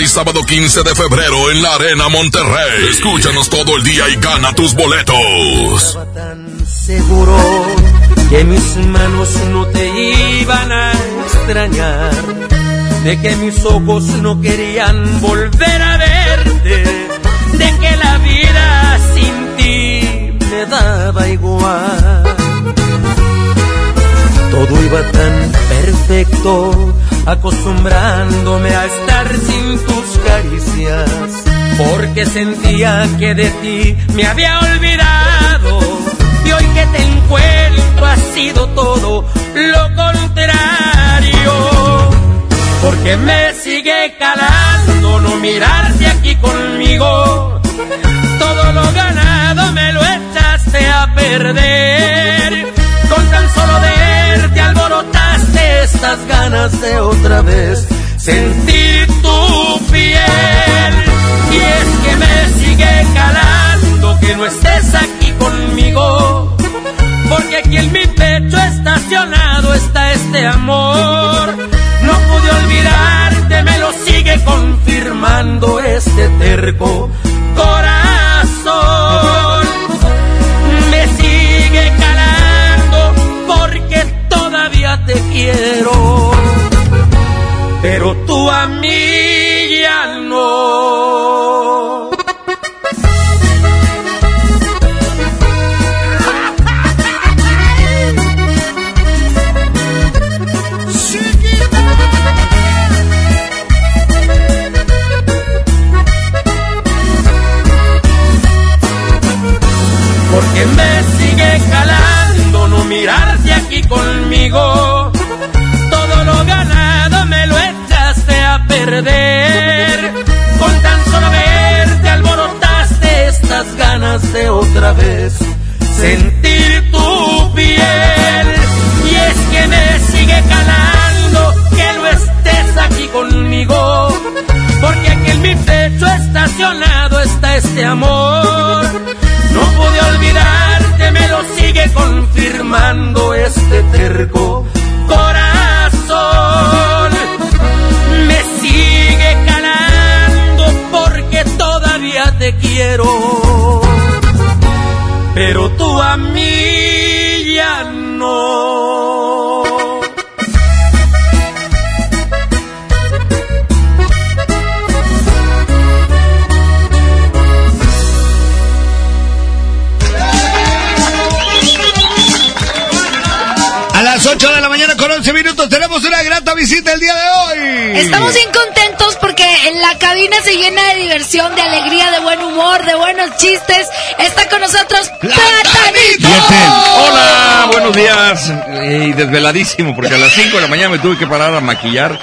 y sábado 15 de febrero en la Arena Monterrey. Escúchanos todo el día y gana tus boletos. Estaba tan seguro que mis manos no te iban a extrañar, de que mis ojos no querían volver a verte, de que la vida sin ti me daba igual. Todo iba tan perfecto acostumbrándome a estar sin tus caricias, porque sentía que de ti me había olvidado y hoy que te encuentro ha sido todo lo contrario, porque me sigue calando no mirarte aquí conmigo, todo lo ganado me lo echaste a perder. estas ganas de otra vez sentir tu piel. Y es que me sigue calando que no estés aquí conmigo, porque aquí en mi pecho estacionado está este amor. No pude olvidarte, me lo sigue confirmando este terco la cabina se llena de diversión, de alegría, de buen humor, de buenos chistes. Está con nosotros Platanito. Hola, buenos días. Eh, Y desveladísimo, porque a las 5 de la mañana me tuve que parar a maquillar.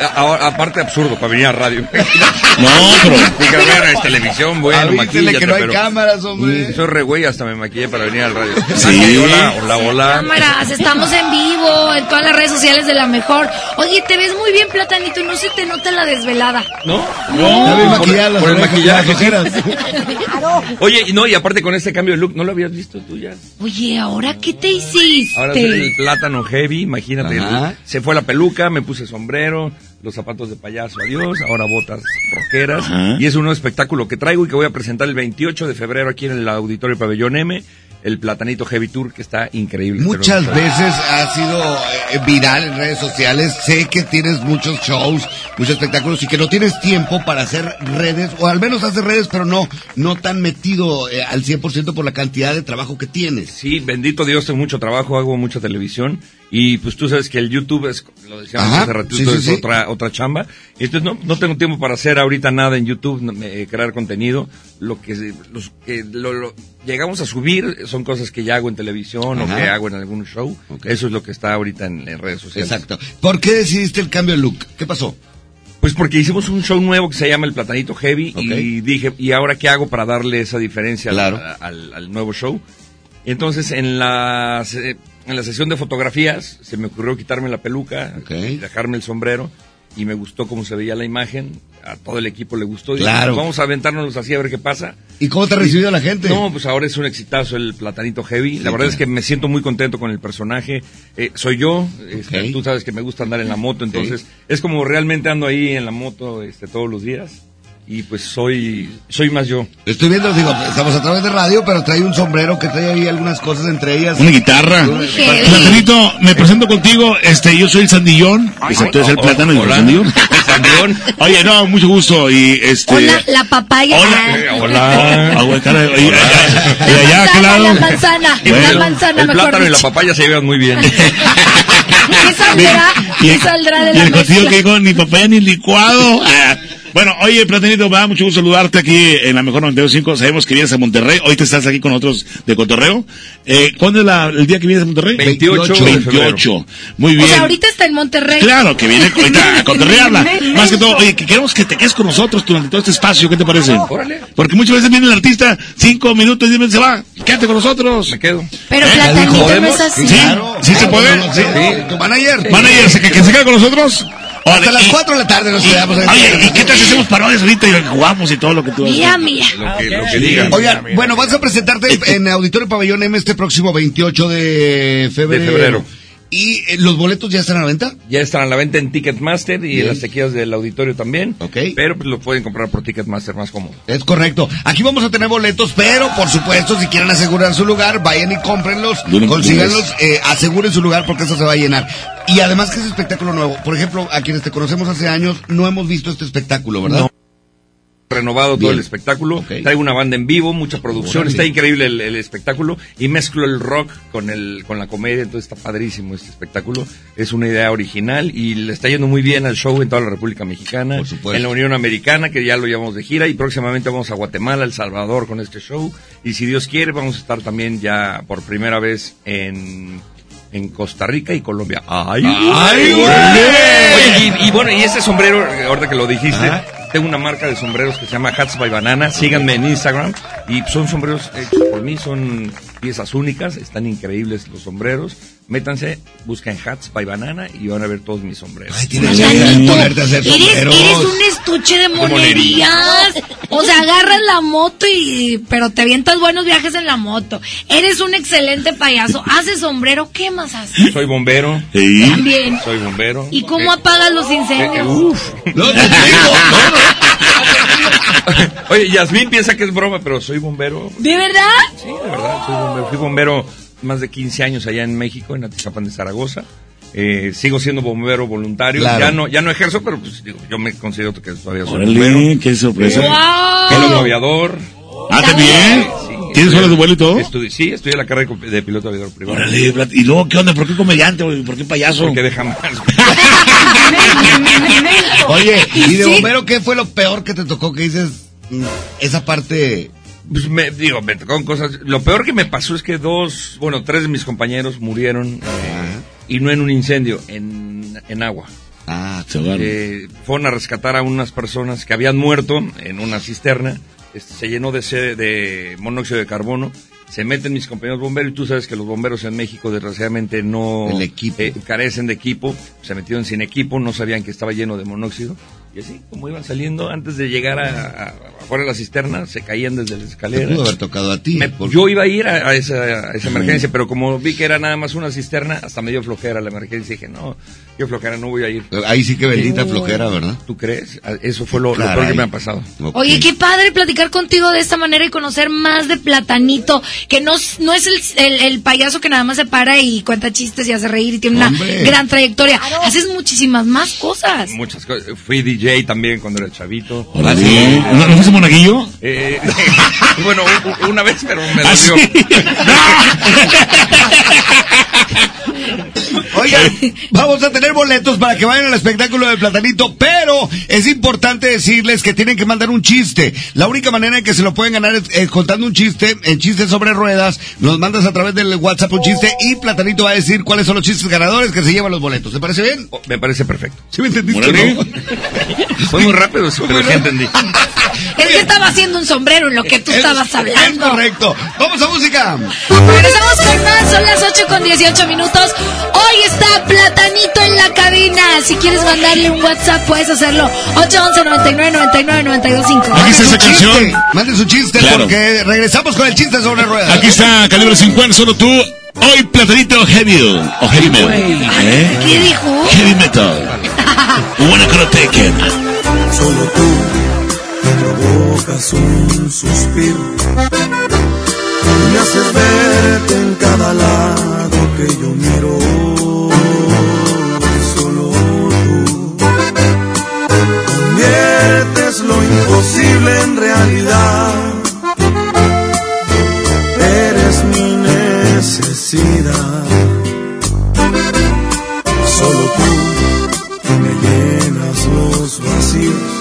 A- a- aparte absurdo, para venir a radio. No, pero- que vean en televisión, bueno, Avísele maquíllate, que no hay pero- cámaras, hombre. Sí, soy re güey, hasta me maquillé para venir al radio. Sí. Aquí, hola, hola, hola. Cámaras, estamos en vivo en todas las redes sociales de la mejor. Oye, te ves muy bien, Platanito, y no se te nota la desvelada. ¿No? Vi Por- maquillar las por el maquillaje. ojeras. Oye, no, y aparte con este cambio de look, ¿no lo habías visto tú ya? Oye, ¿ahora qué te hiciste? Ahora soy el plátano heavy, imagínate. El- se fue la peluca, me puse sombrero, los zapatos de payaso, adiós, ahora botas roqueras. Y es un nuevo espectáculo que traigo y que voy a presentar el 28 de febrero aquí en el Auditorio Pabellón M, el Platanito Heavy Tour, que está increíble. Muchas Pero- veces ha sido eh, viral en redes sociales. Sé que tienes muchos shows, muchos espectáculos y que no tienes tiempo para hacer redes, o al menos hacer redes, pero no, no tan metido eh, al 100% por la cantidad de trabajo que tienes. Sí, bendito Dios, tengo mucho trabajo, hago mucha televisión y pues tú sabes que el YouTube es, lo decíamos Ajá, hace ratito, sí, sí, es sí. otra otra chamba. Y entonces no, no tengo tiempo para hacer ahorita nada en YouTube, eh, crear contenido. Lo que, los que lo, lo- llegamos a subir son cosas que ya hago en televisión Ajá. o que hago en algún show. Eso es lo que está ahorita en, en redes sociales. Exacto. ¿Por qué decidiste el cambio de look? ¿Qué pasó? Pues porque hicimos un show nuevo que se llama El Platanito Heavy y dije, ¿y ahora qué hago para darle esa diferencia al- Claro. al, al nuevo show? Entonces en la, se- en la sesión de fotografías se me ocurrió quitarme la peluca, y dejarme el sombrero y me gustó cómo se veía la imagen, a todo el equipo le gustó. dije, Claro. "Pues vamos a aventárnoslos así a ver qué pasa. ¿Y cómo te ha recibido la gente? No, pues ahora es un exitazo el Platanito Heavy. Sí, la verdad claro. es que me siento muy contento con el personaje. Eh, soy yo, este, Ok. tú sabes que me gusta andar en la moto, entonces es como realmente ando ahí en la moto este, todos los días. Y pues soy, soy más yo. Estoy viendo, digo, estamos a través de radio, pero trae un sombrero que trae ahí algunas cosas entre ellas. Una guitarra. Platanito, me presento contigo. Este, yo soy el Sandillón. Pues tú eres el oh, plátano y el hola. Sandillón. Sandillón. Oye, no, mucho gusto. Y este. Hola, la papaya. Hola. Hola. Ah, güey, cara, y- y- y allá, ¿a qué lado? la manzana, la manzana, el mejor plátano y la papaya se llevan muy bien. ¿Qué saldrá? Y ¿Qué el, saldrá de y la el contigo mezcla? que dijo ni papaya ni licuado. Bueno, oye, Platanito, me da mucho gusto saludarte aquí en la mejor 92.5. Sabemos que vienes a Monterrey. Hoy te estás aquí con otros de Cotorreo. Eh, ¿Cuándo es la- el día que vienes a Monterrey? 28 de 28. Muy O bien. sea, ahorita está en Monterrey. Claro, que viene ahorita a cotorrearla. Más que todo, oye, que queremos que te quedes con nosotros durante todo este espacio. ¿Qué te parece? Porque muchas veces viene el artista, cinco minutos y diez minutos se va. Quédate con nosotros. Me quedo. Pero ¿Eh? Platanito no es así. Sí, sí se puede. no, no, Sí. tu manager. Manager, ¿se- que, se quede con nosotros. Hasta las 4 de la tarde nos quedamos ahí. Oye, ¿y qué tal si hacemos parodias ahorita y jugamos y todo lo que tú haces? Mira, mira. Lo que, lo que digan. Oigan, bueno, vas a presentarte en Auditorio Pabellón M este próximo 28 de febrero. De febrero. ¿Y eh, los boletos ya están a la venta? Ya están a la venta en Ticketmaster y Bien. en las tequillas del auditorio también. Ok. Pero pues lo pueden comprar por Ticketmaster más cómodo. Es correcto. Aquí vamos a tener boletos, pero por supuesto, si quieren asegurar su lugar, vayan y cómprenlos, consíganlos, eh, aseguren su lugar porque eso se va a llenar. Y además que es espectáculo nuevo. Por ejemplo, a quienes te conocemos hace años, no hemos visto este espectáculo, ¿verdad? No. Renovado todo el espectáculo, traigo una banda en vivo, mucha producción, Órale. está increíble el, el espectáculo y mezclo el rock con el con la comedia, entonces está padrísimo este espectáculo, es una idea original y le está yendo muy bien al show en toda la República Mexicana, en la Unión Americana que ya lo llevamos de gira y próximamente vamos a Guatemala, El Salvador con este show y si Dios quiere vamos a estar también ya por primera vez en en Costa Rica y Colombia. ¡Ay, ¡Ay, güey! Oye, y, y bueno, y este sombrero, ahorita que lo dijiste, Ajá. Tengo una marca de sombreros que se llama Hats by Banana. Síganme en Instagram. Y son sombreros hechos por mí, son piezas únicas, están increíbles los sombreros. Métanse, buscan Hats by Banana y van a ver todos mis sombreros. tienes que ponerte a hacer Eres, sombreros. eres un estuche de monerías. O sea, agarras la moto y. Pero te avientas buenos viajes en la moto. Eres un excelente payaso. Haces sombrero. ¿Qué más haces? Soy bombero. También. Soy bombero. ¿Y cómo apagas los eh, incendios? eh, uf. Oye, Yasmín piensa que es broma, pero soy bombero. ¿De verdad? Sí, de verdad, soy bombero. Fui bombero más de 15 años allá en México, en Atizapán de Zaragoza. Eh, sigo siendo bombero voluntario. Claro. Ya no ya no ejerzo, pero pues, digo, yo me considero que todavía soy Órale, bombero. qué sorpresa. Eh, piloto aviador. Ah, ¿también? ¿Tienes horas de vuelo y todo? Estudi- sí, estudié la carrera de piloto aviador privado. ¿y luego qué onda? ¿Por qué comediante? güey? ¿Por qué payaso? Porque deja más. Oye, ¿y de bombero qué fue lo peor que te tocó que dices? mm, Esa parte... Pues me, digo, me tocaron cosas. Lo peor que me pasó es que dos, bueno, tres de mis compañeros murieron eh, y no en un incendio, en, en agua. Ah, Eh, fueron a rescatar a unas personas que habían muerto en una cisterna. Este, se llenó de, se- de monóxido de carbono. Se meten mis compañeros bomberos y tú sabes que los bomberos en México desgraciadamente no El equipo. eh, carecen de equipo. Se metieron sin equipo, no sabían que estaba lleno de monóxido. Y así, como iban saliendo, antes de llegar a, a- afuera de la cisterna, se caían desde la escalera. pudo haber tocado a ti. Me- porque- yo iba a ir a, a esa, a esa emergencia, pero como vi que era nada más una cisterna, hasta me dio flojera la emergencia. Dije, no, yo flojera, no voy a ir. Ahí sí que bendita flojera, ¿verdad? ¿Tú crees? Ah, Eso fue lo, peor que me ha pasado. Oye, qué padre platicar contigo de esta manera y conocer más de Platanito, que no, no es el, el- el payaso que nada más se para y cuenta chistes y hace reír y tiene una Hombre. gran trayectoria. Haces muchísimas más cosas. Muchas cosas. Fui DJ también cuando era chavito. ¿No, ¿No fuiste monaguillo? Eh, bueno, una vez, pero me ¿Ah, dolió. sí? Oigan, vamos a tener boletos para que vayan al espectáculo de Platanito, pero es importante decirles que tienen que mandar un chiste. La única manera en que se lo pueden ganar es eh, contando un chiste, en chistes sobre ruedas. Nos mandas a través del WhatsApp un chiste y Platanito va a decir cuáles son los chistes ganadores que se llevan los boletos. ¿Te parece bien? Oh, Me parece perfecto. ¿Sí me entendiste? Órale. no? Fue muy rápido, sí, pero sí entendí. Es que estaba haciendo un sombrero en lo que tú estabas Es hablando. correcto. Vamos a música. Regresamos con más, son las 8 con 18 minutos. Hoy está Platanito en la cabina. Si quieres mandarle un WhatsApp, puedes hacerlo. 811 99 99 925. Aquí está esa canción. Manden su chiste Claro. porque regresamos con el chiste sobre ruedas. Aquí está Calibre 50, solo tú. Hoy Platanito Heavy. O Heavy Metal. ¿Eh? ¿Qué dijo? Heavy Metal. Go taken. Solo tú provocas un suspiro. Me haces verte en cada lado que yo miro. Solo tú conviertes lo imposible en realidad. Eres mi necesidad. Solo tú me llenas los vacíos.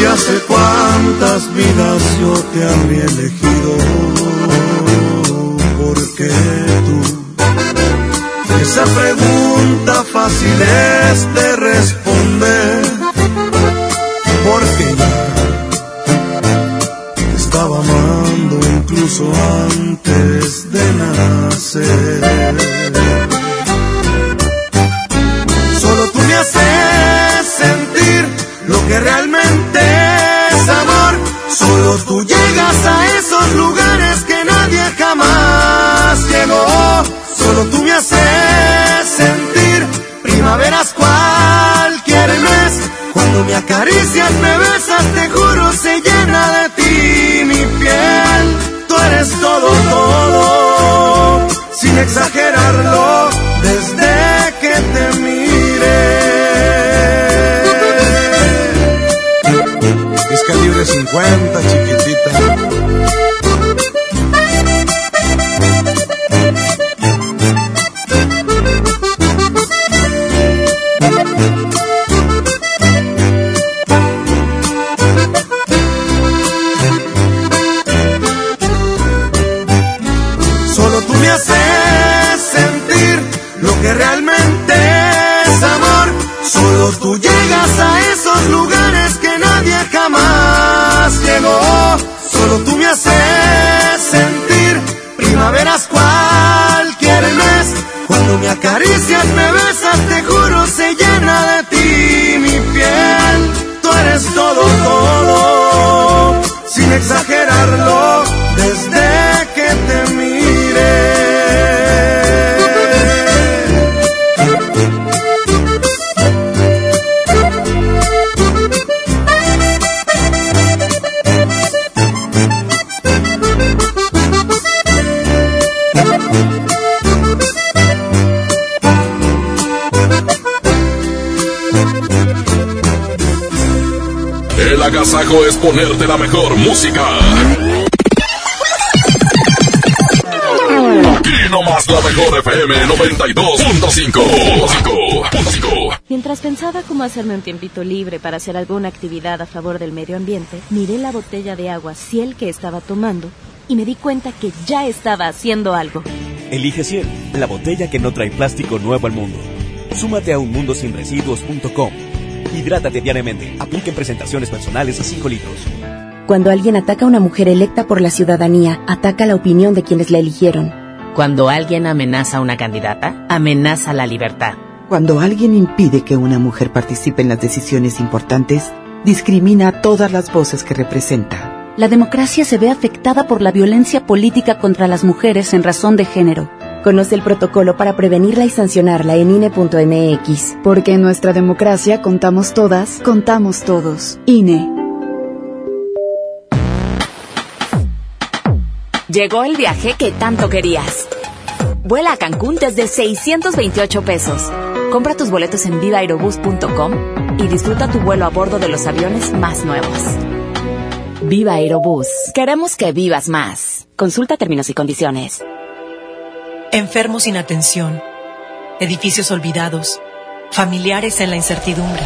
Y hace cuántas vidas yo te habría elegido, porque tú, esa pregunta fácil es de responder, porque ya te estaba amando incluso antes de nacer. Solo tú me haces sentir lo que realmente es amor. Solo tú Solo tú me haces sentir primaveras cualquier mes. Cuando me acaricias, me besas, te juro, se llena de ti mi piel. Tú eres todo, todo, sin exagerarlo, desde que te mire. Es calibre 50, chiquitita. Me acaricias, me besas, Es ponerte la mejor música. Aquí nomás la mejor FM 92.5. Mientras pensaba cómo hacerme un tiempito libre para hacer alguna actividad a favor del medio ambiente, miré la botella de agua Ciel que estaba tomando y me di cuenta que ya estaba haciendo algo. Elige Ciel, la botella que no trae plástico nuevo al mundo. Súmate a unmundosinresiduos.com. Hidrátate diariamente. Apliquen presentaciones personales a 5 litros. Cuando alguien ataca a una mujer electa por la ciudadanía, ataca la opinión de quienes la eligieron. Cuando alguien amenaza a una candidata, amenaza la libertad. Cuando alguien impide que una mujer participe en las decisiones importantes, discrimina a todas las voces que representa. La democracia se ve afectada por la violencia política contra las mujeres en razón de género. Conoce el protocolo para prevenirla y sancionarla en INE.mx. Porque en nuestra democracia contamos todas, contamos todos. INE. Llegó el viaje que tanto querías. Vuela a Cancún desde 628 pesos. Compra tus boletos en vivaerobus.com y disfruta tu vuelo a bordo de los aviones más nuevos. Viva Aerobús. Queremos que vivas más. Consulta términos y condiciones. Enfermos sin atención, edificios olvidados, familiares en la incertidumbre.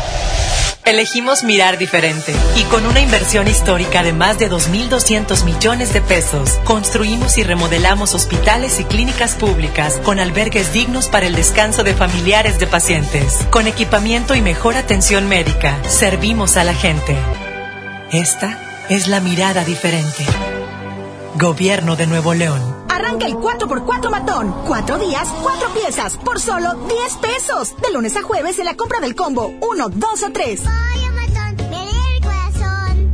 Elegimos mirar diferente y con una inversión histórica de más de 2.200 millones de pesos, construimos y remodelamos hospitales y clínicas públicas con albergues dignos para el descanso de familiares de pacientes. Con equipamiento y mejor atención médica, servimos a la gente. Esta es la mirada diferente. Gobierno de Nuevo León. Arranca el 4x4 matón. Cuatro días, cuatro piezas, por solo 10 pesos. De lunes a jueves en la compra del combo 1, 2 o 3.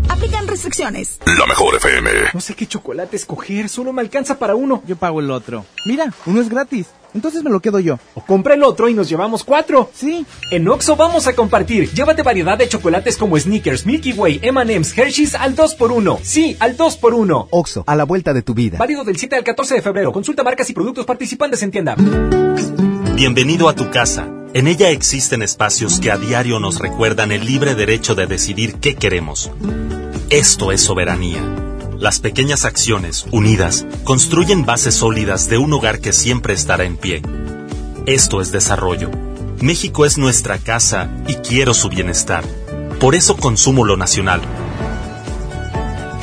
Aplican restricciones. La mejor FM. No sé qué chocolate escoger, solo me alcanza para uno. Yo pago el otro. Mira, uno es gratis. Entonces me lo quedo yo. O compra el otro y nos llevamos cuatro. Sí. En Oxo vamos a compartir. Llévate variedad de chocolates como Snickers, Milky Way, M&M's, Hershey's al 2x1. Sí, al 2x1. Oxo, a la vuelta de tu vida. Válido del 7 al 14 de febrero. Consulta marcas y productos participantes en tienda. Bienvenido a tu casa. En ella existen espacios que a diario nos recuerdan el libre derecho de decidir qué queremos. Esto es soberanía. Las pequeñas acciones, unidas, construyen bases sólidas de un hogar que siempre estará en pie. Esto es desarrollo. México es nuestra casa y quiero su bienestar. Por eso consumo lo nacional.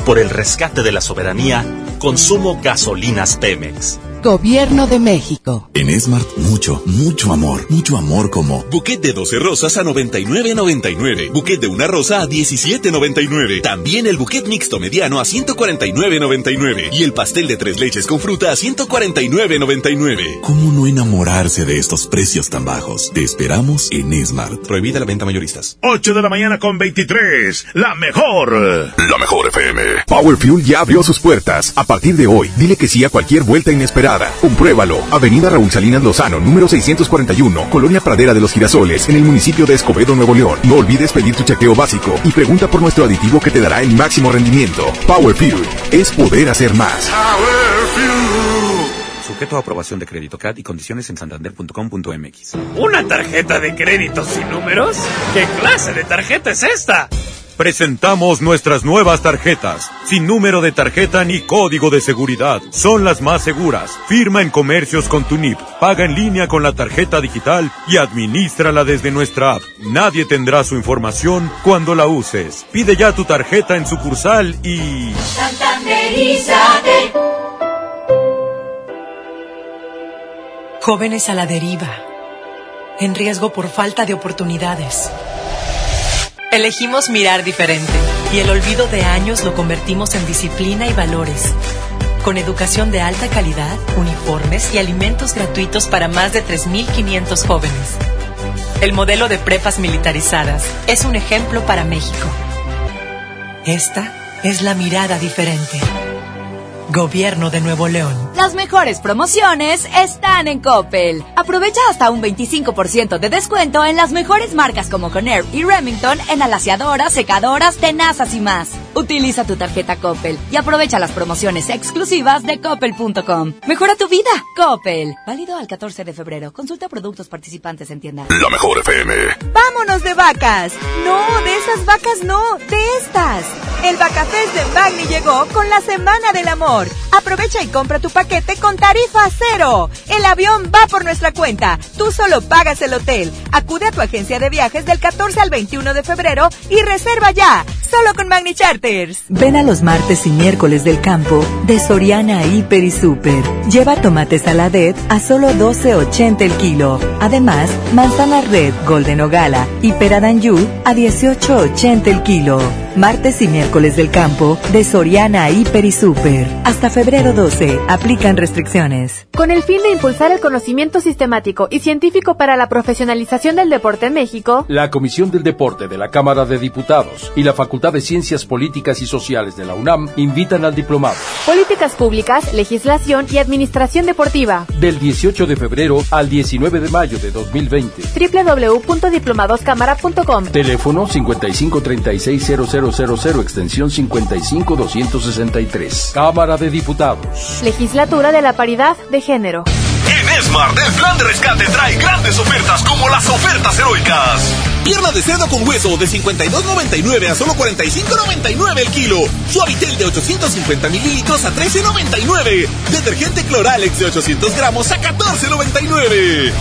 Por el rescate de la soberanía, consumo gasolinas Pemex. Gobierno de México. En Smart, mucho, mucho amor. Mucho amor como. Buquet de 12 rosas a 99.99. Buquet de una rosa a 17.99. También el buquet mixto mediano a 149.99. Y el pastel de tres leches con fruta a 149.99. ¿Cómo no enamorarse de estos precios tan bajos? Te esperamos en Smart. Prohibida la venta mayoristas. 8 de la mañana con 23. La mejor. La mejor FM. Power Fuel ya abrió sus puertas. A partir de hoy, dile que sí a cualquier vuelta inesperada. Compruébalo. Avenida Raúl Salinas Lozano, número 641, Colonia Pradera de los Girasoles, en el municipio de Escobedo, Nuevo León. No olvides pedir tu chequeo básico y pregunta por nuestro aditivo que te dará el máximo rendimiento. Power Fuel es poder hacer más. Sujeto a aprobación de crédito CAD y condiciones en santander.com.mx. ¿Una tarjeta de crédito sin números? ¿Qué clase de tarjeta es esta? Presentamos nuestras nuevas tarjetas, sin número de tarjeta ni código de seguridad. Son las más seguras. Firma en comercios con tu NIP, paga en línea con la tarjeta digital y administrala desde nuestra app. Nadie tendrá su información cuando la uses. Pide ya tu tarjeta en sucursal y... Santanderízate. Jóvenes a la deriva, en riesgo por falta de oportunidades. Elegimos mirar diferente y el olvido de años lo convertimos en disciplina y valores. con educación de alta calidad, uniformes y alimentos gratuitos para más de 3.500 jóvenes. El modelo de prepas militarizadas es un ejemplo para México. Esta es la mirada diferente. Gobierno de Nuevo León. Las mejores promociones están en Coppel. Aprovecha hasta un 25% de descuento en las mejores marcas como Conair y Remington en alaciadoras, secadoras, tenazas y más. Utiliza tu tarjeta Coppel y aprovecha las promociones exclusivas de coppel.com. Mejora tu vida, Coppel. Válido al 14 de febrero. Consulta productos participantes en tienda. La mejor FM. ¡Vámonos de vacas! No, de esas vacas no, de estas. El Vacafest de Magni llegó con la Semana del Amor. Aprovecha y compra tu paquete con tarifa cero. El avión va por nuestra cuenta. Tú solo pagas el hotel. Acude a tu agencia de viajes del 14 al 21 de febrero y reserva ya. Solo con Magni Ven a los martes y miércoles del campo de Soriana Hiper y Super. Lleva tomate saladet a solo 12.80 el kilo. Además, manzana red Golden Ogala y pera d'Anjou a 18.80 el kilo. Martes y miércoles del campo de Soriana Hiper y Super. Hasta febrero 12. Aplican restricciones. Con el fin de impulsar el conocimiento sistemático y científico para la profesionalización del deporte en México, La Comisión del Deporte de la Cámara de Diputados y la Facultad de Ciencias Políticas y Sociales de la UNAM invitan al diplomado políticas públicas, legislación y administración deportiva. del 18 de febrero al 19 de mayo de 2020. www.diplomadoscámara.com Teléfono 55360000 extensión 55263. Cámara de Diputados. Legislatura de la Paridad de Género. En Smart, el plan de rescate trae grandes ofertas como las ofertas heroicas. Pierna de cerdo con hueso de 52.99 a solo 45.99 el kilo. Suavitel de 850 mililitros a 13.99. Detergente Cloralex de 800 gramos a 14.99.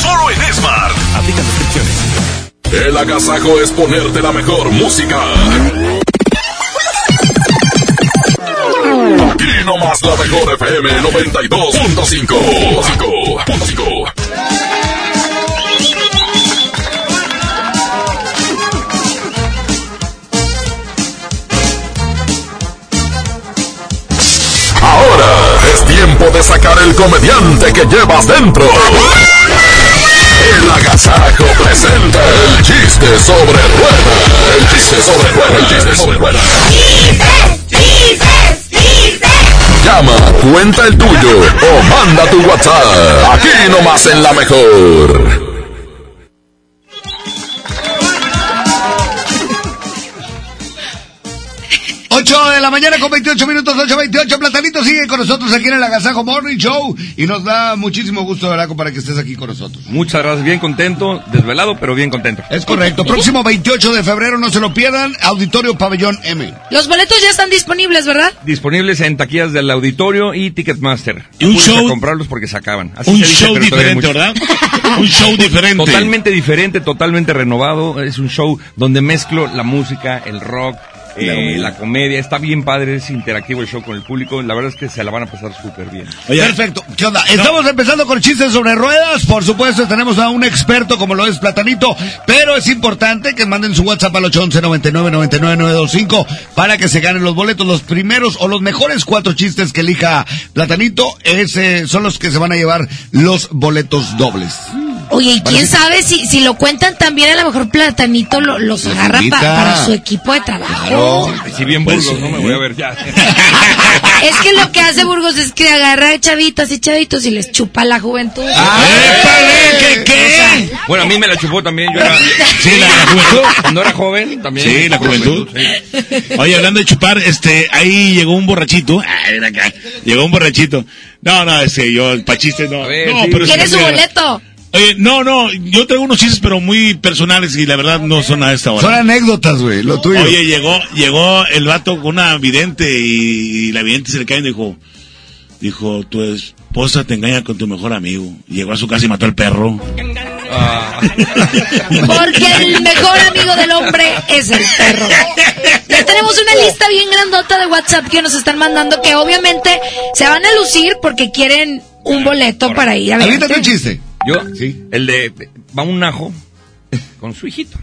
Solo en Smart. Aplica descripciones. El agasajo es ponerte la mejor música. Aquí nomás la mejor FM 92.5. 92.5. de sacar el comediante que llevas dentro. El agasajo presenta el chiste sobre ruedas. El chiste sobre ruedas. El chiste sobre ruedas. Llama, cuenta el tuyo o manda tu WhatsApp. Aquí nomás en la mejor. 8 de la mañana con 28 minutos, 8.28. Platanito sigue con nosotros aquí en el Agasajo Morning Show. Y nos da muchísimo gusto, Veraco, para que estés aquí con nosotros. Muchas gracias, bien contento, desvelado, pero bien contento. Es correcto. Próximo 28 de febrero, no se lo pierdan. Auditorio Pabellón M. Los boletos ya están disponibles, ¿verdad? Disponibles en taquillas del auditorio y Ticketmaster. Y un show- a comprarlos porque se acaban. Así un se dice, show diferente. ¿verdad? un show diferente. Totalmente diferente, totalmente renovado. Es un show donde mezclo la música, el rock, eh, la comedia. Está bien padre, es interactivo el show con el público. La verdad es que se la van a pasar súper bien. Perfecto. ¿Qué onda? Estamos empezando con chistes sobre ruedas. Por supuesto, tenemos a un experto como lo es Platanito. Pero es importante que manden su WhatsApp al 811 99 99 925 para que se ganen los boletos. Los primeros o los mejores cuatro chistes que elija Platanito ese, son los que se van a llevar los boletos dobles. Oye, ¿y quién Parece- sabe si, si lo cuentan también a lo mejor Platanito lo- los agarra pa- para su equipo de trabajo? Si bien Pues burgos, no me voy a ver ya. Es que lo que hace Burgos es que agarra chavitas y chavitos y les chupa la juventud. ¿Qué, qué? Bueno, a mí me la chupó también. Yo era, Sí, la, la juventud. Cuando era joven también. Sí, la juventud. sí. Oye, hablando de chupar, este, ahí llegó un borrachito. Ay, ven acá. Llegó un borrachito. No, no, este, yo, pa' chistes, no. ver, no, sí. pero ¿Quieres su boleto? Oye, no, no, yo traigo unos chistes, pero muy personales y la verdad no son a esta hora. Son anécdotas, güey, lo tuyo. Oye, llegó, llegó el vato con una vidente y, la vidente se le cae y dijo, dijo, tu esposa te engaña con tu mejor amigo. Llegó a su casa y mató al perro. Porque el mejor amigo del hombre es el perro. Ya tenemos una lista bien grandota de WhatsApp que nos están mandando que obviamente se van a lucir porque quieren un boleto para ir a ver. Aviéntate un chiste. Yo, el de, va un ajo con su hijito,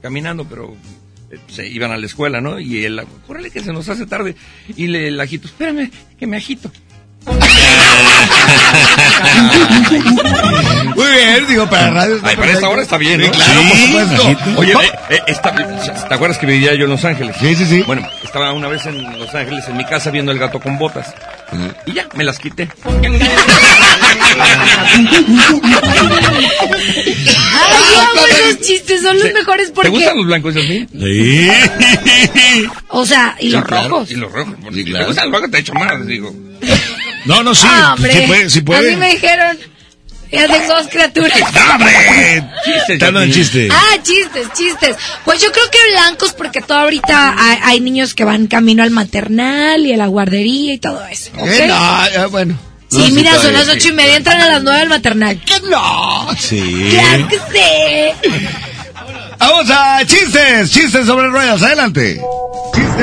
caminando, pero eh, se iban a la escuela, ¿no? Y él, córrele que se nos hace tarde. Y le, el agito, espérame, que me agito. Muy bien, digo, para radio. Ay, para esta hora está bien, ¿no? claro, por supuesto. Oye, eh, eh, esta- ¿te acuerdas que vivía yo en Los Ángeles? Sí, sí, sí. Bueno, estaba una vez en Los Ángeles, en mi casa, viendo el gato con botas. Y ya, me las quité. Ay, amo esos chistes, son los mejores ¿Te porque... gustan los blancos, Yasmín? Sí. O sea, y Sí, los claro, rojos. Y los rojos. porque claro. ¿Te gustan los rojos? Te he hecho más, digo. No, no, sí. Ah, hombre. sí puede, sí A puede. mí me dijeron, ya tengo dos criaturas. ¡No, hombre! Chistes, Te hablan de Yasmín. chiste. Ah, chistes, chistes. Pues yo creo que blancos porque todo ahorita hay, hay niños que van camino al maternal y a la guardería y todo eso. ¿ok? Eh, no, eh, bueno. Sí, No, mira, son las ocho y media, entran a las nueve al maternal. No, sí. Claro que sí. Vamos a chistes, chistes sobre ruedas, adelante.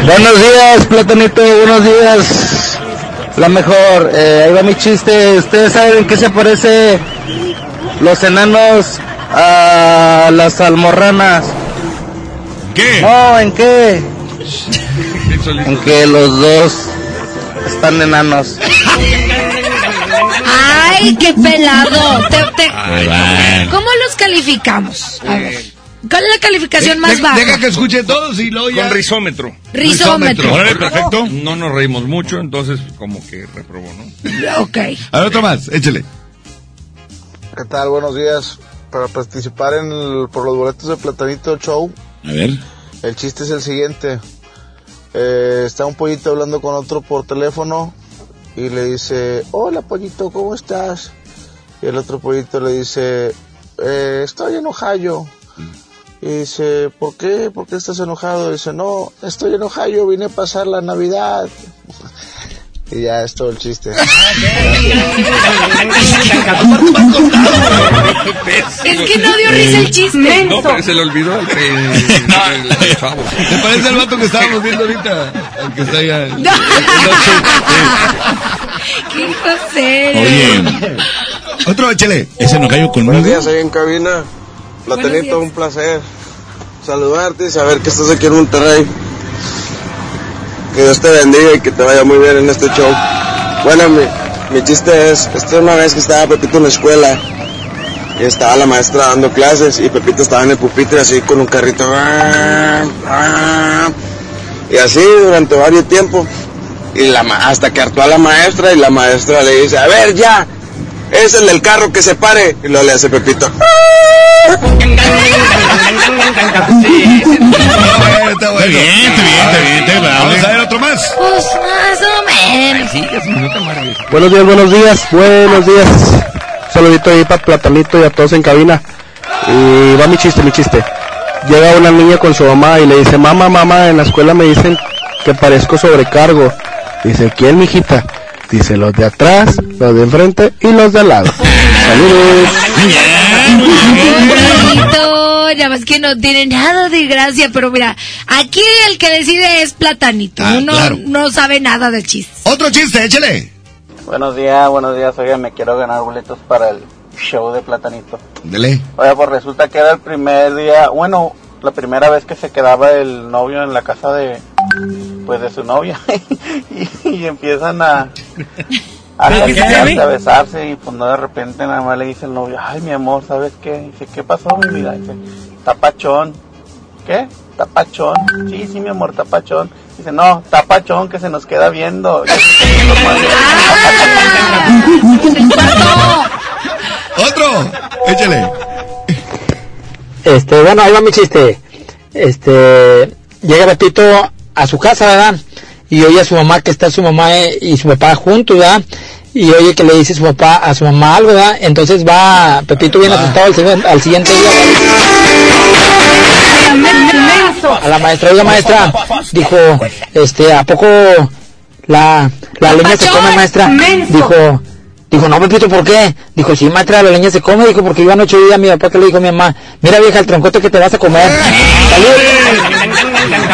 Buenos días, Platanito, buenos días. La mejor, eh, ahí va mi chiste. ¿Ustedes saben en qué se parece los enanos a las almorranas? ¿Qué? No, ¿en qué? En que los dos están enanos. Ay, qué pelado. Te- te- Ay, bueno. ¿Cómo los calificamos? A ver. ¿Cuál es la calificación De- más de- baja? Deja que escuche todos y luego ya. Con risómetro. Risómetro. Órale, perfecto. No nos reímos mucho, entonces como que reprobó, ¿no? Ok. A ver, otro más, échale. ¿Qué tal? Buenos días. Para participar en el- por los boletos de Platanito Show, A ver. el chiste es el siguiente. Eh, está un pollito hablando con otro por teléfono y le dice, hola pollito, ¿cómo estás? Y el otro pollito le dice, "Eh, estoy enojado. Y dice, ¿por qué? ¿Por qué estás enojado? Y dice, no, estoy enojado, vine a pasar la Navidad. y ya es todo el chiste. Es que no dio risa el chiste. No, pero se le olvidó al chavo. ¿Te parece al vato que estábamos viendo ahorita? El que está allá. No. Qué grosero. Oye. Otro, échale. Ese no cayó conmigo. Buenos días, ahí en cabina. Platanito, un placer saludarte y saber que estás aquí en Monterrey. Que Dios te bendiga y que te vaya muy bien en este show. Bueno, mi, mi chiste es, esta es una vez que estaba Pepito en la escuela y estaba la maestra dando clases y Pepito estaba en el pupitre así con un carrito. Y así durante varios tiempos. Y la, hasta que hartó a la maestra y la maestra le dice, a ver ya, es el del carro que se pare. Y luego le hace Pepito. Está bien, está bien, está bien, está bien. Vamos a ver otro más. Pues más o menos. Sí. Buenos días, buenos días, buenos días. Saludito ahí para Platanito y a todos en cabina. Y va mi chiste, mi chiste. Llega una niña con su mamá y le dice, mamá, mamá, en la escuela me dicen que parezco sobrecargo. Dice, ¿quién, mijita? Dice, los de atrás, los de enfrente y los de al lado. Saludos. Bonito, ya más que no tiene nada de gracia, pero mira, aquí el que decide es Platanito. Ah, Uno claro. no sabe nada de chistes. Otro chiste, échale. Buenos días, buenos días. Oiga, me quiero ganar boletos para el show de Platanito. Dele. Oiga, pues resulta que era el primer día, bueno, la primera vez que se quedaba el novio en la casa de, pues de su novia. y, y empiezan a, a, ¿Pero qué acercarse, tiene? a besarse y pues no de repente nada más le dice el novio, ay mi amor, ¿sabes qué? Dice, ¿qué pasó mi vida? Dice, tapachón. ¿Qué? Tapachón. Sí, sí, mi amor, tapachón. Dice, no, tapachón que se nos queda viendo. Otro, échale. Este, bueno, ahí va mi chiste. Este, llega Betito a su casa, ¿verdad? Y oye a su mamá que está su mamá eh, y su papá juntos, ¿verdad? Y oye que le dice su papá a su mamá algo, ¿verdad? Entonces va Pepito bien asustado al, al siguiente día. A la maestra, oiga maestra, dijo, este, ¿a poco la, la leña se come, maestra? Dijo, Dijo, no, Pepito, ¿por qué? Dijo, sí, maestra, la leña se come. Dijo, porque iba anoche día mi papá que le dijo a mi mamá, mira vieja, el troncote que te vas a comer.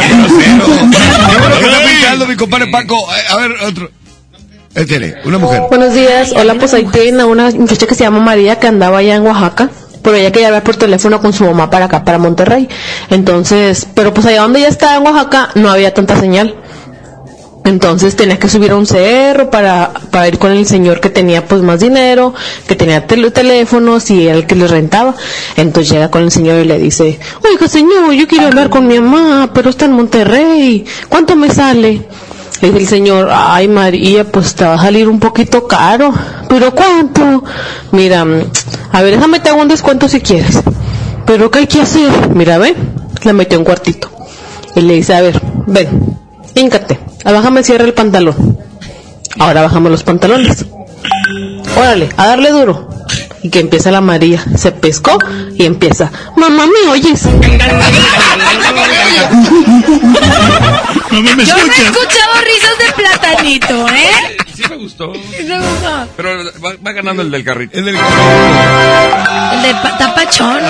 Qué bueno que está pintando mi compadre Paco. A ver, otro. Échale, una mujer. Buenos días, hola, pues ahí tienen a una muchacha que se llama María que andaba allá en Oaxaca pero ella quería hablar por teléfono con su mamá para acá, para Monterrey. Entonces, pero pues allá donde ella estaba en Oaxaca no había tanta señal. Entonces tenía que subir a un cerro para, para ir con el señor que tenía pues más dinero, que tenía teléfonos y el que le rentaba. Entonces llega con el señor y le dice, oiga señor, yo quiero hablar con mi mamá, pero está en Monterrey, ¿cuánto me sale? Le dice el señor, ay María, pues te va a salir un poquito caro, pero ¿cuánto? Mira, a ver, déjame te hago un descuento si quieres. Pero ¿qué hay que hacer? Mira, ven, le metió un cuartito. Y le dice, a ver, ven, híncate bájame cierra el pantalón. Ahora bajamos los pantalones. Órale, a darle duro. Y que empieza la María. Se pescó y empieza. Mamá, ¿me oyes? Yo me he escuchado risas de platanito, ¿eh? Sí me gustó. Sí me gustó. Pero va, ganando el del carrito. El del carrito. El de tapachón,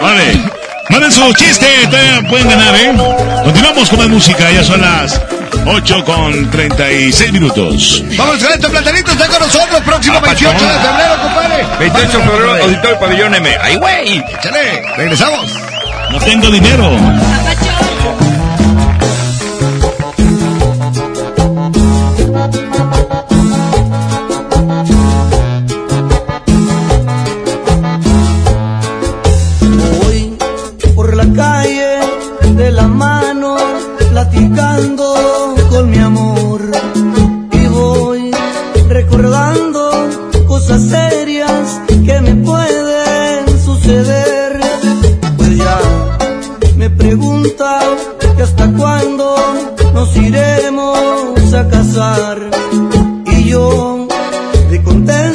Vale. Manden su chiste, todavía pueden ganar, ¿eh? Continuamos con más música, ya son las 8 con 36 minutos. Vamos con esto, Platanito, está con nosotros próximo 28 de febrero, compadre. 28 de febrero, Auditorio Pabellón M. ¡Ay, güey! Échale, regresamos. No tengo dinero. Con mi amor y voy recordando cosas serias que me pueden suceder. Pues ya me pregunta que hasta cuándo nos iremos a casar y yo le contesto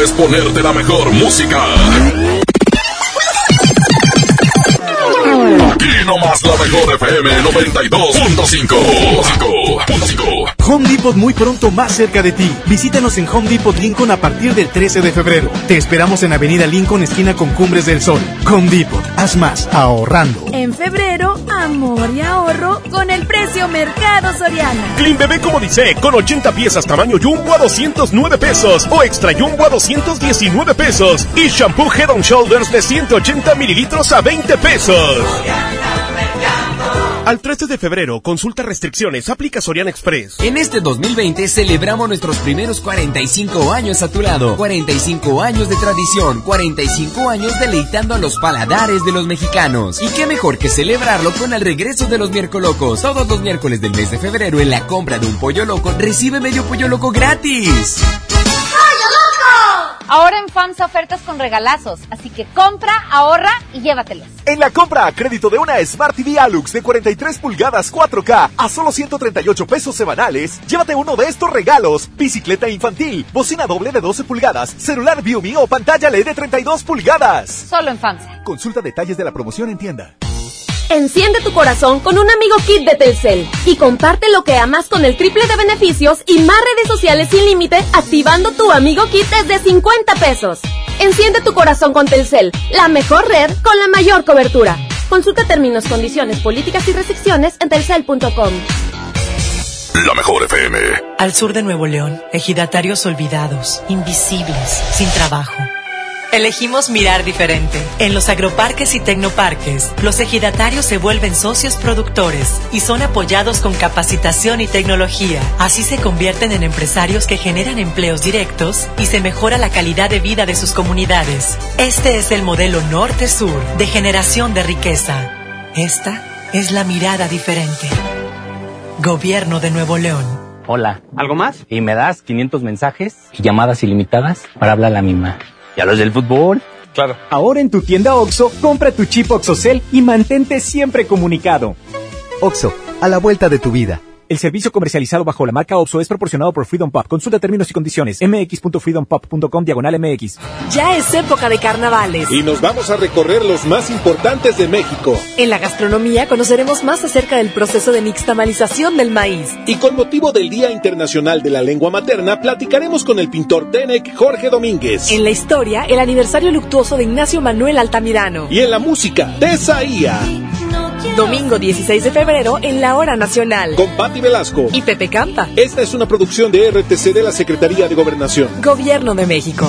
es ponerte la mejor música. Nomás la mejor FM 92.5. Home Depot muy pronto más cerca de ti. Visítanos en Home Depot Lincoln a partir del 13 de febrero. Te esperamos en Avenida Lincoln, esquina con Cumbres del Sol. Home Depot, haz más ahorrando. En febrero, amor y ahorro con el precio Mercado Soriana. Clean Bebé como dice, con 80 piezas tamaño Jumbo a 209 pesos o Extra Jumbo a 219 pesos y shampoo Head on Shoulders de 180 mililitros a 20 pesos. Al 13 de febrero, consulta restricciones, aplica Sorian Express. En este 2020 celebramos nuestros primeros 45 años a tu lado. 45 años de tradición, 45 años deleitando a los paladares de los mexicanos. Y qué mejor que celebrarlo con el regreso de los miércoles. Todos los miércoles del mes de febrero en la compra de un pollo loco recibe medio pollo loco gratis. Ahora en FAMSA ofertas con regalazos, así que compra, ahorra y llévatelos. En la compra a crédito de una Smart TV Alux de 43 pulgadas 4K a solo 138 pesos semanales, llévate uno de estos regalos: bicicleta infantil, bocina doble de 12 pulgadas, celular Viumi o pantalla LED de 32 pulgadas. Solo en FAMSA. Consulta detalles de la promoción en tienda. Enciende tu corazón con un amigo kit de Telcel y comparte lo que amas con el triple de beneficios y más redes sociales sin límite activando tu amigo kit desde 50 pesos. Enciende tu corazón con Telcel, la mejor red con la mayor cobertura. Consulta términos, condiciones, políticas y restricciones en telcel.com. La mejor FM. Al sur de Nuevo León, ejidatarios olvidados, invisibles, sin trabajo. Elegimos mirar diferente. En los agroparques y tecnoparques, los ejidatarios se vuelven socios productores y son apoyados con capacitación y tecnología. Así se convierten en empresarios que generan empleos directos y se mejora la calidad de vida de sus comunidades. Este es el modelo norte-sur de generación de riqueza. Esta es la mirada diferente. Gobierno de Nuevo León. Hola. ¿Algo más? Y me das 500 mensajes y llamadas ilimitadas para hablar a la misma. ¿Y a los del fútbol? Claro. Ahora en tu tienda OXO, compra tu chip OXOCEL y mantente siempre comunicado. OXO, a la vuelta de tu vida. El servicio comercializado bajo la marca OPSO es proporcionado por Freedom Pop. Consulta términos y condiciones. mx.freedompop.com diagonal mx. Ya es época de carnavales. Y nos vamos a recorrer los más importantes de México. En la gastronomía conoceremos más acerca del proceso de nixtamalización del maíz. Y con motivo del Día Internacional de la Lengua Materna, platicaremos con el pintor Tenec Jorge Domínguez. En la historia, el aniversario luctuoso de Ignacio Manuel Altamirano. Y en la música, Tesaía. Domingo 16 de febrero en la Hora Nacional. Con Patti Velasco. Y Pepe Campa. Esta es una producción de RTC de la Secretaría de Gobernación. Gobierno de México.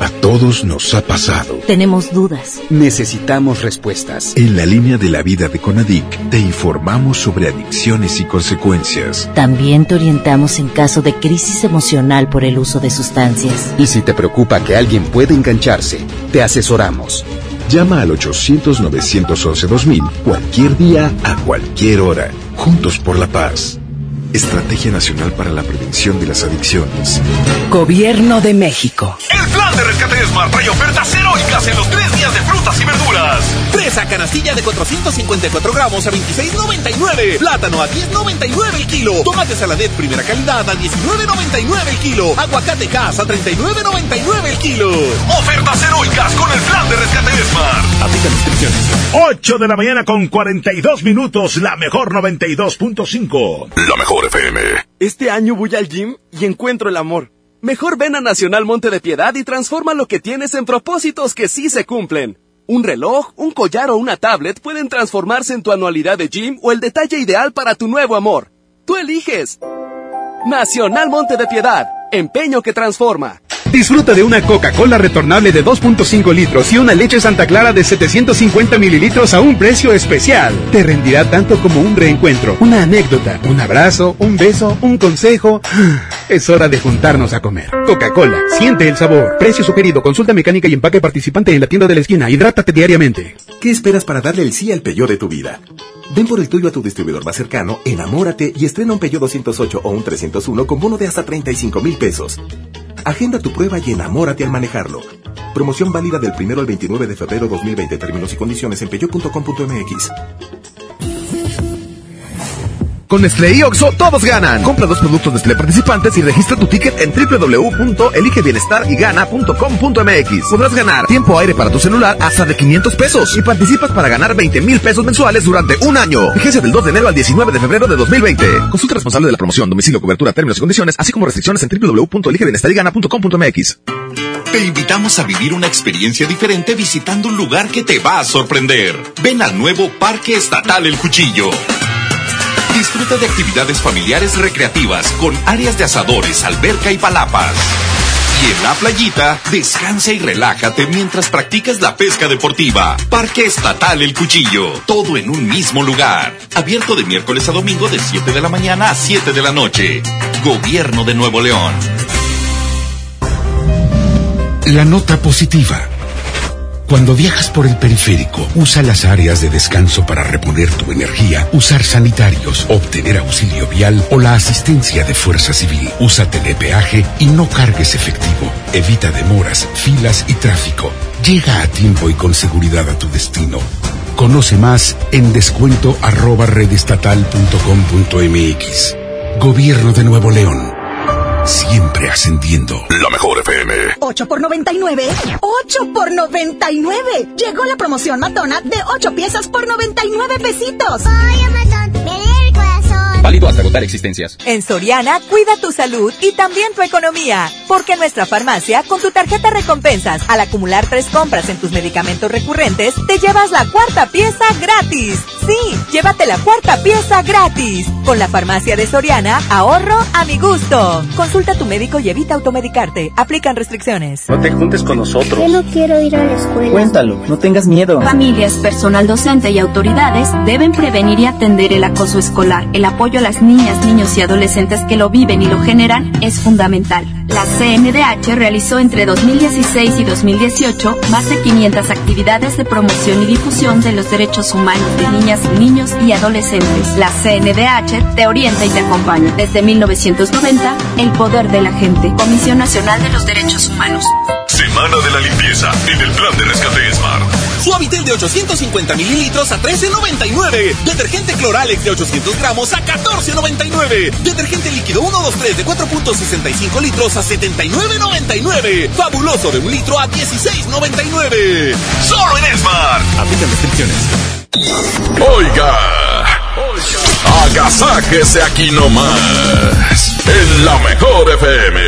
A todos nos ha pasado. Tenemos dudas. Necesitamos respuestas. En la línea de la vida de Conadic te informamos sobre adicciones y consecuencias. También te orientamos en caso de crisis emocional por el uso de sustancias. Y si te preocupa que alguien puede engancharse, te asesoramos. Llama al 800-911-2000 cualquier día, a cualquier hora. Juntos por la paz. Estrategia Nacional para la Prevención de las Adicciones. Gobierno de México. El plan de rescate Smart trae ofertas heroicas en los tres días de frutas y verduras. Fresa canastilla de 454 gramos a 26.99. Plátano a 10.99 el kilo. Tomate saladet primera calidad a 19.99 el kilo. Aguacate casa a 39.99 el kilo. Ofertas heroicas con el plan de rescate Smart. Aplica inscripciones. 8 de la mañana con 42 minutos. La mejor 92.5. La mejor FM. Este año voy al gym y encuentro el amor. Mejor ven a Nacional Monte de Piedad y transforma lo que tienes en propósitos que sí se cumplen. Un reloj, un collar o una tablet pueden transformarse en tu anualidad de gym o el detalle ideal para tu nuevo amor. Tú eliges. Nacional Monte de Piedad. Empeño que transforma. Disfruta de una Coca-Cola retornable de 2.5 litros y una leche Santa Clara de 750 mililitros a un precio especial. Te rendirá tanto como un reencuentro, una anécdota, un abrazo, un beso, un consejo. Es hora de juntarnos a comer. Coca-Cola, siente el sabor. Precio sugerido, consulta mecánica y empaque participante en la tienda de la esquina. Hidrátate diariamente. ¿Qué esperas para darle el sí al Peugeot de tu vida? Ven por el tuyo a tu distribuidor más cercano, enamórate y estrena un Peugeot 208 o un 301 con bono de hasta 35 mil pesos. Agenda tu prueba y enamórate al manejarlo. Promoción válida del 1 al 29 de febrero 2020. Términos y condiciones en peugeot.com.mx. Con Nestlé y Oxo, todos ganan. Compra dos productos Nestlé participantes y registra tu ticket en www.eligebienestarygana.com.mx. Podrás ganar tiempo aire para tu celular hasta de 500 pesos y participas para ganar 20 mil pesos mensuales durante un año. Vigencia del 2 de enero al 19 de febrero de 2020. Consulta responsable de la promoción, domicilio, cobertura, términos y condiciones, así como restricciones en www.eligebienestarygana.com.mx. Te invitamos a vivir una experiencia diferente visitando un lugar que te va a sorprender. Ven al nuevo Parque Estatal El Cuchillo. Disfruta de actividades familiares recreativas con áreas de asadores, alberca y palapas. Y en la playita, descansa y relájate mientras practicas la pesca deportiva. Parque Estatal El Cuchillo. Todo en un mismo lugar. Abierto de miércoles a domingo de 7 de la mañana a 7 de la noche. Gobierno de Nuevo León. La nota positiva. Cuando viajas por el periférico, usa las áreas de descanso para reponer tu energía, usar sanitarios, obtener auxilio vial o la asistencia de fuerza civil. Usa telepeaje y no cargues efectivo. Evita demoras, filas y tráfico. Llega a tiempo y con seguridad a tu destino. Conoce más en descuento redestatal.com.mx. Gobierno de Nuevo León. Siempre ascendiendo. La mejor FM. 8 por 99. 8 por 99. Llegó la promoción matona de 8 piezas por 99 pesitos. Ay, matón, me el corazón. Válido hasta agotar existencias. En Soriana, cuida tu salud y también tu economía. Porque en nuestra farmacia, con tu tarjeta recompensas, al acumular tres compras en tus medicamentos recurrentes, te llevas la cuarta pieza gratis. Sí, llévate la cuarta pieza gratis. Con la farmacia de Soriana, ahorro a mi gusto. Consulta a tu médico y evita automedicarte. Aplican restricciones. No te juntes con nosotros. Yo no quiero ir a la escuela. Cuéntalo, no tengas miedo. Familias, personal docente y autoridades deben prevenir y atender el acoso escolar, el a las niñas, niños y adolescentes que lo viven y lo generan es fundamental. La CNDH realizó entre 2016 y 2018 más de 500 actividades de promoción y difusión de los derechos humanos de niñas, niños y adolescentes. La CNDH te orienta y te acompaña. Desde 1990, el poder de la gente. Comisión Nacional de los Derechos Humanos. Semana de la limpieza en el plan de rescate Smart. Suavitel de 850 mililitros a 13.99. Detergente Cloralex de 800 gramos a 14.99. Detergente líquido 123 de 4.65 litros a 79.99. Fabuloso de un litro a 16.99. Solo en Smart. Aplican restricciones. Oiga. Oiga. Agasáquese aquí nomás. En la mejor FM.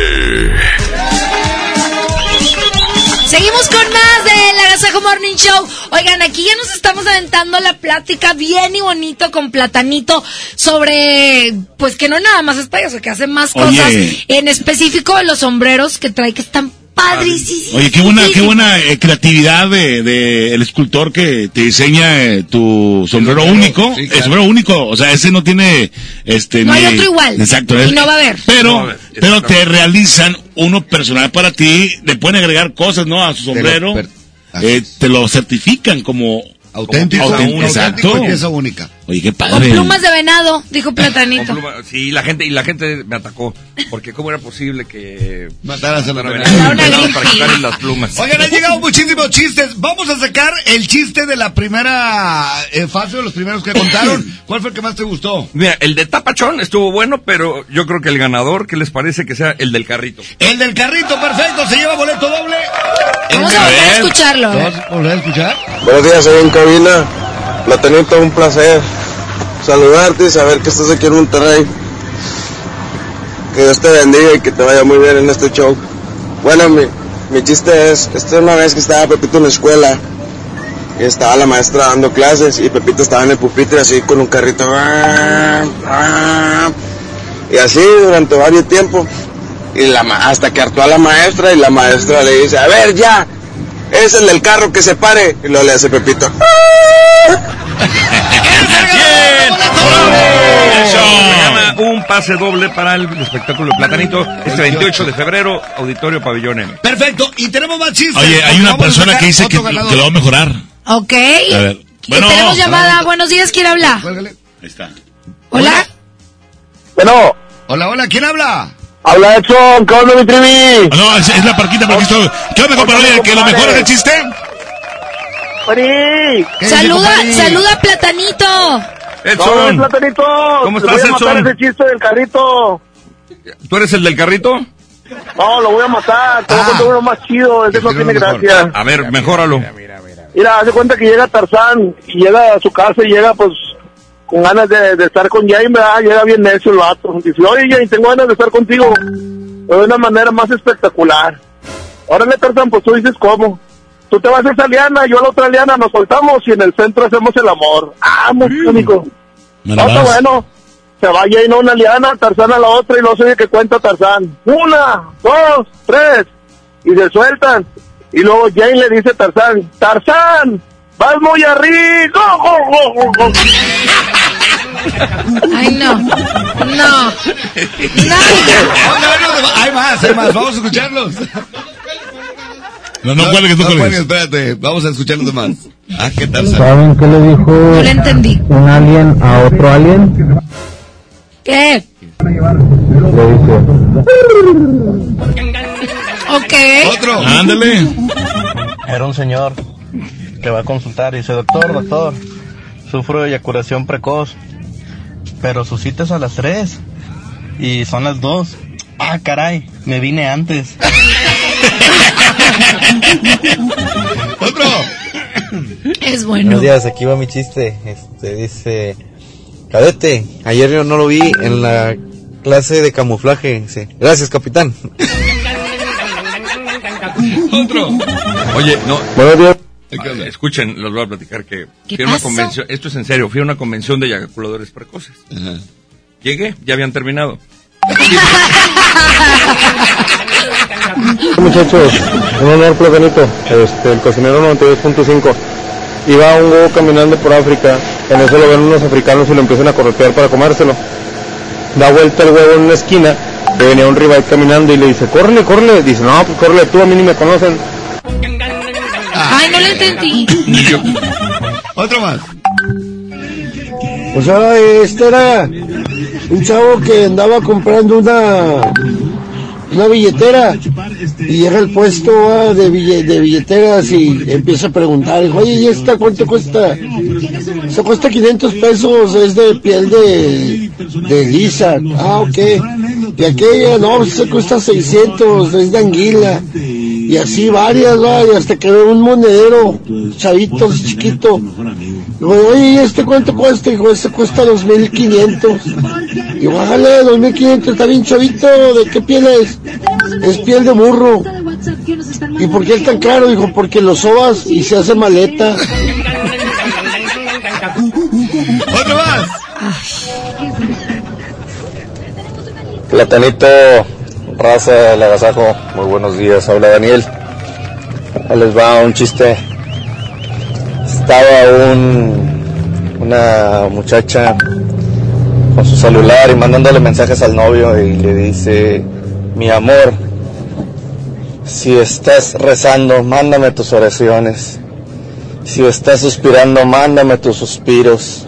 Seguimos con más de la Gasajo Morning Show. Oigan, aquí ya nos estamos aventando la plática bien y bonito con Platanito sobre, pues que no nada más es payaso, que hace más cosas. En específico los sombreros que trae que están Padrísimo. Oye, qué buena, qué buena eh, creatividad de, el escultor que te diseña eh, tu sombrero único. El sombrero único, o sea, ese no tiene, este, no hay otro igual. Exacto. Y no va a haber. Pero, pero te realizan uno personal para ti, le pueden agregar cosas, ¿no? A su sombrero. Eh, te lo certifican como Auténtico, auténtico, exacto. y pieza única. Oye, qué padre. Con plumas de venado, dijo Platanito. sí, la gente, y la gente me atacó. Porque cómo era posible que mataras a la venado para quitarle las plumas. Oigan, han llegado muchísimos chistes. Vamos a sacar el chiste de la primera eh, fase, de los primeros que contaron. ¿Cuál fue el que más te gustó? Mira, el de Tapachón estuvo bueno, pero yo creo que el ganador, ¿qué les parece que sea el del carrito? El del carrito, perfecto, se lleva boleto doble. Vamos a volver a escucharlo. ¿Vamos a volver a escuchar? Buenos días, soy en cabina. Platanito, un placer saludarte y saber que estás aquí en Monterrey. Que Dios te bendiga y que te vaya muy bien en este show. Bueno, mi, mi chiste es, esta una vez que estaba Pepito en la escuela, y estaba la maestra dando clases y Pepito estaba en el pupitre así con un carrito. Y así durante varios tiempos. Y la, hasta que hartó a la maestra y la maestra le dice, a ver ya, es el del carro que se pare. Y luego le hace Pepito. Un pase doble para el espectáculo de Platanito este 28 de febrero, Auditorio Pabellón M. Perfecto, y tenemos más chistes. Oye, hay una persona que dice que, que, lo va a mejorar. Ok. A ver. Bueno, tenemos llamada. Buenos días, ¿quién habla? Ahí está. Hola. Bueno. Hola, hola, ¿quién habla? Habla Edson, ¿qué onda mi trivi? No, es, es la parquita porque estoy... ¿Qué onda, compadre? ¿Que lo mejor es el chiste? Saluda, saluda Platanito. Edson. No, Platanito. ¿Cómo estás, voy a matar ese chiste del carrito. ¿Tú eres el del carrito? No, lo voy a matar. Te voy a contar uno más chido. Ese no tiene gracia. A ver, mejóralo. Mira, hace cuenta que llega Tarzán y llega a su casa y llega, pues, con ganas de, de estar con Jane, ¿verdad? Llega bien necio el vato. Dice, oye, Jane, tengo ganas de estar contigo de una manera más espectacular. Órale, Tarzán, pues tú dices cómo. Tú te vas a esa liana, yo a la otra liana, nos soltamos y en el centro hacemos el amor. Ah, muy único. No, está bueno. Se va Jane a una liana, Tarzán a la otra y no sé qué cuenta Tarzán. Una, dos, tres. y se sueltan. Y luego Jane le dice a Tarzán, Tarzán, vas muy arriba. Ay, no. No. Hay más, hay más. Vamos a escucharlos. No, no cuelgues, no cuelgues. Espérate, vamos a escuchar los demás. Ah, ¿qué tal? ¿Saben qué le dijo No le entendí. un alien a otro alien? ¿Qué? Le dice, Ok. Otro. Ándale. Era un señor que va a consultar y dice, doctor, doctor, sufro de eyaculación precoz, pero su cita es a las 3 y son las 2. Ah, caray, me vine antes. Otro. Es bueno. Buenos días, aquí va mi chiste. Este dice, cadete, ayer yo no lo vi en la clase de camuflaje. Dice, gracias, capitán. Otro. Oye, no. Buenos días. Escuchen, los voy a platicar que ¿Qué fui a una pasó? convención, esto es en serio, fui a una convención de eyaculadores precoces. Llegué, ya habían terminado. muchachos, un honor platanito, este, el cocinero 92.5. Iba un huevo caminando por África, en eso lo ven unos africanos y lo empiezan a corretear para comérselo. Da vuelta el huevo en una esquina, venía un rival caminando y le dice, córrele, córrele. Dice, no, pues córrele tú, a mí ni me conocen. Ay, no le entendí. Otro más. O sea, este era un chavo que andaba comprando una una billetera y llega al puesto ah, de, bille- de billeteras y empieza a preguntar, oye, ¿y esta cuánto cuesta? Esta cuesta 500 pesos, es de piel de, de lisa. Ah, ok. Y aquella, no, pues esta cuesta 600, es de anguila. Y así varias, va, y hasta que veo un monedero, chavito, así chiquito. Digo, oye, ¿y este cuánto cuesta? Dijo, este cuesta 2500. Y bájale, 2500, está bien chavito, ¿de qué piel es? Es piel de burro. ¿Y por qué es tan caro? Dijo, porque lo sobas y se hace maleta. Otro más. Platanito, raza del agasajo, muy buenos días, habla Daniel. Ahí les va un chiste. Estaba un, una muchacha con su celular y mandándole mensajes al novio y le dice, mi amor, si estás rezando, mándame tus oraciones. Si estás suspirando, mándame tus suspiros.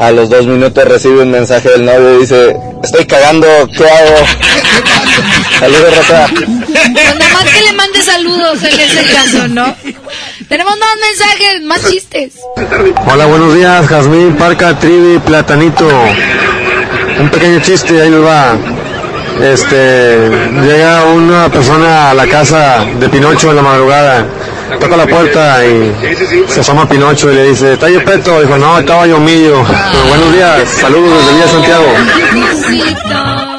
A los dos minutos recibe un mensaje del novio y dice, estoy cagando, ¿qué hago? Saludos, Raza. Pues nada más que le mande saludos en ese caso, ¿no? Tenemos más mensajes, más chistes. Hola, buenos días, Jazmín, Parca, Trivi, Platanito. Un pequeño chiste, ahí les va. Este, llega una persona a la casa de Pinocho en la madrugada, toca la puerta y se asoma Pinocho y le dice, ¿está yo peto? Dijo, no, estaba yo. Pero buenos días, saludos desde Villa Santiago.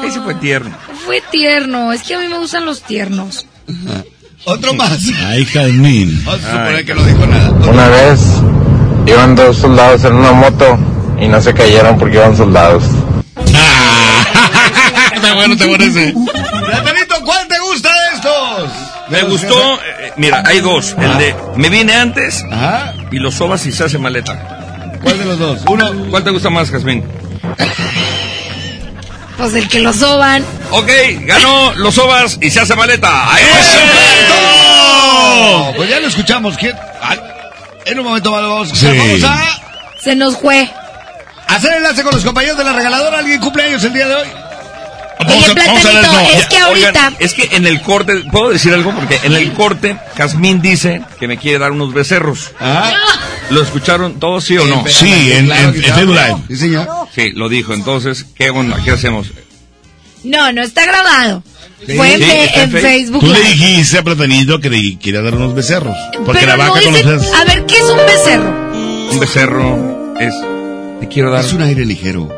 Ese fue tierno. Fue tierno, es que a mí me gustan los tiernos. Otro más. Ay, Jazmín. Vamos a suponer que no dijo nada. Una vez iban dos soldados en una moto y no se cayeron porque iban soldados. Está bueno, te parece. Platanito, Me gustó, eh, mira, hay dos. El de me vine antes Ajá. y los sobas y se hace maleta. ¿Cuál de los dos? Uno. ¿Cuál te gusta más, Jazmín? Pues el que lo soban. Ok, ganó los sobas y se hace maleta. ¡Ahí ¡Correcto! Pues ya lo escuchamos. ¿Quién? Ah, En un momento más lo vamos a escuchar. Sí. Vamos a Se nos fue. hacer enlace con los compañeros de la regaladora. ¿Alguien cumpleaños el día de hoy? Vamos Oye, a, vamos a ver, Platanito, no. es que ahorita... Oigan, es que en el corte, ¿puedo decir algo? Porque en el corte, Jazmín dice que me quiere dar unos becerros. Ajá. ¿Lo escucharon todos, sí o no? Sí, en, Claro en, en claro. Facebook Live. Sí, señor. Sí, lo dijo. Entonces, ¿qué onda? ¿Qué hacemos? No, no está grabado. Sí. Fue en, Sí, en en Face- Facebook. Tú le dijiste a Platanito que le quería dar unos becerros. Porque Pero la no vaca con dice- los A ver, ¿qué es un becerro? Un becerro es... Te quiero dar... Es un aire ligero.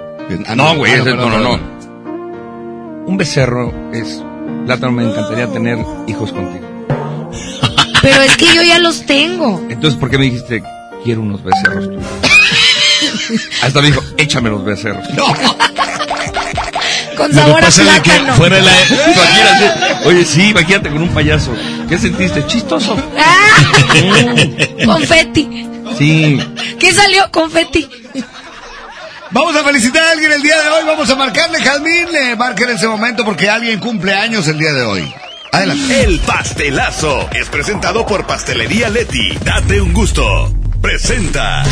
Ah, No, güey, ah, ese- no, perdón, no, no. Un becerro es... Plátano, me encantaría tener hijos contigo. Pero es que yo ya los tengo. Entonces, ¿por qué me dijiste, quiero unos becerros tú? Hasta me dijo, échame los becerros. Con Lo que sabor a pasa es que plátano. fuera la... Imagínate. Oye, sí, imagínate con un payaso. ¿Qué sentiste? Chistoso. ¡Ah! Confeti. Sí. ¿Qué salió? Confeti. Vamos a felicitar a alguien el día de hoy. Vamos a marcarle, Jazmín. Le marquen en ese momento porque alguien cumple años el día de hoy. Adelante. El pastelazo es presentado por Pastelería Leti. Date un gusto. Presenta.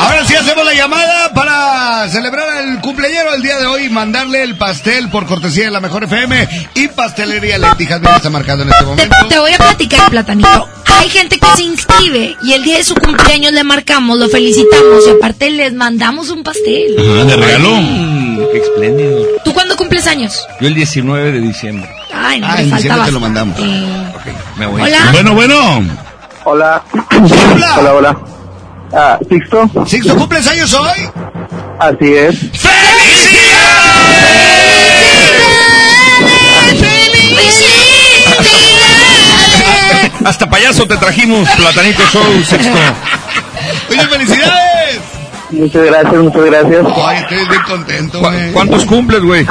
Ahora sí hacemos la llamada para celebrar el cumpleañero el día de hoy y mandarle el pastel por cortesía de la Mejor FM y Pastelería Leti. Jazmín está marcando en este Te, momento. te voy a platicar, Platanito. Hay gente que se inscribe y el día de su cumpleaños le marcamos, lo felicitamos y aparte les mandamos un pastel. Ajá, de regalo. Mm, qué espléndido. ¿Tú cuándo cumples años? Yo el 19 de diciembre. Ay, no, Ah, en diciembre te lo mandamos. Me voy. Hola. Bueno, bueno. Hola. Hola. Hola, hola. Ah, Sixto. Sixto, ¿cumples años hoy? Así es. Hasta payaso te trajimos, Platanito Show, sexto. Oye, felicidades. Muchas gracias, muchas gracias. Ay, estoy bien contento, ¿Cu- güey. ¿Cuántos cumples, güey?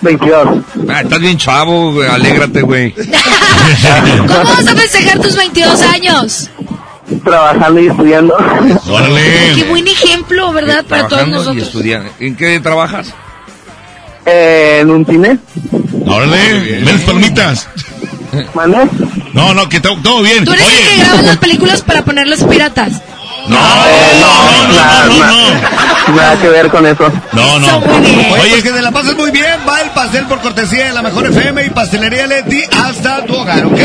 22. Ah, estás bien chavo, güey, alégrate, güey. ¿Cómo vas a festejar tus 22 años? Trabajando y estudiando. Qué Órale. buen ejemplo, ¿verdad? Para todos Trabajando y nosotros. estudiando. ¿En qué trabajas? Eh, en un cine. Órale. Menos palomitas. ¿Mande? No, no, que to- todo bien. Tú eres el que Oye. graba las películas para ponerlas piratas. No, no, no, no, no, nada, que ver con eso. no. No. Oye, pues que te la pases muy bien. Va el pastel por cortesía de la Mejor FM y Pastelería Leti hasta tu hogar, ¿ok?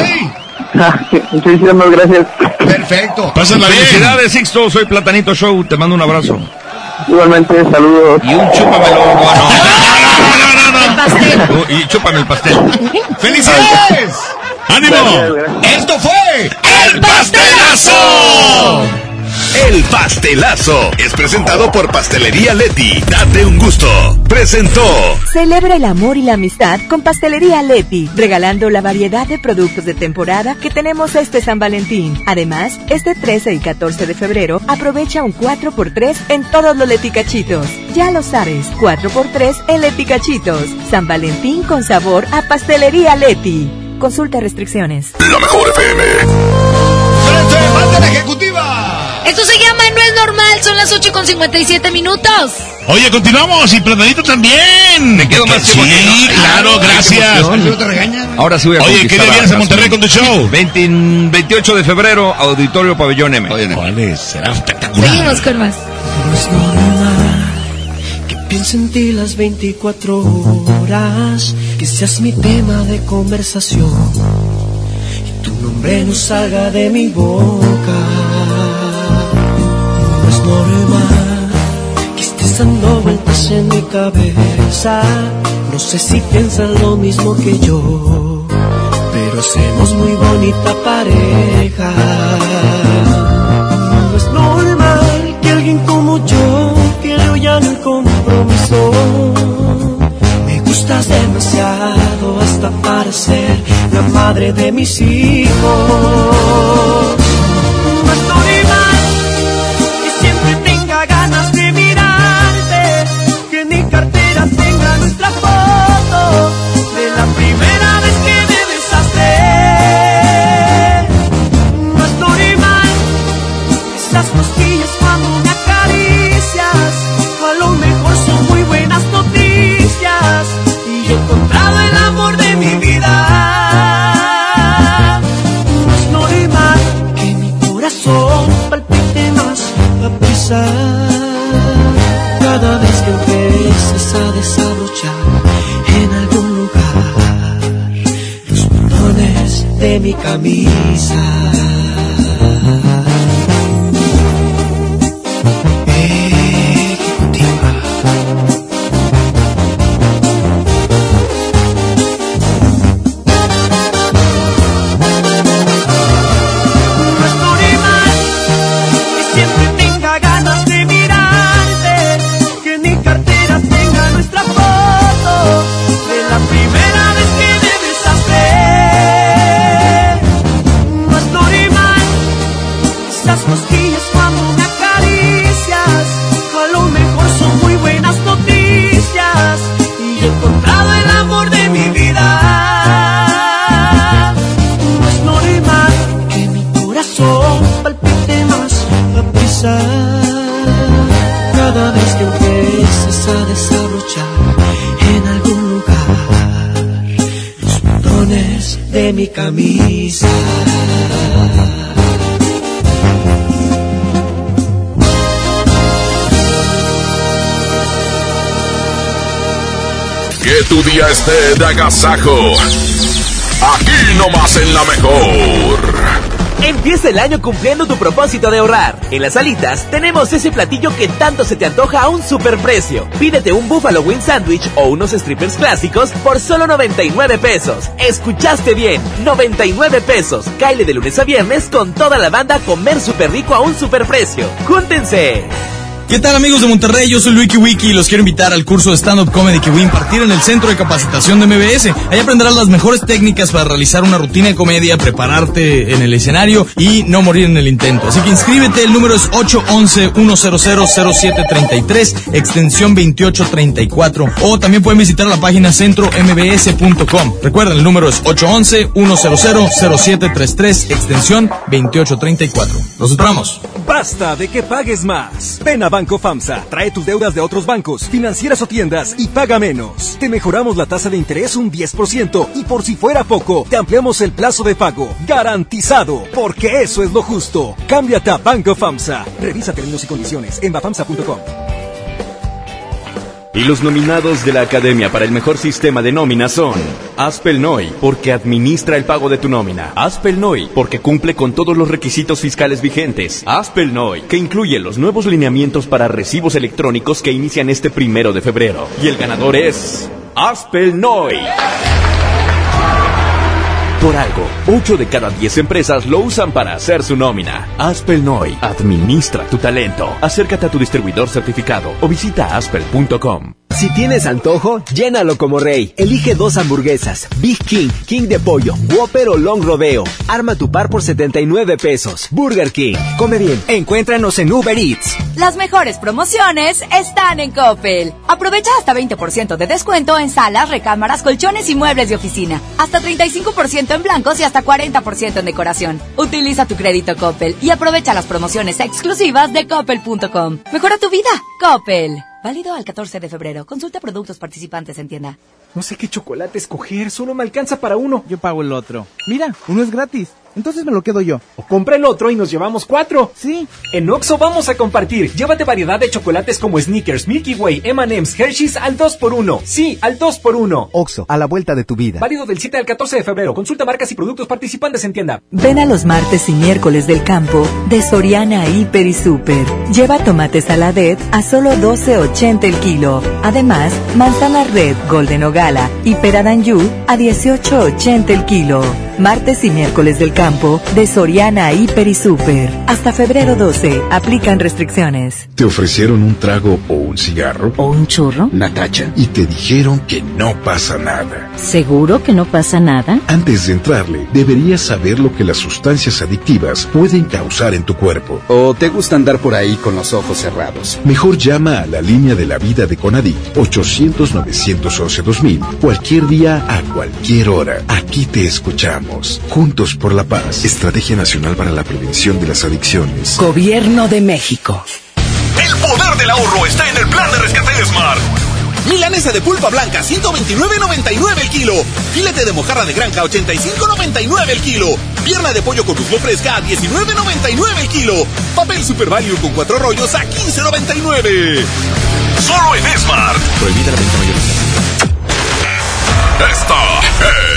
Muchísimas gracias. Perfecto. pásala bien. Felicidades, Sixto, soy Platanito Show, te mando un abrazo. Igualmente, saludos. Y un chúpamelo, bueno. No, no, no, El no. pastel. Oh, Y chúpame el pastel. ¡Felicidades! ¡Ánimo! Esto fue ¡El pastelazo! El pastelazo es presentado por Pastelería Leti. Date un gusto. Presentó. Celebra el amor y la amistad con Pastelería Leti, regalando la variedad de productos de temporada que tenemos este San Valentín. Además, este 13 y 14 de febrero aprovecha un 4x3 en todos los leticachitos. Ya lo sabes, 4x3 en leticachitos. San Valentín con sabor a Pastelería Leti. Consulta restricciones. La mejor FM. Frente, la Ejecutiva. Esto se llama No es normal, son las 8 con 57 minutos. Oye, continuamos y Platanito también. Me quedo más Sí, claro, gracias. emoción. ¿No te? Ahora sí voy a Oye, ¿qué día vienes a. Monterrey con tu show? 20 28 de febrero, Auditorio Pabellón M. Vale, será espectacular. Seguimos con más. No es normal que piense en ti las 24 horas, que seas mi tema de conversación y tu nombre no salga de mi boca. No es normal que estés dando vueltas en mi cabeza. No sé si piensas lo mismo que yo, pero hacemos muy bonita pareja. No es normal que alguien como yo quiera ya no compromiso. Gustas demasiado hasta para ser la madre de mis hijos. Empieces a desabrochar en algún lugar los botones de mi camisa. Día esté de agasajo. Aquí nomás en la mejor. Empieza el año cumpliendo tu propósito de ahorrar. En las alitas tenemos ese platillo que tanto se te antoja a un superprecio. Pídete un Buffalo Wing Sandwich o unos strippers clásicos por solo 99 pesos. Escuchaste bien, 99 pesos. Caile de lunes a viernes con toda la banda comer súper rico a un superprecio. ¡Júntense! ¿Qué tal amigos de Monterrey? Yo soy Luiki Wiki y los quiero invitar al curso de stand-up comedy que voy a impartir en el Centro de Capacitación de MBS. Ahí aprenderás las mejores técnicas para realizar una rutina de comedia, prepararte en el escenario y no morir en el intento. Así que inscríbete, el número es 811-100-0733, extensión 2834. O también pueden visitar la página centrombs.com. Recuerden, el número es 811-100-0733, extensión 2834. Los esperamos. Basta de que pagues más. Ven a Banco FAMSA, trae tus deudas de otros bancos, financieras o tiendas y paga menos. Te mejoramos la tasa de interés un 10% y por si fuera poco, te ampliamos el plazo de pago. Garantizado, porque eso es lo justo. Cámbiate a Banco FAMSA. Revisa términos y condiciones en bafamsa.com. Y los nominados de la Academia para el Mejor Sistema de Nómina son Aspelnoy, porque administra el pago de tu nómina. Aspelnoy, porque cumple con todos los requisitos fiscales vigentes. Aspelnoy, que incluye los nuevos lineamientos para recibos electrónicos que inician este primero de febrero. Y el ganador es Aspelnoy. Por algo, 8 de cada 10 empresas lo usan para hacer su nómina. Aspelnoy, administra tu talento. Acércate a tu distribuidor certificado o visita aspel.com. Si tienes antojo, llénalo como rey. Elige dos hamburguesas, Big King, King de pollo, Whopper o Long Rodeo. Arma tu par por 79 pesos. Burger King. Come bien. Encuéntranos en Uber Eats. Las mejores promociones están en Coppel. Aprovecha hasta 20% de descuento en salas, recámaras, colchones y muebles de oficina. Hasta 35% en blancos y hasta 40% en decoración. Utiliza tu crédito Coppel y aprovecha las promociones exclusivas de coppel.com. Mejora tu vida. Coppel. Válido al 14 de febrero. Consulta productos participantes en tienda. No sé qué chocolate escoger, solo me alcanza para uno. Yo pago el otro. Mira, uno es gratis. Entonces me lo quedo yo. O compra el otro y nos llevamos cuatro. Sí. En Oxo vamos a compartir. Llévate variedad de chocolates como Snickers, Milky Way, M&M's, Hershey's al 2x1. Sí, al 2x1. Oxo, a la vuelta de tu vida. Válido del 7 al 14 de febrero. Consulta marcas y productos participantes en tienda. Ven a los martes y miércoles del campo de Soriana Hiper y Super. Lleva tomate saladet a solo 12.80 el kilo. Además, manzana red Golden o Gala y pera d'Anjou a 18.80 el kilo. Martes y miércoles del campo de Soriana Hiper y Super. Hasta febrero 12. Aplican restricciones. ¿Te ofrecieron un trago o un cigarro? ¿O un churro? Natacha. Y te dijeron que no pasa nada. ¿Seguro que no pasa nada? Antes de entrarle, deberías saber lo que las sustancias adictivas pueden causar en tu cuerpo. ¿O te gusta andar por ahí con los ojos cerrados? Mejor llama a la línea de la vida de Conadic 800-911-2000 cualquier día a cualquier hora. Aquí te escuchamos. Juntos por la paz. Estrategia Nacional para la Prevención de las Adicciones. Gobierno de México. El poder del ahorro está en el plan de rescate de Smart. Milanesa de pulpa blanca, 129.99 el kilo. Filete de mojarra de granja, 85.99 el kilo. Pierna de pollo con muslo fresca, a 19.99 el kilo. Papel Super Value con cuatro rollos a 15.99. Solo en Smart. Prohibida la venta mayorista. Esta es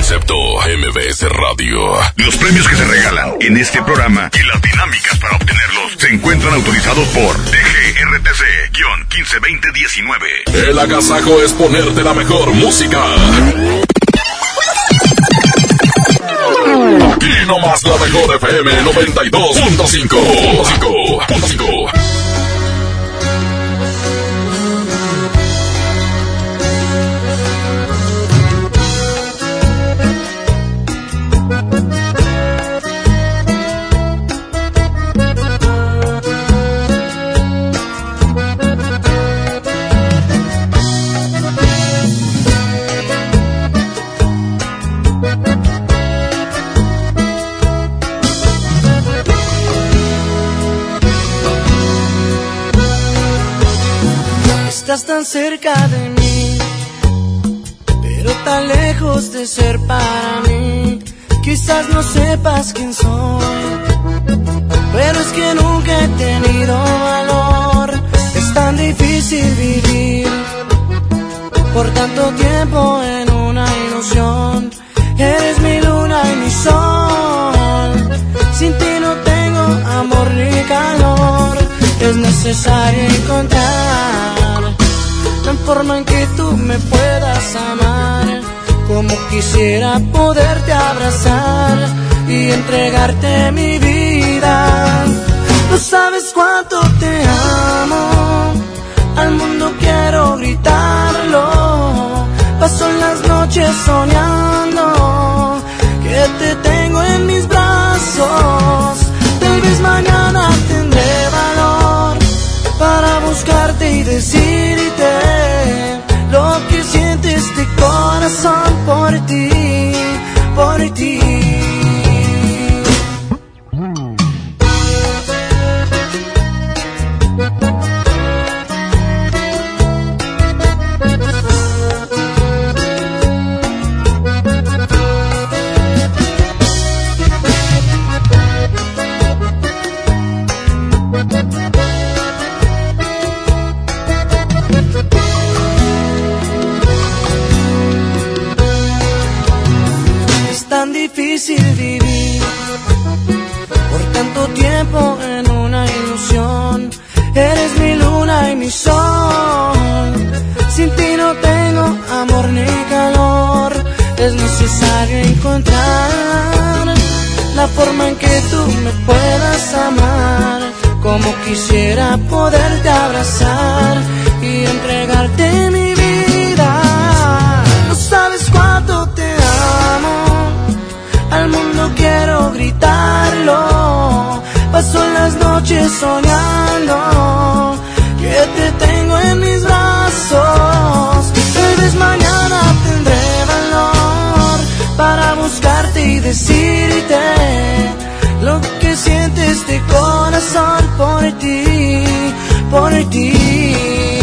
Concepto MBS Radio. Los premios que se regalan en este programa y las dinámicas para obtenerlos se encuentran autorizados por DGRTC-152019. El agasajo es ponerte la mejor música. Y no más la mejor FM 92.5. estás tan cerca de mí, pero tan lejos de ser para mí. Quizás no sepas quién soy, pero es que nunca he tenido valor. Es tan difícil vivir por tanto tiempo en una ilusión. Eres mi luna y mi sol. Sin ti no tengo amor ni calor. Es necesario encontrar forma en que tú me puedas amar. Como quisiera poderte abrazar y entregarte mi vida. No sabes cuánto te amo. Al mundo quiero gritarlo. Paso las noches soñando que te tengo en mis brazos. Corazón por ti, por ti. Tanto tiempo en una ilusión. Eres mi luna y mi sol. Sin ti no tengo amor ni calor. Es necesario encontrar la forma en que tú me puedas amar. Como quisiera poderte abrazar y entregarte mi vida. No sabes cuánto te amo. Al mundo quiero gritarlo. Paso las noches soñando que te tengo en mis brazos. Tal vez mañana tendré valor para buscarte y decirte lo que siente este corazón por ti, por ti.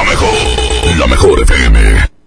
La mejor, la mejor FM.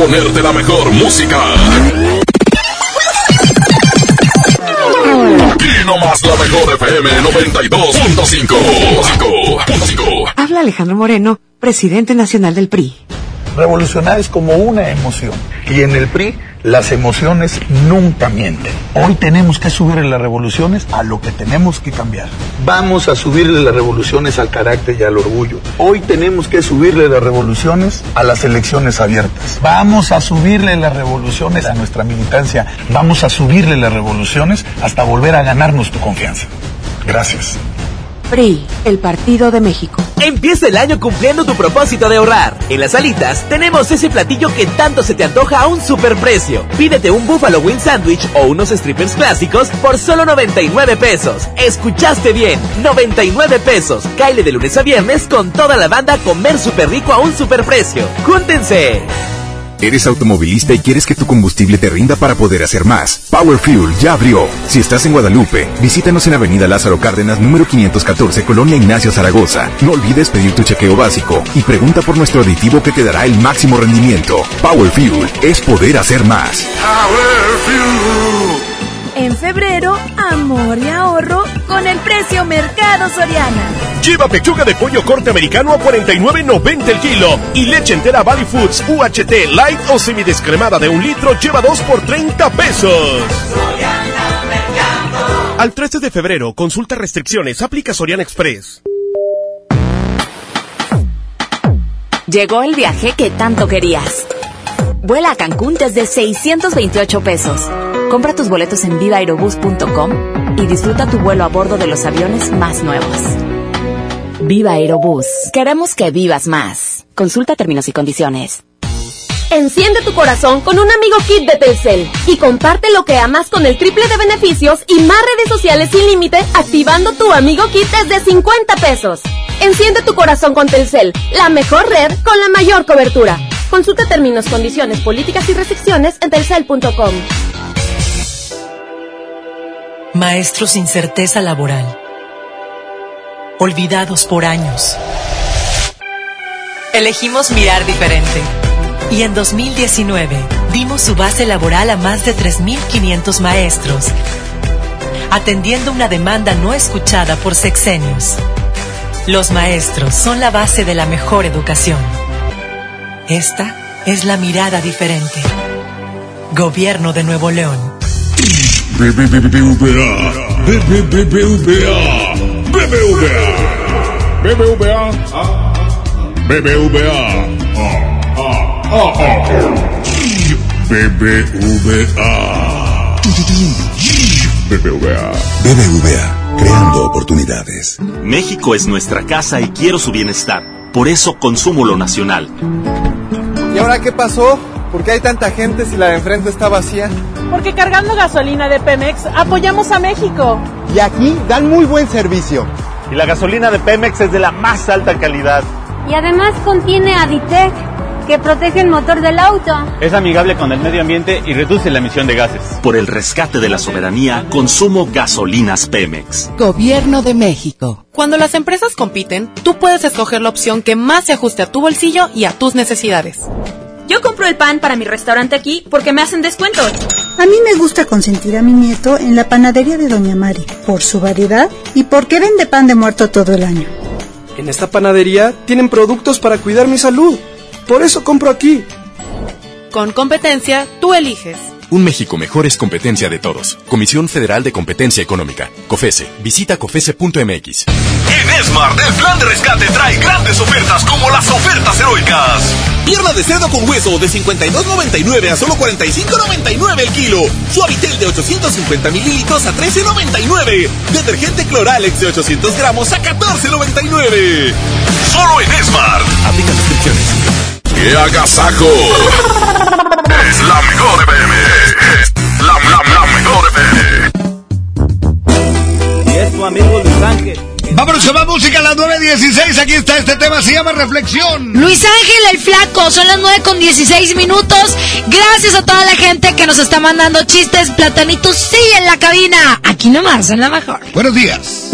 Ponerte la mejor música. Aquí nomás la mejor FM 92.5. Habla Alejandro Moreno, presidente nacional del PRI. Revolucionar es como una emoción. Y en el PRI las emociones nunca mienten. Hoy tenemos que subirle las revoluciones a lo que tenemos que cambiar. Vamos a subirle las revoluciones al carácter y al orgullo. Hoy tenemos que subirle las revoluciones a las elecciones abiertas. Vamos a subirle las revoluciones a nuestra militancia. Vamos a subirle las revoluciones hasta volver a ganarnos tu confianza. Gracias. PRI, el Partido de México. Empieza el año cumpliendo tu propósito de ahorrar. En las alitas tenemos ese platillo que tanto se te antoja a un superprecio. Pídete un Buffalo Wing Sandwich o unos strippers clásicos por solo 99 pesos. Escuchaste bien, 99 pesos. Caile de lunes a viernes con toda la banda a comer súper rico a un superprecio. ¡Júntense! ¿Eres automovilista y quieres que tu combustible te rinda para poder hacer más? Power Fuel ya abrió. Si estás en Guadalupe, visítanos en Avenida Lázaro Cárdenas, número 514, Colonia Ignacio Zaragoza. No olvides pedir tu chequeo básico y pregunta por nuestro aditivo que te dará el máximo rendimiento. Power Fuel es poder hacer más. En febrero, amor y ahorro con el precio Mercado Soriana. Lleva pechuga de pollo corte americano a 49.90 el kilo y leche entera Valley Foods UHT light o semidescremada de un litro lleva 2 por 30 pesos. Al 13 de febrero, consulta restricciones, aplica Soriana Express. Llegó el viaje que tanto querías. Vuela a Cancún desde 628 pesos. Compra tus boletos en vivaaerobus.com y disfruta tu vuelo a bordo de los aviones más nuevos. Viva Aerobús. Queremos que vivas más. Consulta términos y condiciones. Enciende tu corazón con un amigo kit de Telcel y comparte lo que amas con el triple de beneficios y más redes sociales sin límite activando tu amigo kit desde 50 pesos. Enciende tu corazón con Telcel, la mejor red con la mayor cobertura. Consulta términos, condiciones, políticas y restricciones en telcel.com. Maestros sin certeza laboral. Olvidados por años. Elegimos mirar diferente. Y en 2019 dimos su base laboral a más de 3.500 maestros, atendiendo una demanda no escuchada por sexenios. Los maestros son la base de la mejor educación. Esta es la mirada diferente. Gobierno de Nuevo León. BBVA, BBVA, BBVA, BBVA, BBVA, BBVA, BBVA. Creando oportunidades. México es nuestra casa y quiero su bienestar. Por eso consumo lo nacional. ¿Y ahora qué pasó? ¿Por qué hay tanta gente si la de enfrente está vacía? Porque cargando gasolina de Pemex apoyamos a México. Y aquí dan muy buen servicio. Y la gasolina de Pemex es de la más alta calidad. Y además contiene Aditec, que protege el motor del auto. Es amigable con el medio ambiente y reduce la emisión de gases. Por el rescate de la soberanía, consumo gasolinas Pemex. Gobierno de México. Cuando las empresas compiten, tú puedes escoger la opción que más se ajuste a tu bolsillo y a tus necesidades. Yo compro el pan para mi restaurante aquí porque me hacen descuento. A mí me gusta consentir a mi nieto en la panadería de Doña Mari, por su variedad y porque vende pan de muerto todo el año. En esta panadería tienen productos para cuidar mi salud. Por eso compro aquí. Con competencia, tú eliges. Un México mejor es competencia de todos. Comisión Federal de Competencia Económica. COFESE. Visita COFESE.mx. En Smart, el plan de rescate trae grandes ofertas como las ofertas heroicas. Pierna de cerdo con hueso de 52.99 a solo 45.99 el kilo. Suavitel de 850 mililitros a 13.99. Detergente Cloralex de 800 gramos a 14.99. Solo en Smart. Aplica descripciones. ¡Qué agasajo! es la mejor FM. Es la, la, la mejor FM. Y es tu amigo Luis Ángel. Vámonos con más música a las 9.16. Aquí está este tema, se llama Reflexión. Luis Ángel el Flaco, son las 9 con 16 minutos. Gracias a toda la gente que nos está mandando chistes. Platanitos, sí, en la cabina. Aquí nomás, en la mejor. Buenos días.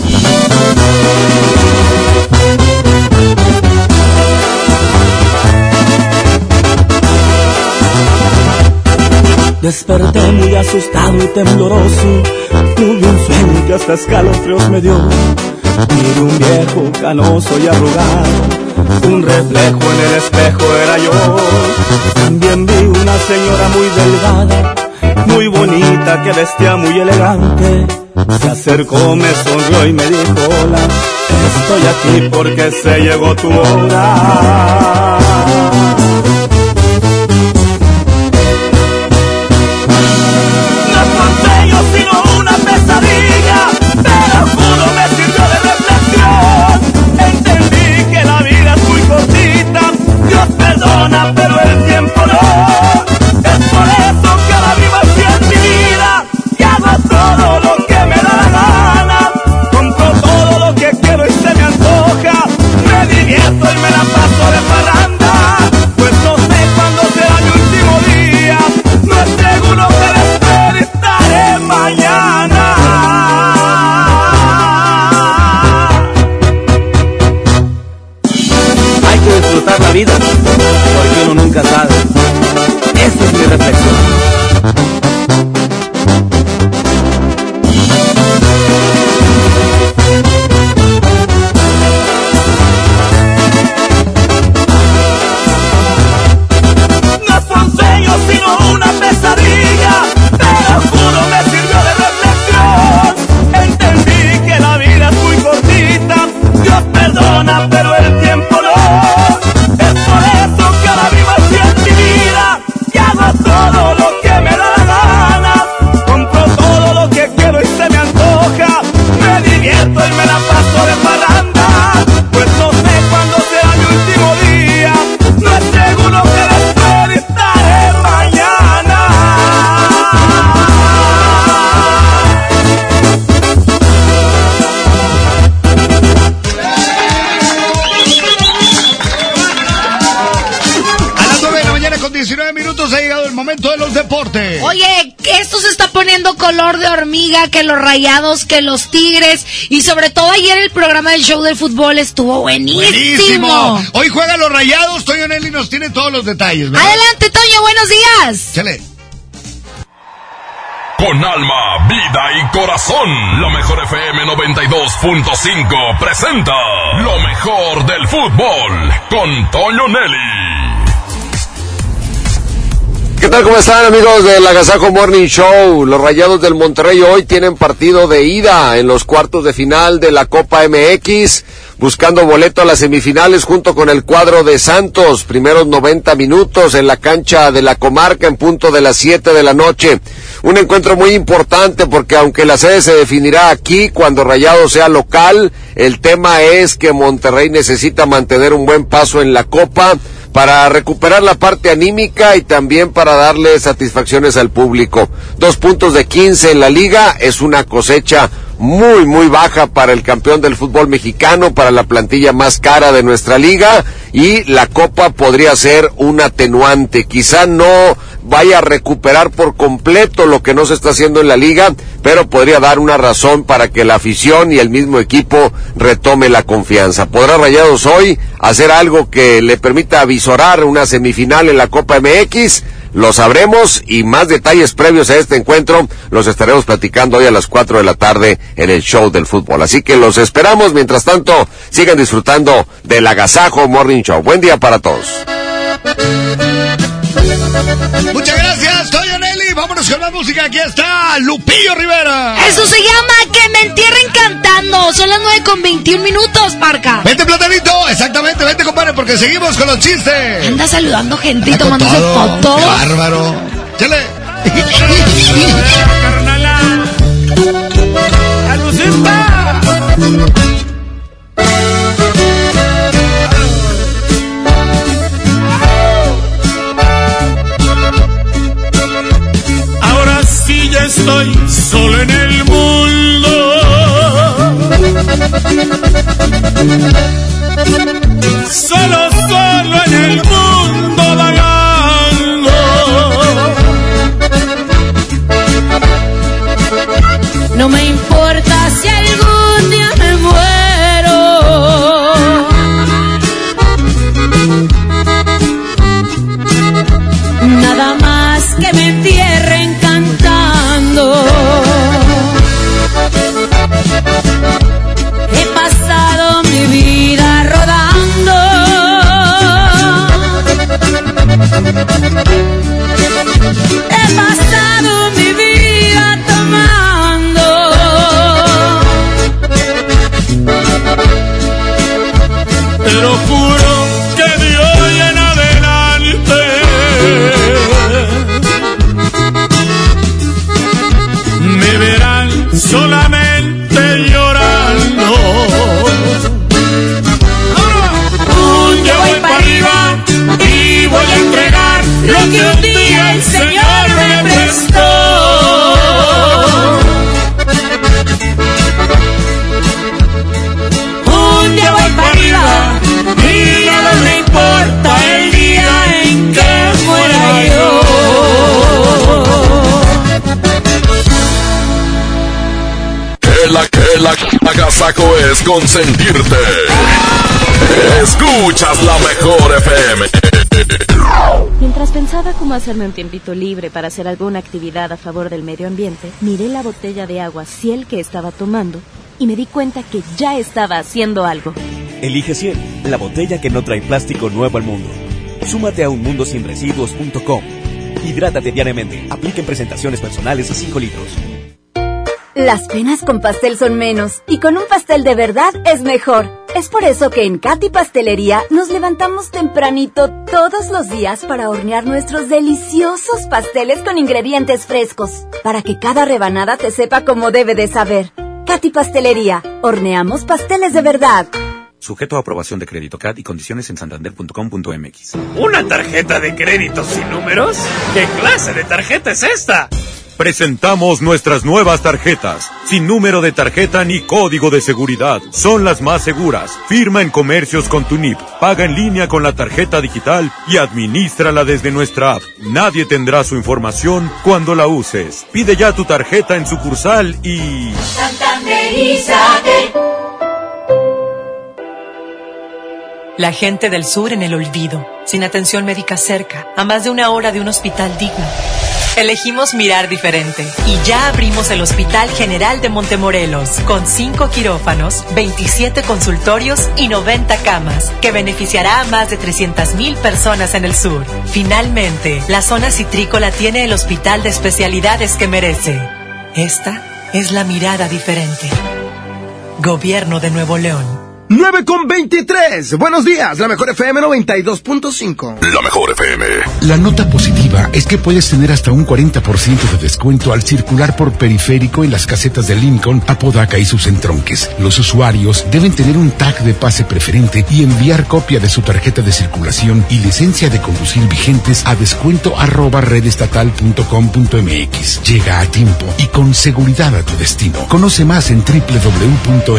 Desperté muy asustado y tembloroso. Tuve un sueño que hasta escalofríos me dio. Miré un viejo canoso y arrugado. Un reflejo en el espejo era yo. También vi una señora muy delgada, muy bonita, que vestía muy elegante. Se acercó, me sonrió y me dijo hola. Estoy aquí porque se llegó tu hora. Pero el tiempo no. Que los rayados, que los tigres, y sobre todo ayer el programa del show del fútbol estuvo buenísimo. Buenísimo. Hoy juegan los rayados. Toño Nelly nos tiene todos los detalles. ¿verdad? Adelante, Toño, buenos días. Chale. Con alma, vida y corazón, la mejor FM 92.5 presenta lo mejor del fútbol con Toño Nelly. ¿Qué? ¿Cómo están amigos del Agasajo Morning Show? Los Rayados del Monterrey hoy tienen partido de ida en los cuartos de final de la Copa MX, buscando boleto a las semifinales junto con el cuadro de Santos. Primeros 90 minutos en la cancha de la comarca en punto de las 7 de la noche. Un encuentro muy importante porque aunque la sede se definirá aquí cuando Rayado sea local, el tema es que Monterrey necesita mantener un buen paso en la Copa para recuperar la parte anímica y también para darle satisfacciones al público. Dos puntos de 15 en la liga es una cosecha muy, muy baja para el campeón del fútbol mexicano, para la plantilla más cara de nuestra liga y la copa podría ser un atenuante. Quizá no vaya a recuperar por completo lo que no se está haciendo en la liga, pero podría dar una razón para que la afición y el mismo equipo retome la confianza. ¿Podrá Rayados hoy hacer algo que le permita avisorar una semifinal en la Copa MX? Lo sabremos y más detalles previos a este encuentro los estaremos platicando hoy a las 4 de la tarde en el show del fútbol. Así que los esperamos. Mientras tanto, sigan disfrutando del Agasajo Morning Show. Buen día para todos. Muchas gracias, Toyo Nelly. Vámonos con la música. Aquí está Lupillo Rivera. Eso se llama Que me entierren cantando. Son las 9 con 21 minutos, Parca. Vente, platanito. Exactamente, vente, compadre, porque seguimos con los chistes. Anda saludando gente y tomándose todo. fotos. Qué bárbaro. Chale. Ahora sí ya estoy solo en el mundo. Solo, solo en el mundo vagando. No me importa He pasado mi vida tomando. Pero juro que de hoy en adelante me verán solamente llorando. Un día voy para arriba y voy a lo que un día el Señor me prestó. Que la que la agasaco es consentirte. Escuchas la mejor FM. Mientras pensaba cómo hacerme un tiempito libre para hacer alguna actividad a favor del medio ambiente, miré la botella de agua Ciel que estaba tomando y me di cuenta que ya estaba haciendo algo. Elige 100, la botella que no trae plástico nuevo al mundo. Súmate a unmundosinresiduos.com. Hidrátate diariamente. Apliquen presentaciones personales a 5 litros. Las penas con pastel son menos y con un pastel de verdad es mejor. Es por eso que en Katy Pastelería nos levantamos tempranito todos los días para hornear nuestros deliciosos pasteles con ingredientes frescos, para que cada rebanada te sepa como debe de saber. Katy Pastelería, horneamos pasteles de verdad. Sujeto a aprobación de crédito CAD y condiciones en santander.com.mx. ¿Una tarjeta de crédito sin números? ¿Qué clase de tarjeta es esta? Presentamos nuestras nuevas tarjetas, sin número de tarjeta ni código de seguridad. Son las más seguras. Firma en comercios con tu NIP, paga en línea con la tarjeta digital y administrala desde nuestra app. Nadie tendrá su información cuando la uses. Pide ya tu tarjeta en sucursal y... La gente del sur en el olvido, sin atención médica cerca, a más de una hora de un hospital digno. Elegimos mirar diferente y ya abrimos el Hospital General de Montemorelos con 5 quirófanos, 27 consultorios y 90 camas que beneficiará a más de 300.000 personas en el sur. Finalmente, la zona citrícola tiene el hospital de especialidades que merece. Esta es la mirada diferente. Gobierno de Nuevo León. 9 con 23. Buenos días, la mejor FM 92.5. La mejor FM. La nota positiva es que puedes tener hasta un 40% de descuento al circular por periférico en las casetas de Lincoln, Apodaca y sus entronques. Los usuarios deben tener un tag de pase preferente y enviar copia de su tarjeta de circulación y licencia de conducir vigentes a descuento arroba redestatal.com.mx. Llega a tiempo y con seguridad a tu destino. Conoce más en www.nl.gov.mx.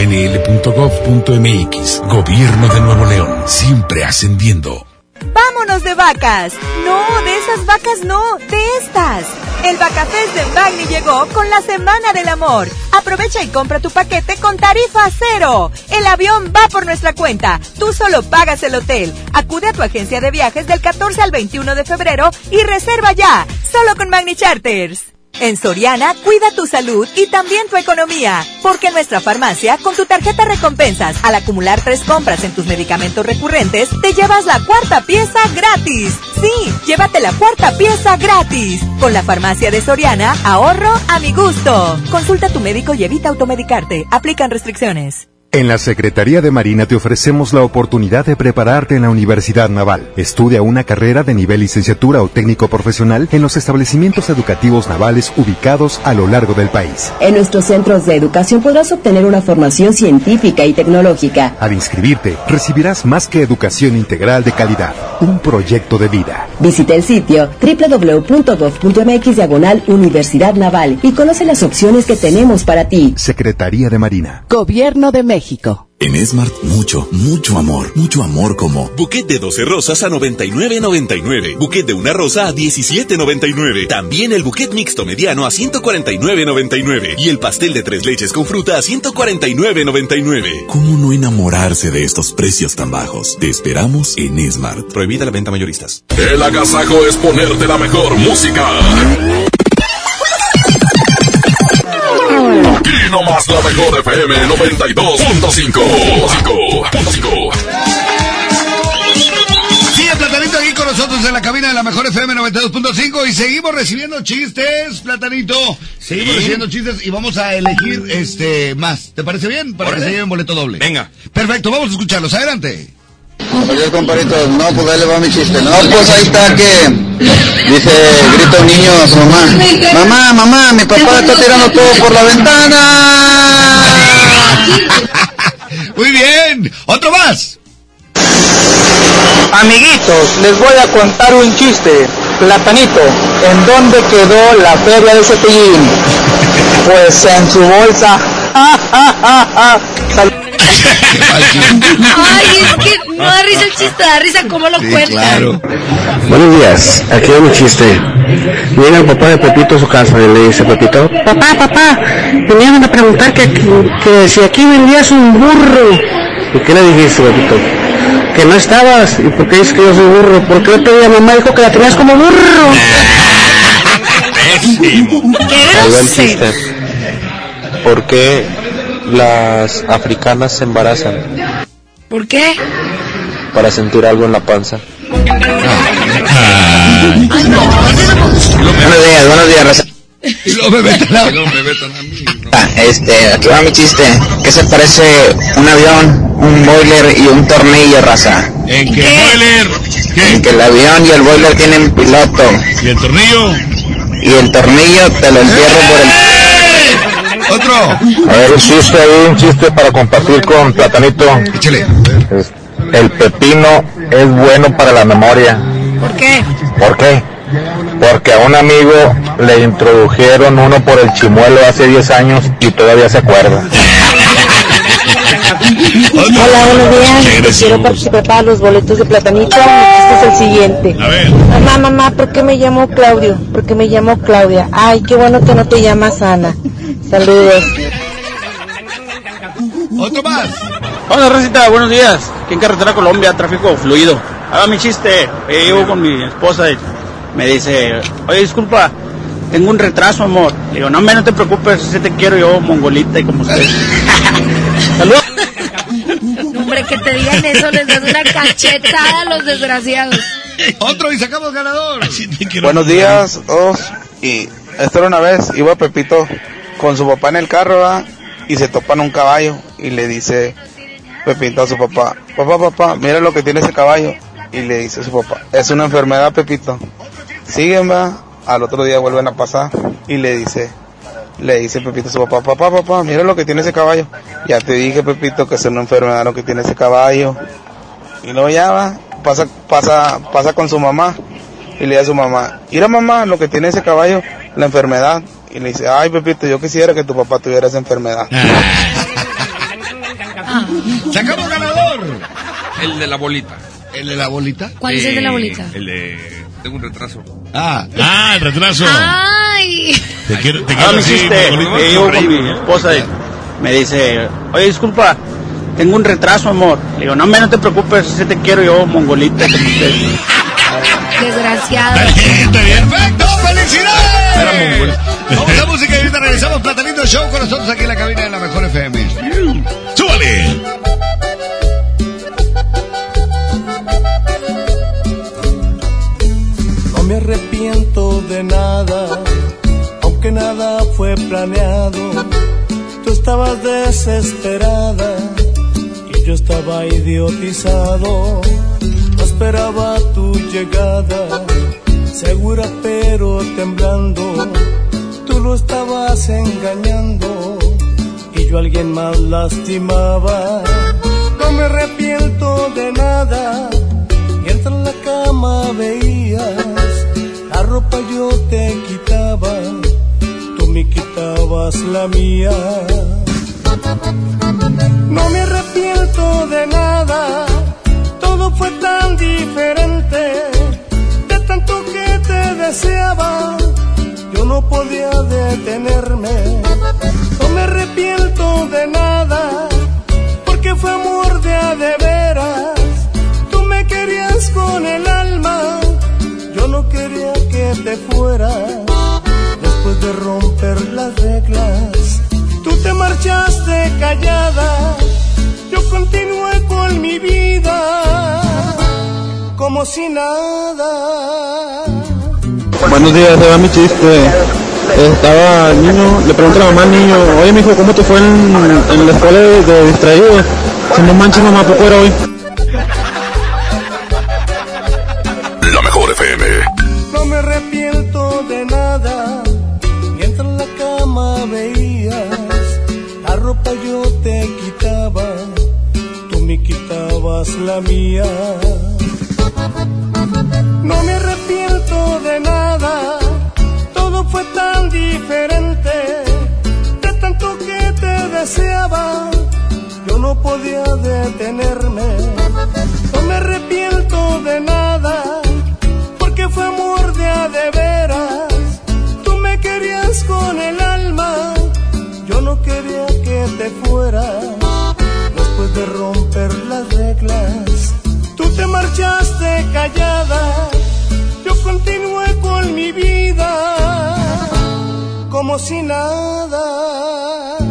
Gobierno de Nuevo León, siempre ascendiendo. vámonos de vacas. No, de esas vacas no, de estas. El Vacafest de Magni llegó con la Semana del Amor. Aprovecha y compra tu paquete con tarifa cero. El avión va por nuestra cuenta. Tú solo pagas el hotel. Acude a tu agencia de viajes del 14 al 21 de febrero y reserva ya. Solo con Magni Charters. En Soriana, cuida tu salud y también tu economía. Porque en nuestra farmacia, con tu tarjeta recompensas, al acumular tres compras en tus medicamentos recurrentes, te llevas la cuarta pieza gratis. Sí, llévate la cuarta pieza gratis. Con la farmacia de Soriana, ahorro a mi gusto. Consulta a tu médico y evita automedicarte. Aplican restricciones. En la Secretaría de Marina te ofrecemos la oportunidad de prepararte en la Universidad Naval. Estudia una carrera de nivel licenciatura o técnico profesional en los establecimientos educativos navales ubicados a lo largo del país. En nuestros centros de educación podrás obtener una formación científica y tecnológica. Al inscribirte, recibirás más que educación integral de calidad, un proyecto de vida. Visita el sitio www.gov.mx diagonal Universidad Naval y conoce las opciones que tenemos para ti. Secretaría de Marina. Gobierno de México. En Smart, mucho, mucho amor. Mucho amor como buquet de 12 rosas a 99.99. Buquet de una rosa a 17.99. También el buquet mixto mediano a 149.99. Y el pastel de tres leches con fruta a 149.99. ¿Cómo no enamorarse de estos precios tan bajos? Te esperamos en Smart. Prohibida la venta mayoristas. El agasajo es ponerte la mejor música. Aquí nomás la mejor FM 92.5. Sí, el Platanito aquí con nosotros en la cabina de la mejor FM 92.5 y seguimos recibiendo chistes, Platanito. Seguimos Sí. recibiendo chistes y vamos a elegir este más. ¿Te parece bien? Para que se lleven boleto doble. Venga. Perfecto, vamos a escucharlos. Adelante. Oye, compadrito, no, pues ahí le va mi chiste. No, pues ahí está que dice, grita un niño a su mamá. Mamá, mamá, mi papá está tirando todo por la ventana. Muy bien. Otro más. Amiguitos, les voy a contar un chiste. Platanito, ¿en dónde quedó la feria de Cepillín? Pues en su bolsa. Sal- Ay, es que no da risa el chiste, da risa cómo lo cuenta. Buenos días, aquí hay un chiste. Llega el papá de Pepito a su casa y le dice, Pepito, papá, papá, vinieron a preguntar que, que si aquí vendías un burro. ¿Y qué le dijiste, Pepito? Que no estabas. ¿Y por qué dices que yo soy burro? Porque otro día mamá dijo que la tenías como burro. ¡Qué Ahí va el grosero! chiste. ¿Por qué las africanas se embarazan? ¿Por qué? Para sentir algo en la panza. Buenos días, buenos días, raza. Y luego me meten a... Ah, Este, aquí va mi chiste. ¿Qué se parece un avión, un boiler y un tornillo, raza? ¿En qué boiler? En que el avión y el boiler tienen piloto. ¿Y el tornillo? Y el tornillo te lo entierro por el... Otro. A ver, un chiste ahí, un chiste para compartir con Platanito. Échale. El pepino es bueno para la memoria. ¿Por qué? ¿Por qué? Porque a un amigo le introdujeron uno por el chimuelo hace 10 años y todavía se acuerda. Hola, buenos días. Quiero participar para los boletos de Platanito. Este es el siguiente. Mamá, mamá, ¿por qué me llamo Claudio? Porque me llamo Claudia. Ay, qué bueno que no te llamas Ana. Saludos. Otro más. Hola Rosita, buenos días. Aquí en Carretera Colombia, tráfico fluido. Haga mi chiste. Eh, llevo con mi esposa y me dice, oye, disculpa, tengo un retraso, amor. Le digo, no, hombre, no te preocupes, si te quiero yo, mongolita y como usted. Saludos. Que te digan eso, les das una cachetada a los desgraciados. Otro y sacamos ganador. Buenos días, todos. Y esta era una vez, iba Pepito con su papá en el carro, ¿verdad? Y se topan un caballo y le dice Pepito a su papá, papá, papá, mira lo que tiene ese caballo. Y le dice su papá, es una enfermedad, Pepito. Siguen, va. Al otro día vuelven a pasar y le dice, le dice Pepito a su papá, papá, papá, mira lo que tiene ese caballo. Ya te dije, Pepito, que es una enfermedad lo que tiene ese caballo. Y luego ya va, pasa, pasa, pasa con su mamá y le dice a su mamá, mira mamá, lo que tiene ese caballo, la enfermedad. Y le dice, ay Pepito, yo quisiera que tu papá tuviera esa enfermedad. ¡Sacamos ganador! El de la bolita. ¿El de la bolita? ¿Cuál es el de la bolita? El de... Tengo un retraso. Ah, ah, el retraso. Ay. Te quiero, te Ah, quiero me así, hiciste. Mongolito. Yo con mi esposa eh, me dice, oye, disculpa, tengo un retraso, amor. Le digo, no, hombre, no te preocupes, si te quiero yo, mongolita. como usted". Desgraciado. Está bien. ¡Perfecto! ¡Felicidades! Vamos a música y ahorita regresamos. Platanito Show con nosotros aquí en la cabina de la Mejor FM. ¡Súbale! Me arrepiento de nada, aunque nada fue planeado. Tú estabas desesperada y yo estaba idiotizado. No esperaba tu llegada, segura pero temblando. Tú lo estabas engañando y yo a alguien más lastimaba. No me arrepiento de nada Mientras en la cama veías, ropa yo te quitaba, tú me quitabas la mía. No me arrepiento de nada, todo fue tan diferente, de tanto que te deseaba, yo no podía detenerme. No me arrepiento de nada, porque fue amor de a de veras. Tú me querías con el alma, yo no quería que te fueras. Después de romper las reglas, tú te marchaste callada, yo continué con mi vida como si nada. Buenos días, se va mi chiste. Estaba el niño, le pregunta a la mamá al niño, oye mijo, ¿cómo te fue en, en la escuela de, de distraído? Si no manches mamá, ¿poco era hoy? De nada, mientras en la cama veías, la ropa yo te quitaba, tú me quitabas la mía. No me arrepiento de nada, todo fue tan diferente, de tanto que te deseaba, yo no podía detenerme. No me arrepiento de nada, porque fue amor de a te fueras. Después de romper las reglas, tú te marchaste callada, yo continué con mi vida como si nada.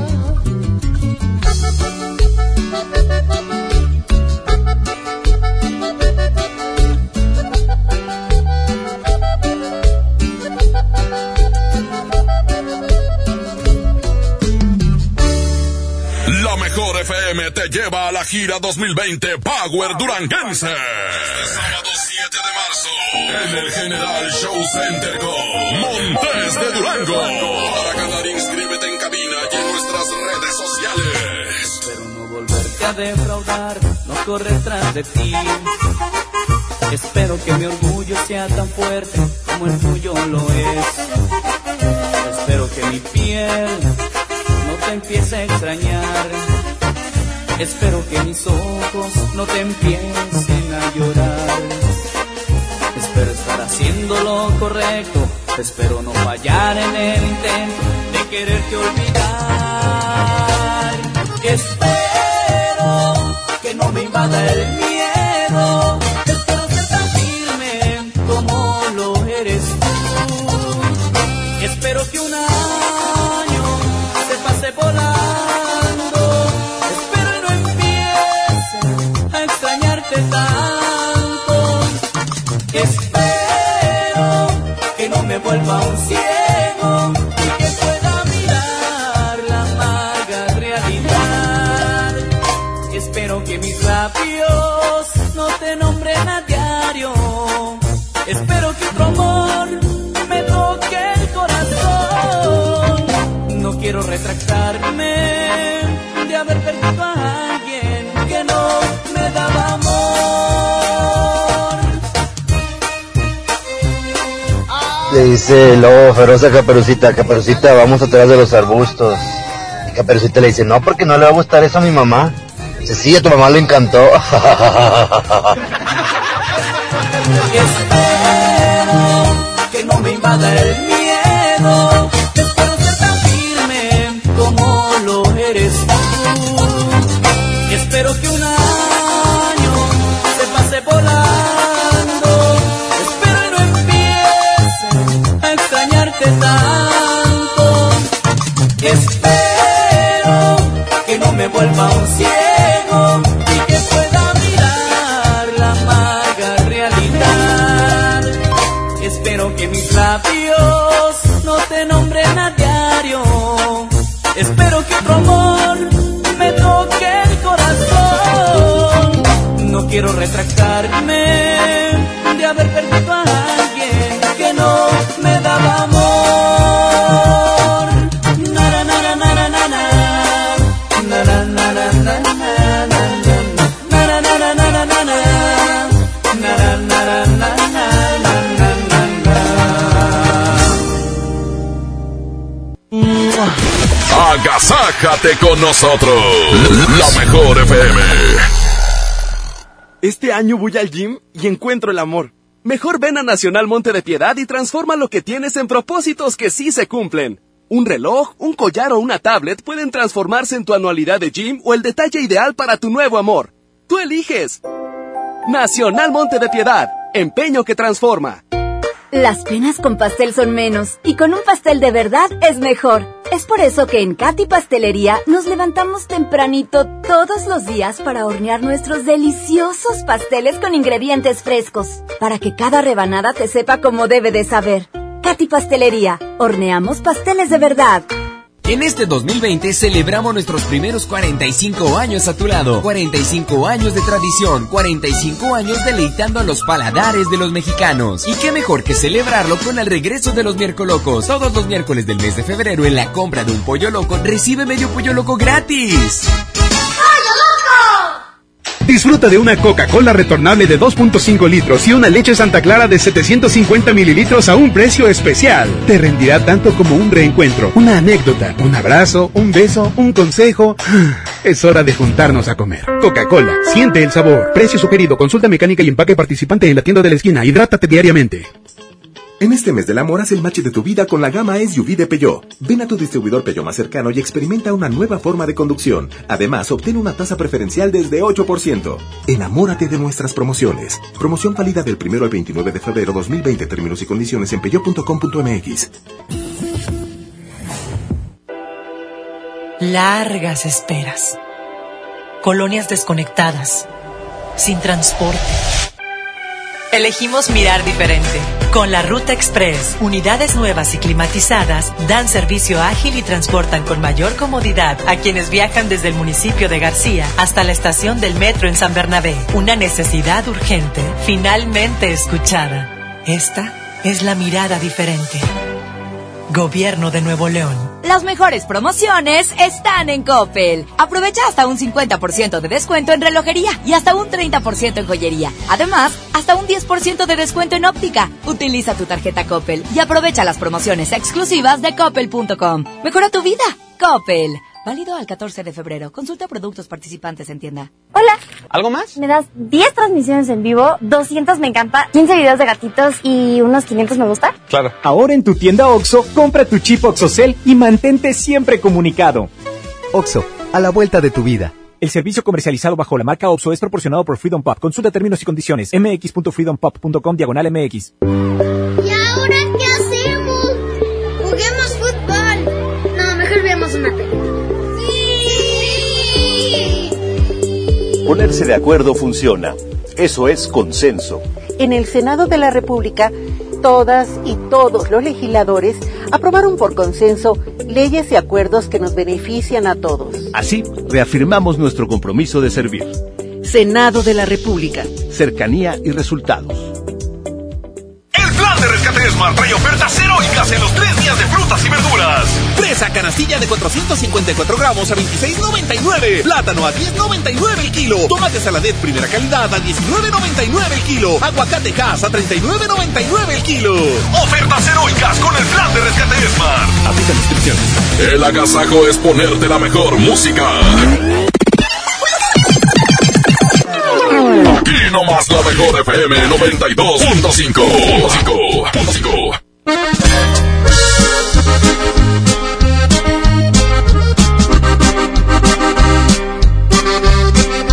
Mejor FM te lleva a la gira 2020 Power Duranguense. Este sábado 7 de marzo en el General Show Center con Montes de Durango. Para ganar inscríbete en cabina y en nuestras redes sociales. Pero no volverte a defraudar, no correr tras de ti. Espero que mi orgullo sea tan fuerte como el tuyo lo es. Espero que mi piel no te empiece a extrañar. Espero que mis ojos no te empiecen a llorar. Espero estar haciendo lo correcto. Espero no fallar en el intento de quererte olvidar. Espero que no me invada el miedo. Espero ser tan firme como lo eres tú. Espero que un no me dice lobo feroz a Caperucita, Caperucita, vamos atrás de los arbustos. Y Caperucita le dice, no, porque no le va a gustar eso a mi mamá. Dice, sí, a tu mamá le encantó. Agasájate con nosotros. La mejor FM. Este año voy al gym y encuentro el amor. Mejor ven a Nacional Monte de Piedad y transforma lo que tienes en propósitos que sí se cumplen. Un reloj, un collar o una tablet pueden transformarse en tu anualidad de gym o el detalle ideal para tu nuevo amor. Tú eliges. Nacional Monte de Piedad. Empeño que transforma. Las penas con pastel son menos y con un pastel de verdad es mejor. Es por eso que en Katy Pastelería nos levantamos tempranito todos los días para hornear nuestros deliciosos pasteles con ingredientes frescos, para que cada rebanada te sepa como debe de saber. Katy Pastelería, horneamos pasteles de verdad. En este 2020 celebramos nuestros primeros 45 años a tu lado. 45 años de tradición, 45 años deleitando a los paladares de los mexicanos. Y qué mejor que celebrarlo con el regreso de los miércoles locos. Todos los miércoles del mes de febrero en la compra de un pollo loco recibe medio pollo loco gratis. Disfruta de una Coca-Cola retornable de 2.5 litros y una leche Santa Clara de 750 mililitros a un precio especial. Te rendirá tanto como un reencuentro, una anécdota, un abrazo, un beso, un consejo. Es hora de juntarnos a comer. Coca-Cola, siente el sabor. Precio sugerido, consulta mecánica y empaque participante en la tienda de la esquina. Hidrátate diariamente. En este mes del amor haz el match de tu vida con la gama SUV de Peugeot. Ven a tu distribuidor Peugeot más cercano y experimenta una nueva forma de conducción. Además, obtén una tasa preferencial desde 8%. Enamórate de nuestras promociones. Promoción válida del 1 al 29 de febrero 2020. Términos y condiciones en peugeot.com.mx. Largas esperas. Colonias desconectadas. Sin transporte. Elegimos mirar diferente. Con la Ruta Express, unidades nuevas y climatizadas dan servicio ágil y transportan con mayor comodidad a quienes viajan desde el municipio de García hasta la estación del metro en San Bernabé. Una necesidad urgente, finalmente escuchada. Esta es la mirada diferente. Gobierno de Nuevo León. Las mejores promociones están en Coppel. Aprovecha hasta un 50% de descuento en relojería y hasta un 30% en joyería. Además, hasta un 10% de descuento en óptica. Utiliza tu tarjeta Coppel y aprovecha las promociones exclusivas de coppel.com. Mejora tu vida. Coppel. Válido al 14 de febrero. Consulta productos participantes en tienda. Hola. ¿Algo más? ¿Me das 10 transmisiones en vivo, 200 me encanta, 15 videos de gatitos y unos 500 me gusta? Claro. Ahora en tu tienda OXO, compra tu chip OXOCEL y mantente siempre comunicado. OXO, a la vuelta de tu vida. El servicio comercializado bajo la marca OXO es proporcionado por Freedom Pop. Consulta términos y condiciones. mx.freedompop.com diagonal mx. Ponerse de acuerdo funciona. Eso es consenso. En el Senado de la República, todas y todos los legisladores aprobaron por consenso leyes y acuerdos que nos benefician a todos. Así, reafirmamos nuestro compromiso de servir. Senado de la República. Cercanía y resultados. Plan de rescate Smart trae ofertas heroicas en los tres días de frutas y verduras. Fresa canastilla de 454 gramos a 26,99. Plátano a 10,99 el kilo. Tomate saladet primera calidad a 19,99 el kilo. Aguacate Hass a 39,99 el kilo. Ofertas heroicas con el plan de rescate Smart. Aplica descripciones. El agasajo es ponerte la mejor música. Aquí nomás la mejor FM 92.5.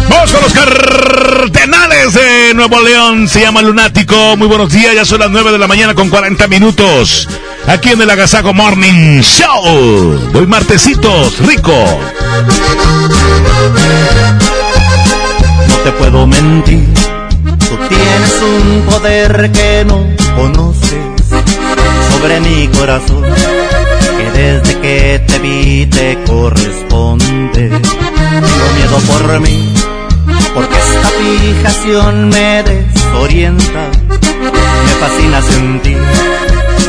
Vamos con los cardenales de Nuevo León. Se llama Lunático. Muy buenos días. Ya son las 9 de la mañana con 40 minutos. Aquí en el Agasago Morning Show. Hoy martesitos, rico. Te puedo mentir. Tú tienes un poder que no conoces sobre mi corazón. Que desde que te vi te corresponde. Tengo miedo por mí porque esta fijación me desorienta. Me fascina sentir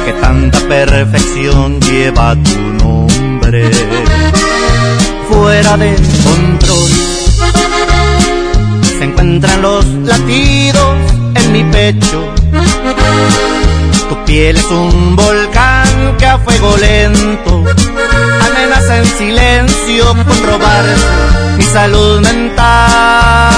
que tanta perfección lleva tu nombre. Fuera de control se encuentran los latidos en mi pecho. Tu piel es un volcán que a fuego lento amenaza en silencio con robar mi salud mental.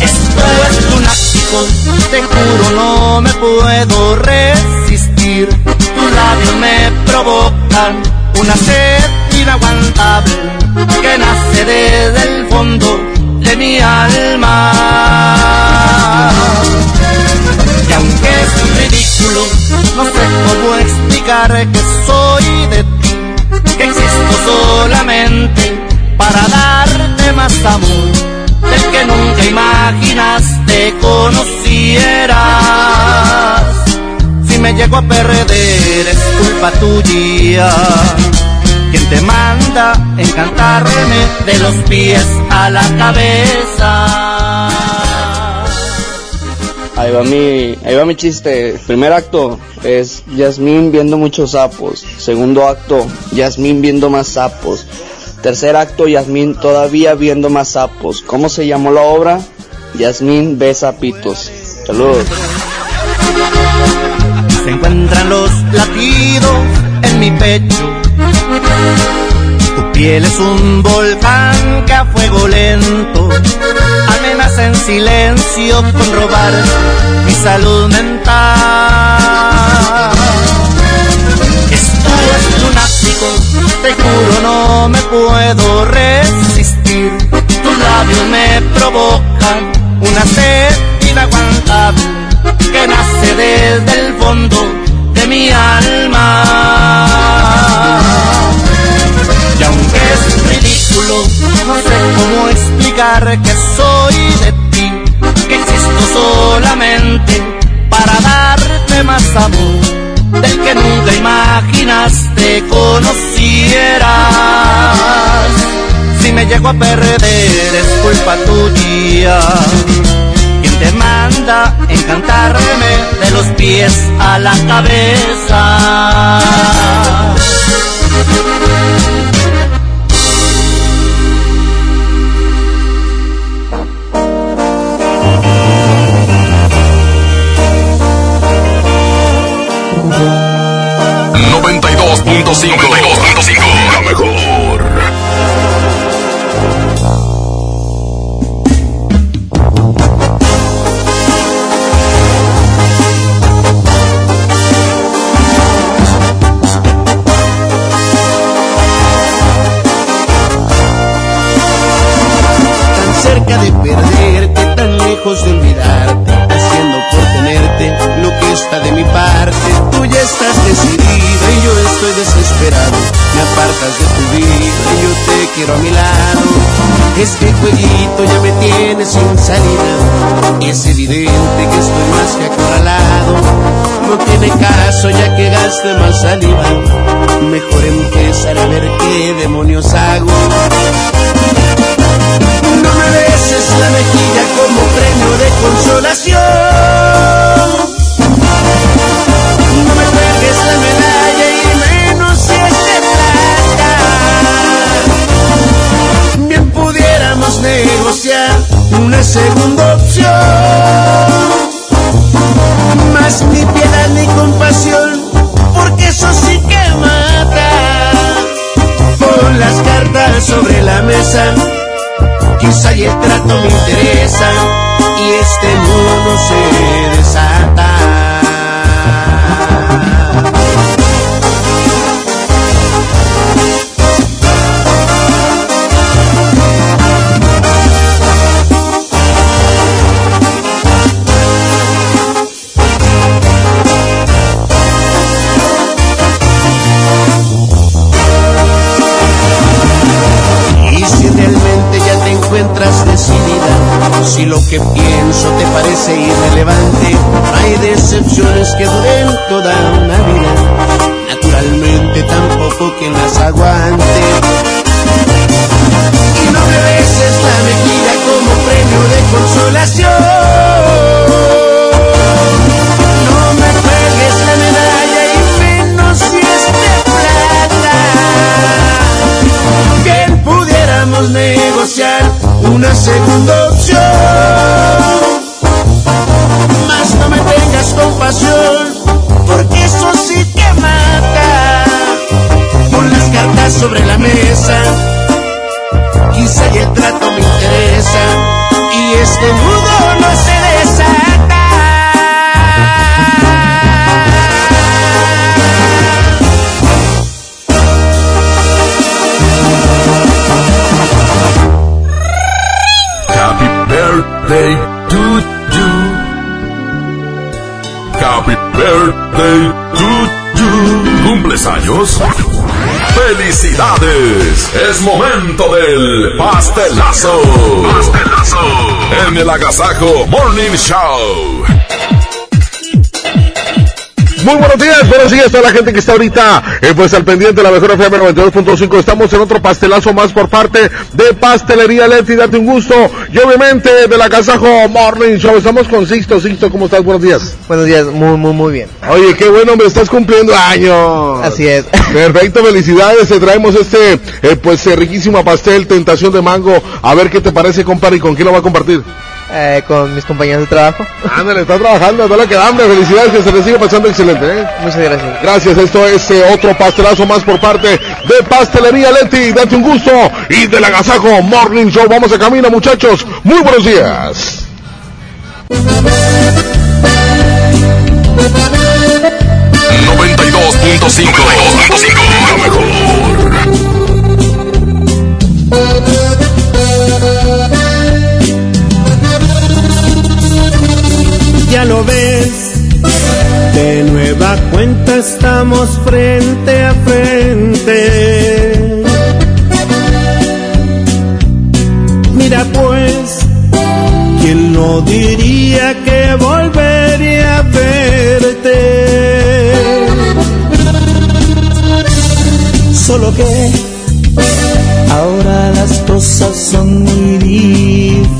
Esto es lunático, te juro no me puedo resistir. Tus labios me provocan una sed inaguantable que nace desde el fondo de mi alma. Y aunque es ridículo, no sé cómo explicar que soy de ti, que existo solamente para darte más amor del que nunca imaginaste conocieras. Si me llego a perder es culpa tuya. Quien te manda encantarme de los pies a la cabeza. Ahí va mi, ahí va mi chiste. Primer acto es Yasmín viendo muchos sapos. Segundo acto, Yasmín viendo más sapos. Tercer acto, Yasmín todavía viendo más sapos. ¿Cómo se llamó la obra? Yasmín ve sapitos. Saludos. Se encuentran los latidos en mi pecho. Tu piel es un volcán que a fuego lento amenaza en silencio con robar mi salud mental. Esto es lunático, te juro no me puedo resistir. Tus labios me provocan una sed inaguantable que nace desde el fondo de mi alma. Es ridículo, no sé cómo explicar que soy de ti, que existo solamente para darte más amor del que nunca imaginaste conocieras. Si me llego a perder es culpa tuya. Quien te manda encantarme de los pies a la cabeza. 92.5 La mejor. Quiero a mi lado. Este jueguito ya me tiene sin salida. Es evidente que estoy más que acorralado. No tiene caso ya que gaste más saliva. Mejor empezar a ver qué demonios hago. No me beses la mejilla como premio de consolación. Una segunda opción. Más ni piedad ni compasión, porque eso sí que mata. Pon las cartas sobre la mesa Quizá y el trato me interesa y este mundo se lo que pienso Es momento del pastelazo. Pastelazo. En el Agasajo Morning Show. Muy buenos días, buenos días a toda la gente que está ahorita eh, pues al pendiente de la mejor FM 92.5. Estamos en otro pastelazo más por parte de Pastelería Leti, date un gusto. Y obviamente de la Casajo Morning Show. Estamos con Sixto. Sixto, ¿cómo estás? Buenos días. Buenos días, muy, muy, muy bien. Oye, qué bueno, me estás cumpliendo años. Así es. Perfecto, felicidades. Te traemos este eh, pues eh, riquísimo pastel, tentación de mango. A ver qué te parece, compadre, y con quién lo va a compartir. Eh, con mis compañeros de trabajo. Ándale, está trabajando, no le queda hambre. Felicidades, que se le sigue pasando excelente. ¿eh? Muchas gracias. Gracias, esto es eh, otro pastelazo más por parte de Pastelería Leti. Date un gusto y del Agasajo Morning Show. Vamos a camino, muchachos. Muy buenos días. La mejor. Ya lo ves, de nueva cuenta estamos frente a frente. Mira pues, ¿quién no diría que volvería a verte? Solo que ahora las cosas son muy diferentes.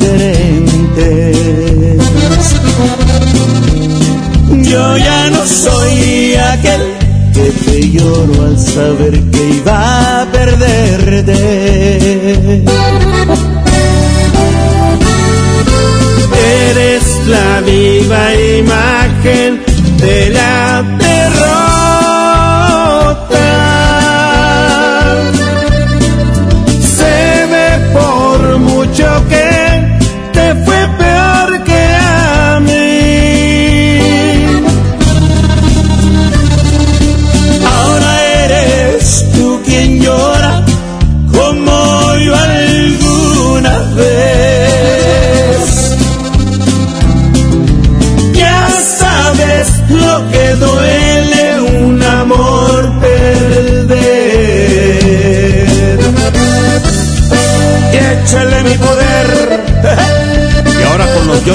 Yo ya no soy aquel que te lloro al saber que iba a perderte. Eres la viva imagen de la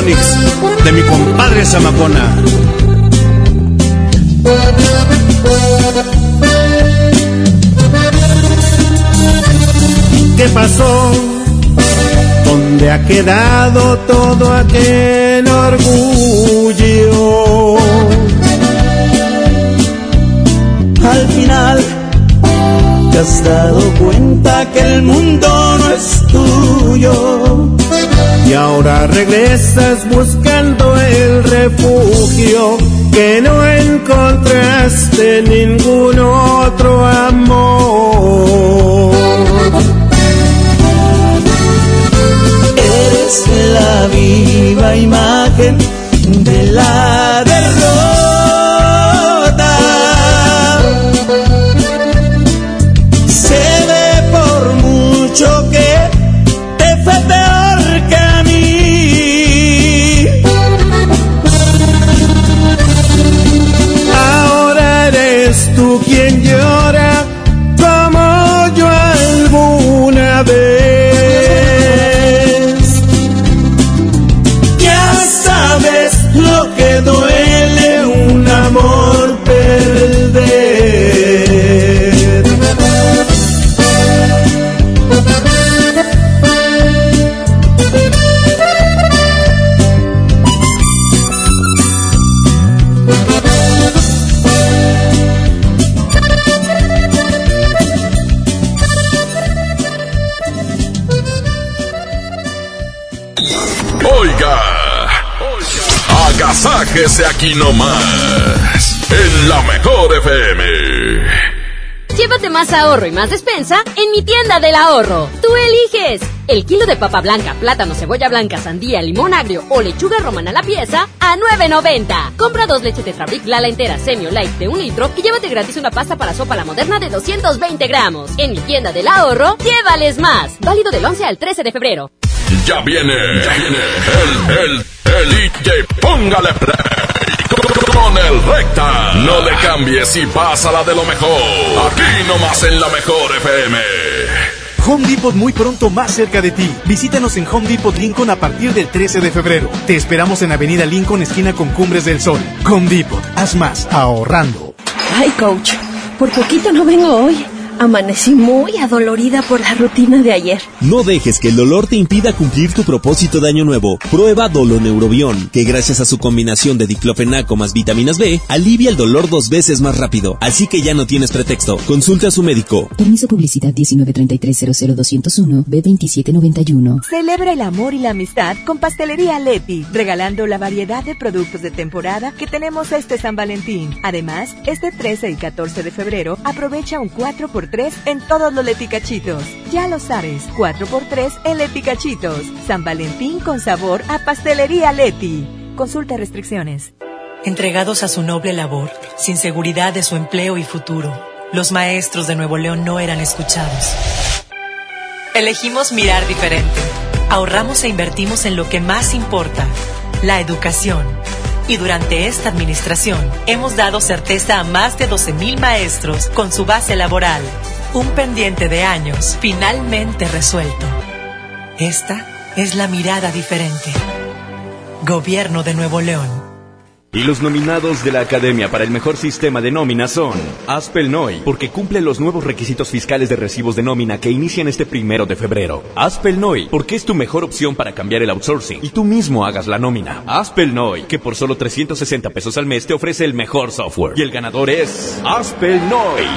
de mi compadre Zamacona. ¿Qué pasó? ¿Dónde ha quedado todo aquel orgullo? Al final, te has dado cuenta que el mundo no es tuyo. Y ahora regresas buscando el refugio que no encontraste ningún otro amor. la viva imagen de la agasáquese aquí nomás, en la mejor FM. Llévate más ahorro y más despensa en mi tienda del ahorro. Tú eliges el kilo de papa blanca, plátano, cebolla blanca, sandía, limón agrio o lechuga romana a la pieza a 9.90. Compra dos leches Tetrabric Lala entera Semio Light de un litro y llévate gratis una pasta para sopa la moderna de 220 gramos. En mi tienda del ahorro, llévales más. Válido del 11 al 13 de febrero. Ya viene, ya viene el, el, el DJ, póngale play con el recta. No le cambies y pásala de lo mejor. Aquí nomás en la mejor FM. Home Depot muy pronto más cerca de ti. Visítanos en Home Depot Lincoln a partir del 13 de febrero. Te esperamos en Avenida Lincoln, esquina con Cumbres del Sol. Home Depot, haz más ahorrando. Ay, coach, por poquito no vengo hoy. Amanecí muy adolorida por la rutina de ayer. No dejes que el dolor te impida cumplir tu propósito de año nuevo. Prueba Doloneurobión, que gracias a su combinación de diclofenaco más vitaminas B, alivia el dolor dos veces más rápido. Así que ya no tienes pretexto. Consulta a su médico. Permiso publicidad 193300201 B2791. Celebra el amor y la amistad con Pastelería Leti, regalando la variedad de productos de temporada que tenemos este San Valentín. Además, este 13 y 14 de febrero aprovecha un 4x3 en todos los leticachitos. Ya lo sabes, 4x3 en leticachitos. San Valentín con sabor a Pastelería Leti. Consulta restricciones. Entregados a su noble labor, sin seguridad de su empleo y futuro, los maestros de Nuevo León no eran escuchados. Elegimos mirar diferente. Ahorramos e invertimos en lo que más importa, la educación. Y durante esta administración hemos dado certeza a más de 12.000 maestros con su base laboral. Un pendiente de años finalmente resuelto. Esta es la mirada diferente. Gobierno de Nuevo León. Y los nominados de la Academia para el Mejor Sistema de Nómina son Aspelnoy, porque cumple los nuevos requisitos fiscales de recibos de nómina que inician este primero de febrero. Aspelnoy, porque es tu mejor opción para cambiar el outsourcing y tú mismo hagas la nómina. Aspelnoy, que por solo 360 pesos al mes te ofrece el mejor software. Y el ganador es Aspelnoy.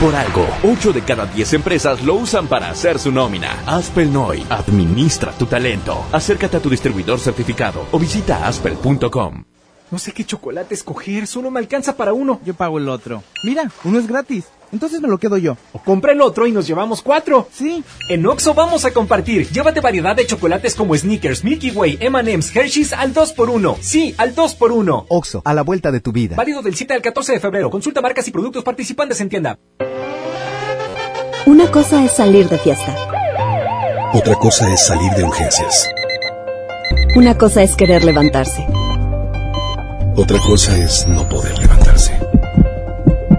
Por algo, 8 de cada 10 empresas lo usan para hacer su nómina. Aspelnoy, administra tu talento. Acércate a tu distribuidor certificado o visita aspel.com. No sé qué chocolate escoger, solo me alcanza para uno. Yo pago el otro. Mira, uno es gratis. Entonces me lo quedo yo. O compra el otro y nos llevamos cuatro. Sí. En Oxo vamos a compartir. Llévate variedad de chocolates como Snickers, Milky Way, M&M's, Hershey's al 2x1. Sí, al 2x1. Oxo, a la vuelta de tu vida. Válido del 7 al 14 de febrero. Consulta marcas y productos participantes en tienda. Una cosa es salir de fiesta. Otra cosa es salir de urgencias. Una cosa es querer levantarse. Otra cosa es no poder levantarse.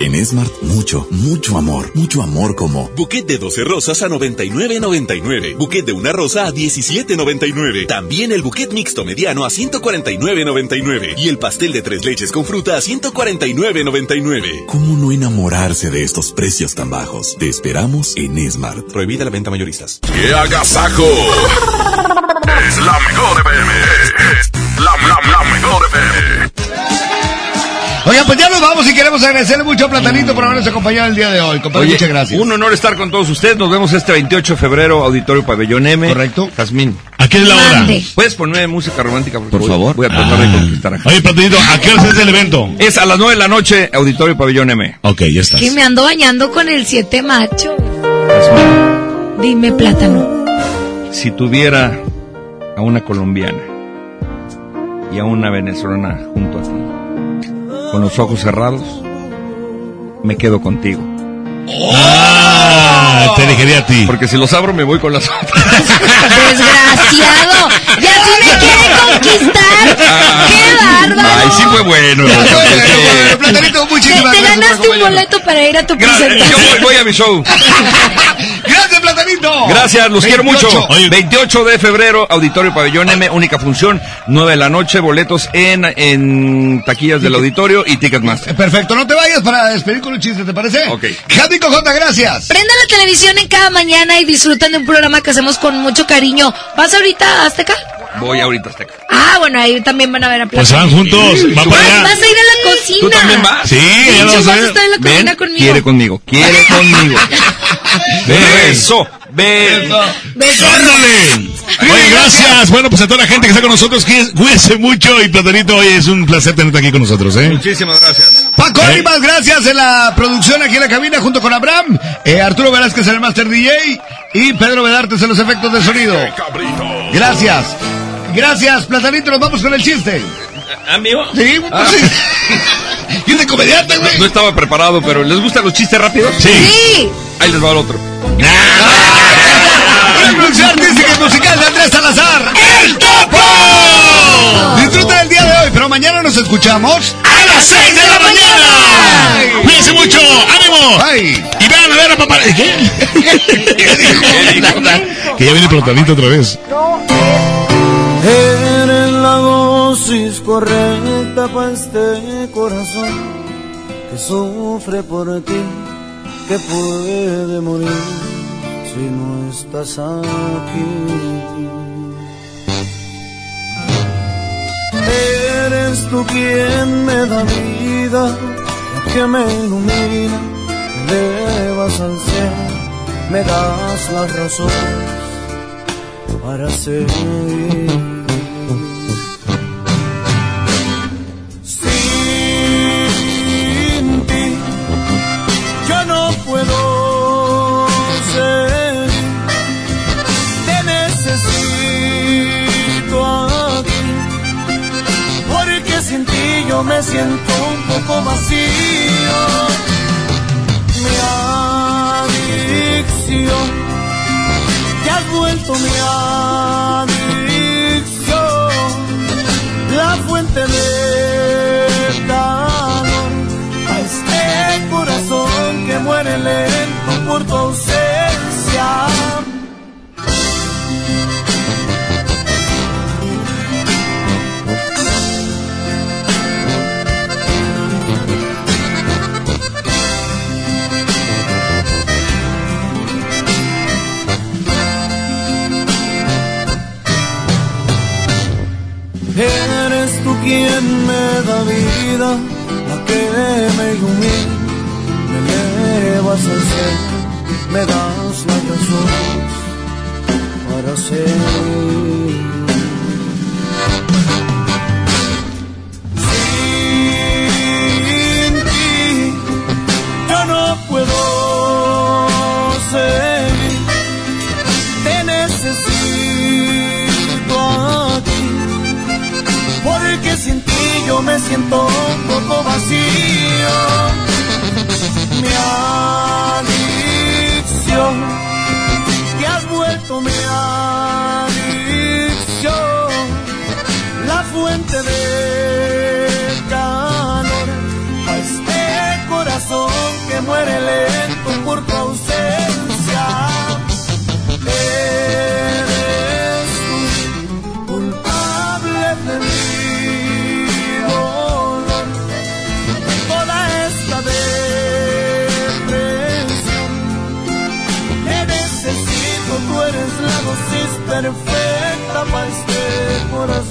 En Smart, mucho, mucho amor. Mucho amor como Buquet de 12 rosas a 99.99. Buquet de una rosa a 17.99. También el buquet mixto mediano a 149.99. Y el pastel de tres leches con fruta a 149.99. ¿Cómo no enamorarse de estos precios tan bajos? Te esperamos en Smart. Prohibida la venta mayoristas. ¡Qué agasajo! es la mejor FM. Es la, la, la mejor FM. Oigan, pues ya nos vamos y queremos agradecerle mucho a Platanito por habernos acompañado el día de hoy. Compadre, Oye, muchas gracias. Un honor estar con todos ustedes. Nos vemos este 28 de febrero, Auditorio Pabellón M. Correcto. Jazmín. ¿A qué es la hora? ¿Puedes ponerme música romántica, por, Por favor. Voy a tratar de conquistar a Oye, Platanito, ¿a qué hora es el evento? Es a las 9 de la noche, Auditorio Pabellón M. Ok, ya estás. Que me ando bañando con el siete macho. Dime, plátano. Si tuviera a una colombiana y a una venezolana junto a ti, con los ojos cerrados, me quedo contigo. Ah, te elegiría a ti. Porque si los abro me voy con las otras. Desgraciado. Y así me quiere conquistar. ¡Qué bárbaro! Ay, sí fue bueno. Bueno, Platanito, Te, muchísimas te gracias. ganaste un boleto para ir a tu Gracias, yo presentación. voy, voy a mi show. Gracias, Platanito. Gracias, los quiero 28. mucho. 28 de febrero, Auditorio Pabellón M, única función, 9 de la noche, boletos en, en taquillas del auditorio y Ticketmaster. Perfecto, no te vayas para despedir con un chiste, ¿te parece? Ok. Jadico J, gracias. Prendan la televisión en cada mañana y disfruten de un programa que hacemos con mucho cariño. ¿Vas ahorita a Azteca? Voy ahorita hasta acá. Ah, bueno, ahí también van a ver a Pues Plátano. van juntos, van para Vas, allá. vas a ir a la cocina. ¿Tú también vas? Sí, ya lo vas a a ver. estar en la cocina Ven, conmigo. quiere conmigo, quiere conmigo. Beso, beso. Besos. ¡Ándale! Oye, gracias. Bueno, pues a toda la gente que está con nosotros, cuí- cuídense mucho. Y Platanito, hoy es un placer tenerte aquí con nosotros, ¿eh? Muchísimas gracias. Paco ¿Eh? Ánimas, gracias en la producción aquí en la cabina junto con Abraham, eh, Arturo Velázquez en el Master DJ y Pedro Vedartes en los efectos de sonido. Gracias. Gracias, Platanito, nos vamos con el chiste. ¿Amigo? Sí, pues Ah. sí. Y de comediante, güey. No estaba preparado, pero ¿les gustan los chistes rápidos? Sí. Ahí les va el otro. Una producción artística y musical de Andrés Salazar. ¡El Topo! Disfruten el día de hoy, pero mañana nos escuchamos ¡A las 6 de la mañana! ¡Cuídense mucho! ¡Ánimo! ¡Ay! Y vean a ver a papá. ¿Qué? Que ya viene Platanito otra vez. Eres la dosis correcta para este corazón que sufre por ti, que puede morir si no estás aquí. Eres tú quien me da vida, la que me ilumina, me elevas al cielo, me das las razones para seguir. Me siento un poco vacío. Mi adicción te has vuelto mi adicción, la fuente de calor a este corazón que muere lento por tu ausencia. Quien me da vida, la que me ilumina, me elevas al cielo, me das la razón para seguir. Me siento un poco vacío. Mi adicción, te has vuelto mi adicción, la fuente de calor a este corazón que muere lento por tu ausencia.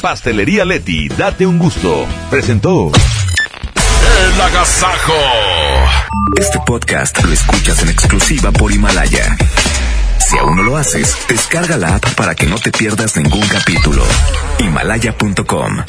Pastelería Leti, date un gusto. Presentó. El Agasajo. Este podcast lo escuchas en exclusiva por Himalaya. Si aún no lo haces, descarga la app para que no te pierdas ningún capítulo. Himalaya.com